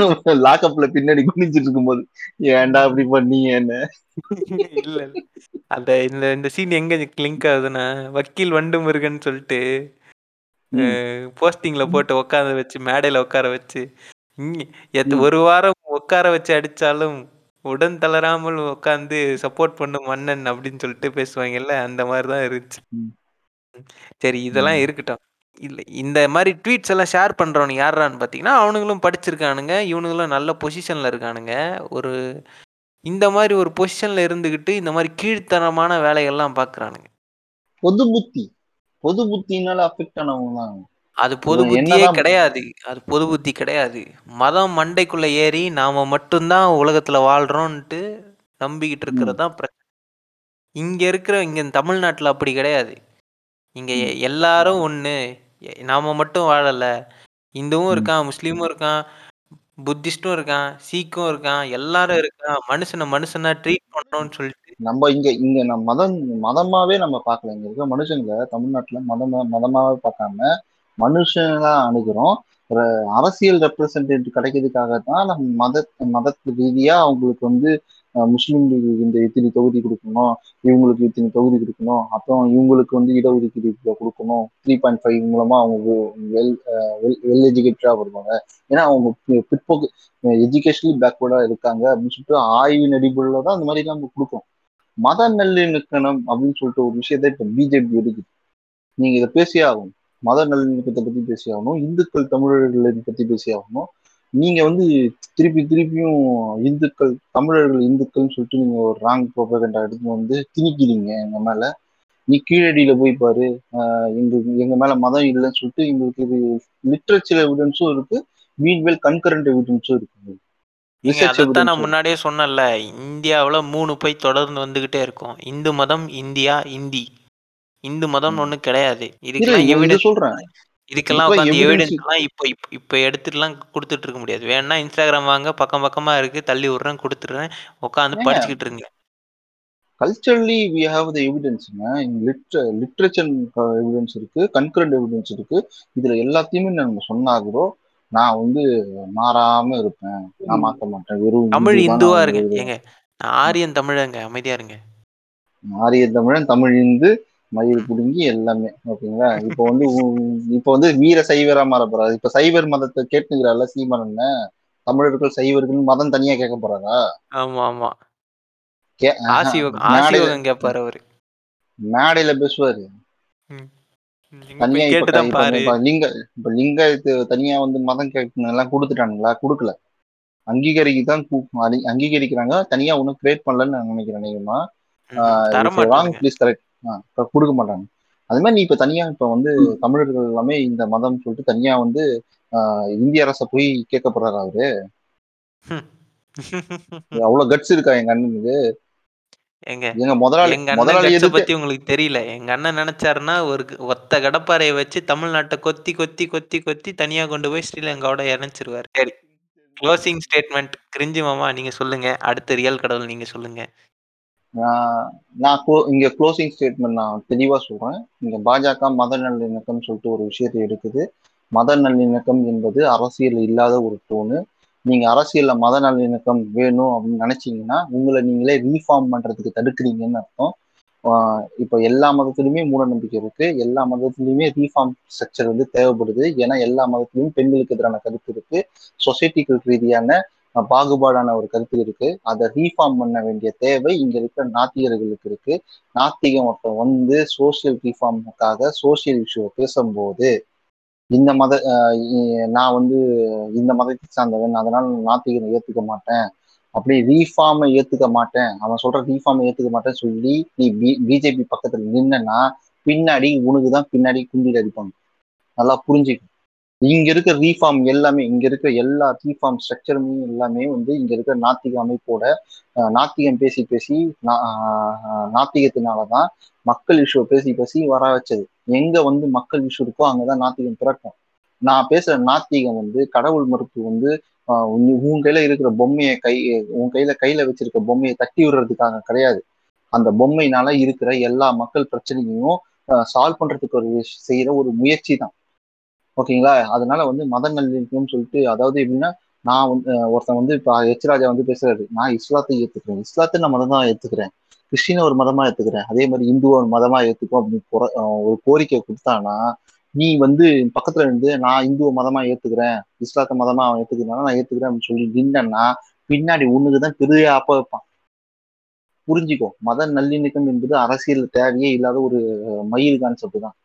லாக்அப்ல பின்னாடி குனிஞ்சிட்டு இருக்கும்போது ஏன்டா அப்படி பண்ணீங்க என்ன இல்ல இல்ல. அந்த இந்த இந்த சீன் எங்க லிங்க் ஆகுதுன்னா வக்கீல் வண்டு முருகன் சொல்லிட்டு. போஸ்டிங்ல போட்டு உட்கார வச்சு மேடையில உட்கார வச்சு. ஒரு வாரம் உட்கார வச்சு அடிச்சாலும் உடன் தளராமல் உட்காந்து சப்போர்ட் பண்ணும் மன்னன் அப்படின்னு சொல்லிட்டு பேசுவாங்கல்ல அந்த மாதிரி தான் இருந்துச்சு. ம். சரி இதெல்லாம் ம். இருக்கட்டும். இல்ல இந்த மாதிரி ட்வீட்ஸ் எல்லாம் ஷேர் பண்றவனுங்க யாரான்னு பார்த்தீங்கன்னா அவனுங்களும் படிச்சிருக்கானுங்க இவனுங்களும் நல்ல பொசிஷன்ல இருக்கானுங்க. ஒரு இந்த மாதிரி ஒரு பொசிஷன்ல இருந்துகிட்டு இந்த மாதிரி கீழ்த்தனமான வேலைகள்லாம் பார்க்கறானுங்க பொது புத்தி. பொது புத்தினால அஃபெக்ட் ஆனவங்க தான் அது பொது புத்தியே என்னதான் கிடையாது. அது பொது புத்தி கிடையாது. மதம் மண்டைக்குள்ள ஏறி நாம மட்டும்தான் உலகத்துல வாழ்றோம்ன்ட்டு நம்பிக்கிட்டு இருக்கிறது தான் பிரச்சனை. இங்க இருக்கிற இங்க தமிழ்நாட்டுல அப்படி கிடையாது. இங்க எ- எல்லாரும் ஒண்ணு. எ- நாம மட்டும் வாழல. இந்துவும் ம். இருக்கான் முஸ்லீமும் இருக்கான் புத்திஸ்டும் இருக்கான் சீக்கும் இருக்கான் எல்லாரும் இருக்கான். மனுஷனை மனுஷனா ட்ரீட் பண்ணணும்னு சொல்லிட்டு. நம்ம இங்க இங்க நம்ம மதம் மதமாவே நம்ம பார்க்கல. இங்க இருக்க மனுஷங்களை தமிழ்நாட்டுல மதமா மதமாவே பார்க்காம மனுஷனா அணுகிறோம். ஒரு அரசியல் ரெப்ரசன்டேட்டிவ் கிடைக்கிறதுக்காக தான் நம்ம மத மத ரீதியா அவங்களுக்கு வந்து முஸ்லீம்களுக்கு இந்த இத்தனை தொகுதி கொடுக்கணும் இவங்களுக்கு இத்தனை தொகுதி கொடுக்கணும் அப்புறம் இவங்களுக்கு வந்து இடஒதுக்கீடு கொடுக்கணும் த்ரீ பாயிண்ட் ஃபைவ் மூலமா அவங்க வெல் வெல் வெல் எஜுகேட்டடா வருவாங்க. ஏன்னா அவங்க பிற்போக்கு எஜுகேஷனலி பேக்வர்டா இருக்காங்க அப்படின்னு சொல்லிட்டு ஆய்வின் அடிப்படையில தான் அந்த மாதிரி நம்ம கொடுக்கணும். மத நல்லிணக்கணம் அப்படின்னு சொல்லிட்டு ஒரு விஷயத்த இப்ப பிஜேபி எடுக்குது நீங்க இதை பேசியே ஆகணும். மத நல்லிணக்கத்தை பத்தி பேசி ஆகணும் இந்துக்கள் தமிழர்களை பத்தி பேசி ஆகணும் நீங்க வந்து திருப்பி திருப்பியும் இந்துக்கள் தமிழர்கள் இந்துக்கள்னு சொல்லிட்டு நீங்க ஒரு ராங் ப்ரோபகண்டா எடுத்து வந்து திணிக்கிறீங்க எங்க மேல. நீ கீழடியில போய் பாரு. ஆஹ் எங்க மேல மதம் இல்லைன்னு சொல்லிட்டு எங்களுக்கு இது லிட்ரேச்சர் எவிடன்ஸும் இருக்கு. மீன்வெல் கன்கரண்ட் எவிடன்ஸும் இருக்கு. அதைத்தான் நான் முன்னாடியே சொன்னேன்ல இந்தியாவுல மூணு போய் தொடர்ந்து வந்துகிட்டே இருக்கும். இந்து மதம் இந்தியா இந்தி. இந்து மதம்னு ஒண்ணு கிடையாது. இதுக்கெல்லாம் இதை எவிடன்ஸ் சொல்றேன். இதுக்கெல்லாம் உட்காந்து எவிடன்ஸ் எவிடன்ஸ் எல்லாம் இப்போ இப்போ எடுத்துட்டுலாம் கொடுத்துட்டு இருக்க முடியாது. வேணா இன்ஸ்டாகிராம் வாங்க பக்கம் பக்கமா இருக்கு தள்ளி விடுறேன் கொடுத்துடுறேன் உட்காந்து படிச்சுக்கிட்டு இருங்க. கல்ச்சரலி வி ஹாவ் த எவிடன்ஸுங்க லிட்ர லிட்ரேச்சர் எவிடன்ஸ் இருக்கு கன்கரண்ட் எவிடன்ஸ் இருக்கு. இதுல எல்லாத்தையுமே நம்ம சொன்னாகிறோ நான் வந்து மாறாம இருப்பேன். நான் மாத்த மாட்டேன். வெறும் தமிழ் இந்துவா இருங்க. ஏங்க ஆரியன் தமிழங்க அமைதியா இருங்க. ஆரிய தமிழன் தமிழ் இந்து மயில். புடுங்கி எல்லாமே ஓகேங்களா? [LAUGHS] இப்போ வந்து இப்போ வந்து வீர சைவரா மாற போறாரு. இப்ப சைவர் மதத்தை கேட்டுக்கிறால சீமானன் தமிழர்கள் சைவர்கள் மதம் தனியா கேட்க போறாரா? ஆமா ஆமா. கேட்பாரு அவரு. மேடையில பேசுவாரு. தனியா இப்ப இப்ப பாரு. இப்ப லிங்க இப்ப லிங்கத்துக்கு தனியா வந்து மதம் கேட்கணும் எல்லாம் கொடுத்துட்டானுங்களா? கொடுக்கல. அங்கீகரிக்கு தான் அங்கீகரிக்கிறாங்க. தனியா ஒன்றும் கிரியேட் பண்ணலன்னு நான் நினைக்கிறேன் தர ராங் ப்ளீஸ் கரெக்ட் கொடுக்க மாட்டாங்க. அது மாதிரி நீ இப்ப தனியா இப்ப வந்து தமிழர்கள் எல்லாமே இந்த மதம் சொல்லிட்டு தனியா வந்து இந்திய அரசை போய் கேட்கப்படுறாரு அவரு? அவ்வளவு கட்ஸ் இருக்கா எங்க அண்ணனுக்கு? எங்க எங்க முதலாளி முதலாளி பத்தி உங்களுக்கு தெரியல. எங்க அண்ணன் நினைச்சாருன்னா ஒரு ஒத்த கடப்பாறையை வச்சு தமிழ்நாட்டை கொத்தி கொத்தி கொத்தி கொத்தி தனியா கொண்டு போய் ஸ்ரீலங்காவோட இணைச்சிருவாரு. சரி. க்ளோசிங் ஸ்டேட்மெண்ட் கிரிஞ்சி மாமா நீங்க சொல்லுங்க. அடுத்த ரியல் கடவுள் நீங்க சொல்லுங்க. நான் க்ளோ இங்கே இங்க க்ளோசிங் ஸ்டேட்மெண்ட் நான் தெளிவா சொல்றேன். இங்க பாஜக மத நல்லிணக்கம் சொல்லிட்டு ஒரு விஷயத்தை எடுக்குது. மத நல்லிணக்கம் என்பது அரசியல் இல்லாத ஒரு டோனு நீங்க அரசியல்ல மத நல்லிணக்கம் வேணும் அப்படின்னு நினைச்சீங்கன்னா உங்களை நீங்களே ரீஃபார்ம் பண்றதுக்கு தடுக்கிறீங்கன்னு அர்த்தம். இப்போ எல்லா மதத்திலுமே மூட நம்பிக்கை இருக்கு. எல்லா மதத்திலுமே ரீஃபார்ம் ஸ்ட்ரக்சர் வந்து தேவைப்படுது. ஏன்னா எல்லா மதத்துலேயும் பெண்களுக்கு எதிரான கருத்து இருக்கு. சொசைட்டிக்கு ரீதியான பாகுபாடான ஒரு கருத்து இருக்கு. அதை ரீஃபார்ம் பண்ண வேண்டிய தேவை இங்க இருக்கிற நாத்திகர்களுக்கு இருக்கு. நாத்திகம் ஒருத்தன் வந்து சோசியல் ரீஃபார்முக்காக சோசியல் இஷ்யூவை பேசும்போது இந்த மத நான் வந்து இந்த மதத்தை சார்ந்தவன் அதனால நான் நாத்திகனை ஏத்துக்க மாட்டேன். அப்படி ரீஃபார்மை ஏத்துக்க மாட்டேன். அவன் சொல்ற ரீஃபார்மை ஏத்துக்க மாட்டேன்னு சொல்லி நீ பி பிஜேபி பக்கத்துல நின்னா பின்னாடி உனக்கு தான் பின்னாடி குண்டில் அடிப்பாங்க. நல்லா புரிஞ்சுக்க. இங்க இருக்க ரீஃபார்ம் எல்லாமே இங்க இருக்க எல்லா ரீஃபார்ம் ஸ்ட்ரக்சருமே எல்லாமே வந்து இங்க இருக்க நாத்திக அமைப்போட நாத்திகம் பேசி பேசி நா- நாத்திகத்தினாலதான் மக்கள் இஷ்யூ பேசி பேசி வர வச்சது. எங்க வந்து மக்கள் இஷ்யூ இருக்கோ அங்கதான் நாத்திகம் பிறக்கும். நான் பேசுற நாத்திகம் வந்து கடவுள் மறுப்பு வந்து உன் கையில இருக்கிற பொம்மையை கை உன் கையில கையில வச்சிருக்க பொம்மையை தட்டி விடுறதுக்காக கிடையாது. அந்த பொம்மையினால இருக்கிற எல்லா மக்கள் பிரச்சனையும் சால்வ் பண்றதுக்கு ஒரு செய்யற ஒரு முயற்சி தான் ஓகேங்களா? அதனால வந்து மத நல்லிணக்கம்னு சொல்லிட்டு அதாவது எப்படின்னா நான் வந்து ஒருத்தன் வந்து இப்ப எச்ராஜா வந்து பேசுறாரு. நான் இஸ்லாத்தை ஏத்துக்கிறேன். இஸ்லாத்தை நான் மதம் தான் ஏத்துக்கிறேன். கிறிஸ்டினை ஒரு மதமா ஏத்துக்கிறேன். அதே மாதிரி இந்துவை ஒரு மதமா ஏத்துக்கும் அப்படின்னு ஒரு கோரிக்கை கொடுத்தானா நீ வந்து பக்கத்துல இருந்து நான் இந்துவ மதமா ஏத்துக்கிறேன். இஸ்லாத்த மதமா அவன் ஏத்துக்கிறனால நான் ஏத்துக்கிறேன் அப்படின்னு சொல்லி நின்னா பின்னாடி உன்னுக்கு தான் பெரிய அப்ப வைப்பான். புரிஞ்சுக்கோ. மத நல்லிணக்கம் என்பது அரசியல் தேவையே இல்லாத ஒரு மயில் கான்செப்ட் தான்.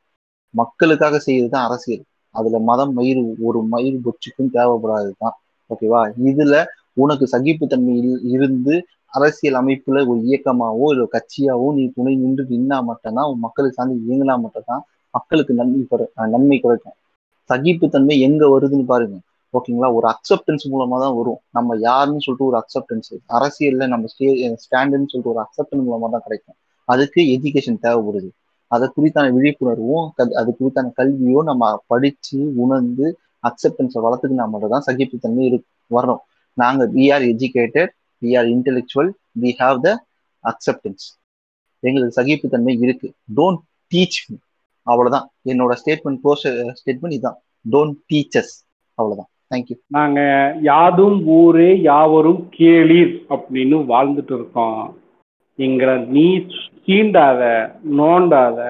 மக்களுக்காக செய்யறது தான் அரசியல். அதுல மதம் மயிர் ஒரு மயிர் பொச்சுக்கும் தேவைப்படாது தான் ஓகேவா இதுல உனக்கு சகிப்புத்தன்மை இருந்து அரசியல் அமைப்புல ஒரு இயக்கமாவோ இல்லை கட்சியாவோ நீ துணை நின்று நின்னா மட்டும்தான் உன் சார்ந்து இயங்கினா மட்டும்தான் மக்களுக்கு நன்மை குறை- நன்மை கிடைக்கும். சகிப்புத்தன்மை எங்க வருதுன்னு பாருங்க. ஓகேங்களா ஒரு அக்செப்டன்ஸ் மூலமா தான் வரும். நம்ம யாருன்னு சொல்லிட்டு ஒரு அக்செப்டன்ஸ் அரசியல்ல நம்ம ஸ்டே ஸ்டாண்டுன்னு சொல்லிட்டு ஒரு அக்செப்டன்ஸ் மூலமா தான் கிடைக்கும். அதுக்கு எஜுகேஷன் தேவைப்படுது. அதை குறித்தான விழிப்புணர்வும் அது குறித்தான கல்வியோ நம்ம படிச்சு உணர்ந்து அக்செப்டன்ஸை வளர்த்துக்கினா மட்டும் தான் சகிப்புத்தன்மை இரு வரும் நாங்கள் we are educated we are intellectual we have the acceptance எங்களுக்கு சகிப்புத்தன்மை இருக்கு. டோன்ட் டீச் அவ்வளவுதான். என்னோட ஸ்டேட்மெண்ட் க்ளோஸ் ஸ்டேட்மெண்ட் இதுதான் டோன்ட் டீச்சர்ஸ் அவ்வளோதான் தேங்க்யூ நாங்கள் யாதும் ஊரே யாவரும் கேளீர் அப்படின்னு வாழ்ந்துட்டு இருக்கோம். எங்களை நீ சீண்டாத நோண்டாத.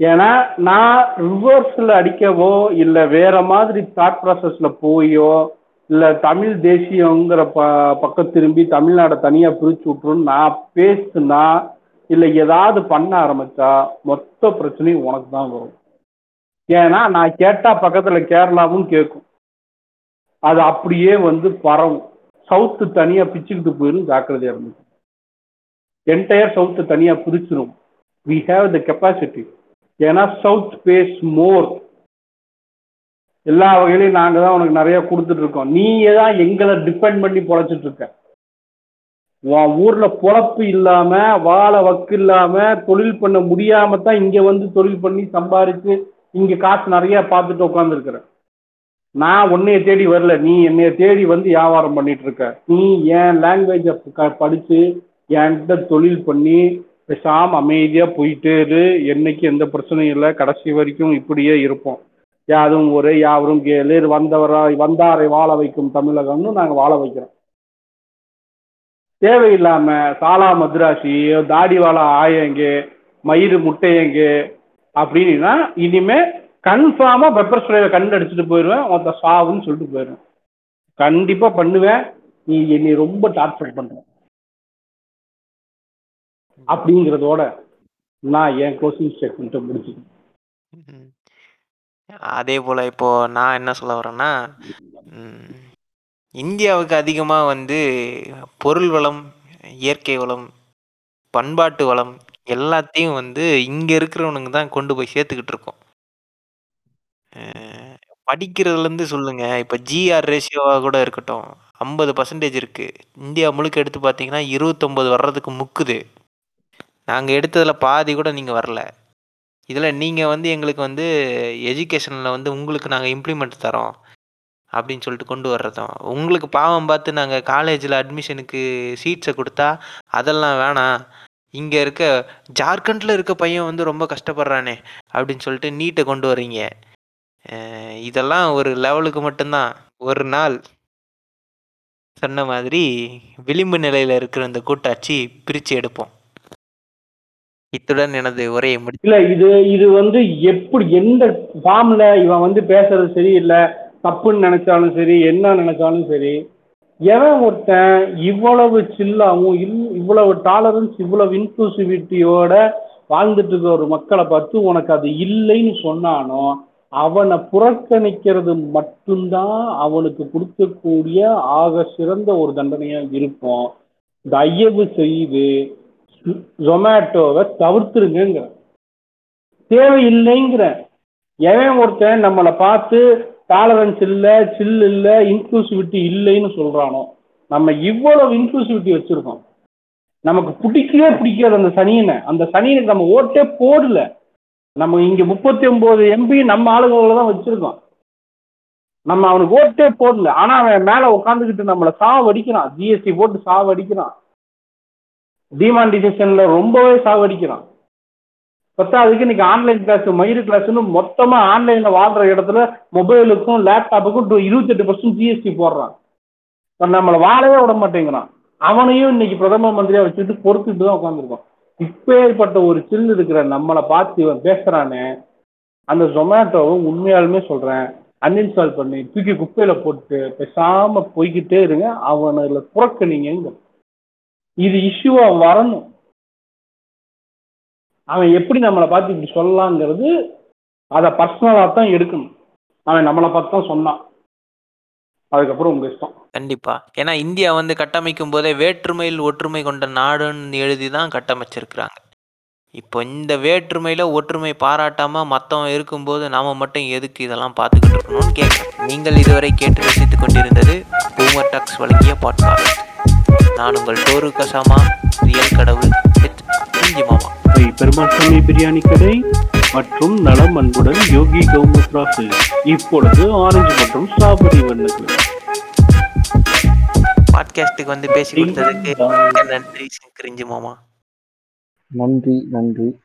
ஏன்னா நான் ரிவர்ஸில் அடிக்கவோ இல்லை வேற மாதிரி தாட் ப்ராசஸில் போயோ இல்லை தமிழ் தேசியங்கிற ப பக்கம் திரும்பி தமிழ்நாடை தனியாக பிரித்து விட்ருன்னு நான் பேசுனா இல்லை ஏதாவது பண்ண ஆரம்பித்தா மொத்த பிரச்சனையும் உனக்கு தான் வரும். ஏன்னா நான் கேட்டால் பக்கத்தில் கேரளாவும் கேட்கும் அது அப்படியே வந்து பரவும். சவுத்து தனியாக பிச்சுக்கிட்டு போயிடும் ஜாக்கிரதையாக இருந்துச்சு என்டையர் சவுத்து தனியா பிரிச்சிடும் வி ஹேவ் த கெப்பாசிட்டி ஏன்னா சவுத் பேஸ் மோர் எல்லா வகையிலையும் நாங்க தான் உனக்கு நிறைய கொடுத்துட்டு இருக்கோம். நீயே தான் எங்களை டிபெண்ட் பண்ணி பொழைச்சிட்டு இருக்க. உன் ஊர்ல பொழப்பு இல்லாம வாழ வக்கு இல்லாம தொழில் பண்ண முடியாம தான் இங்க வந்து தொழில் பண்ணி சம்பாரித்து இங்க காசு நிறைய பார்த்துட்டு உட்காந்துருக்குறேன் நான் உன்னைய தேடி வரல. நீ என்னைய தேடி வந்து வியாபாரம் பண்ணிட்டு இருக்க. நீ என் லாங்குவேஜை படிச்சு என்கிட்ட தொழில் பண்ணி பேசாம அமைதியா போயிட்டே இரு. என்னைக்கு எந்த பிரச்சனையும் இல்லை. கடைசி வரைக்கும் இப்படியே இருப்போம். யாரும் ஒரே யாவரும் கேளு. வந்தவரா வந்தாரை வாழ வைக்கும் தமிழகம்னு நாங்கள் வாழ வைக்கிறோம். தேவையில்லாம சாலா மதுராசி தாடி வாழ ஆயங்க மயிறு முட்டையங்க அப்படின்னா இனிமே கன்ஃபார்மா பெப்பர் ஸ்ப்ரேவை கண்டு அடிச்சுட்டு போயிடுவேன் மொத்த சாவுன்னு சொல்லிட்டு போயிடுவேன் கண்டிப்பா பண்ணுவேன். நீ என்னை ரொம்ப டார்ச்சர் பண்ணுறேன் அப்படிங்கிறதோட நான் என் க்ளோசிங் ஸ்டேட்மெண்ட்டை முடிச்சுக்கிறேன். அதே போல் இப்போ நான் என்ன சொல்ல வரேன்னா இந்தியாவுக்கு அதிகமாக வந்து பொருள் வளம் இயற்கை வளம் பண்பாட்டு வளம் எல்லாத்தையும் வந்து இங்கே இருக்கிறவனுங்க தான் கொண்டு போய் சேர்த்துக்கிட்டு இருக்கோம். படிக்கிறதுலேருந்து சொல்லுங்கள் இப்போ ஜிஆர் ரேஷியோவாக கூட இருக்கட்டும். ஐம்பது பர்சன்டேஜ் இருக்குது இந்தியா முழுக்க எடுத்து பார்த்தீங்கன்னா இருபத்தொன்பது வர்றதுக்கு முக்குது. நாங்கள் எடுத்ததில் பாதி கூட நீங்கள் வரல. இதில் நீங்கள் வந்து எங்களுக்கு வந்து எஜுகேஷனில் வந்து உங்களுக்கு நாங்கள் இம்ப்ளிமெண்ட் தரோம். அப்படின்னு சொல்லிட்டு கொண்டு வர்றதும். உங்களுக்கு பாவம் பார்த்து நாங்கள் காலேஜில் அட்மிஷனுக்கு சீட்ஸை கொடுத்தா அதெல்லாம் வேணாம். இங்கே இருக்க ஜார்க்கண்டில் இருக்க பையன் வந்து ரொம்ப கஷ்டப்படுறானே அப்படின்னு சொல்லிட்டு நீட்டை கொண்டு வர்றீங்க. இதெல்லாம் ஒரு லெவலுக்கு மட்டும்தான். ஒரு நாள். சொன்ன மாதிரி விளிம்பு நிலையில் இருக்கிற இந்த கூட்டாட்சி பிரித்து எடுப்போம். இத்துடன் எனது உரையை முடி இல்ல இது இது வந்து எப்படி எந்த ஃபார்ம்ல இவன் வந்து பேசுறது சரியில்லை தப்புன்னு நினைச்சாலும் சரி என்ன நினைச்சாலும் சரி எவன் ஒருத்தன் இவ்வளவு சில்லாவும் இல்- இவ்வளவு டாலரன்ஸ் இவ்வளவு இன்க்ளூசிவிட்டியோட வாழ்ந்துட்டு இருக்க ஒரு மக்களை பார்த்து உனக்கு அது இல்லைன்னு சொன்னானோ அவனை புறக்கணிக்கிறது மட்டும்தான் அவனுக்கு கொடுக்கக்கூடிய ஆக சிறந்த ஒரு தண்டனையா இருக்கும். தயவு செய்து ஜொமேட்டோவை தவிர்த்துருங்கிற தேவையில்லைங்கிற எவன் ஒருத்தன் நம்மளை பார்த்து டாலரன்ஸ் இல்லை சில் இல்லை இன்க்ளூசிவிட்டி இல்லைன்னு சொல்கிறானோ நம்ம இவ்வளவு இன்க்ளூசிவிட்டி வச்சுருக்கோம். நமக்கு பிடிக்கவே பிடிக்காது அந்த சனியனை. அந்த சனியனுக்கு நம்ம ஓட்டே போடல. நம்ம இங்கே முப்பத்தி ஒன்பது எம்பி நம்ம ஆளுகளை தான் வச்சுருக்கோம். நம்ம அவனுக்கு ஓட்டே போடல. ஆனால் அவன் மேலே உட்காந்துக்கிட்டு நம்மளை சாவடிக்கிறான். ஜிஎஸ்டி போட்டு சாவடிக்கிறான். டிமாண்டிசேஷன்ல ரொம்பவே சாவடிக்கிறான் பத்தாவதுக்கு இன்னைக்கு ஆன்லைன் கிளாஸ் மயிறு கிளாஸ்னு மொத்தமா ஆன்லைன்ல வாழ்ற இடத்துல மொபைலுக்கும் லேப்டாப்புக்கும் இருபத்தெட்டு பர்சன்ட் ஜிஎஸ்டி போடுறான். நம்மளை வாழவே விட மாட்டேங்கிறான். அவனையும் இன்னைக்கு பிரதம மந்திரியா வச்சுட்டு பொறுத்துட்டு தான் உட்காந்துருக்கோம் இப்பேற்பட்ட ஒரு சில் இருக்கிற நம்மளை பார்த்து இவன் பேசுறானே அந்த ஜொமேட்டோவை உண்மையாலுமே சொல்றேன். அன்இன்ஸ்டால் பண்ணி தூக்கி குப்பையில போட்டு பேசாம போய்கிட்டே இருங்க. அவனை புறக்கணிங்க இது இஷ்யூவா வரணும். அவன் எப்படி நம்மளை பார்த்து இப்படி சொல்லலாங்கிறது அதை பர்சனலாக தான் எடுக்கணும். அவன் நம்மளை பார்த்து தான் சொன்னான். அதுக்கப்புறம் உங்க இஷ்டம். கண்டிப்பா. ஏன்னா இந்தியா வந்து கட்டமைக்கும் போதே வேற்றுமையில் ஒற்றுமை கொண்ட நாடுன்னு எழுதி தான் கட்டமைச்சிருக்கிறாங்க. இப்போ இந்த வேற்றுமையில ஒற்றுமை பாராட்டாம மற்றவன் இருக்கும்போது நாம மட்டும் எதுக்கு இதெல்லாம் பார்த்துக்கிட்டு இருக்கணும்னு கேட்குறேன். நீங்கள் இதுவரை கேட்டு ரசித்து கொண்டிருந்தது பூமர் டாக்ஸ் வழங்கிய பாட்காஸ்ட் நான் உங்கள் டோரு கசாமா ரியல் கடவுள் வித் இஞ்சி மாமா. ஸ்ரீ பெருமாள் சாமி பிரியாணி கடை மற்றும் நலம் அன்புடன் யோகி கௌமுத் ராசு இப்பொழுது ஆரஞ்சு மற்றும் ஸ்ட்ராபெரி வண்ணத்தில் பாட்காஸ்ட்டுக்கு வந்து பேசி கொடுத்ததுக்கு நன்றி கிரிஞ்சி மாமா. நன்றி நன்றி.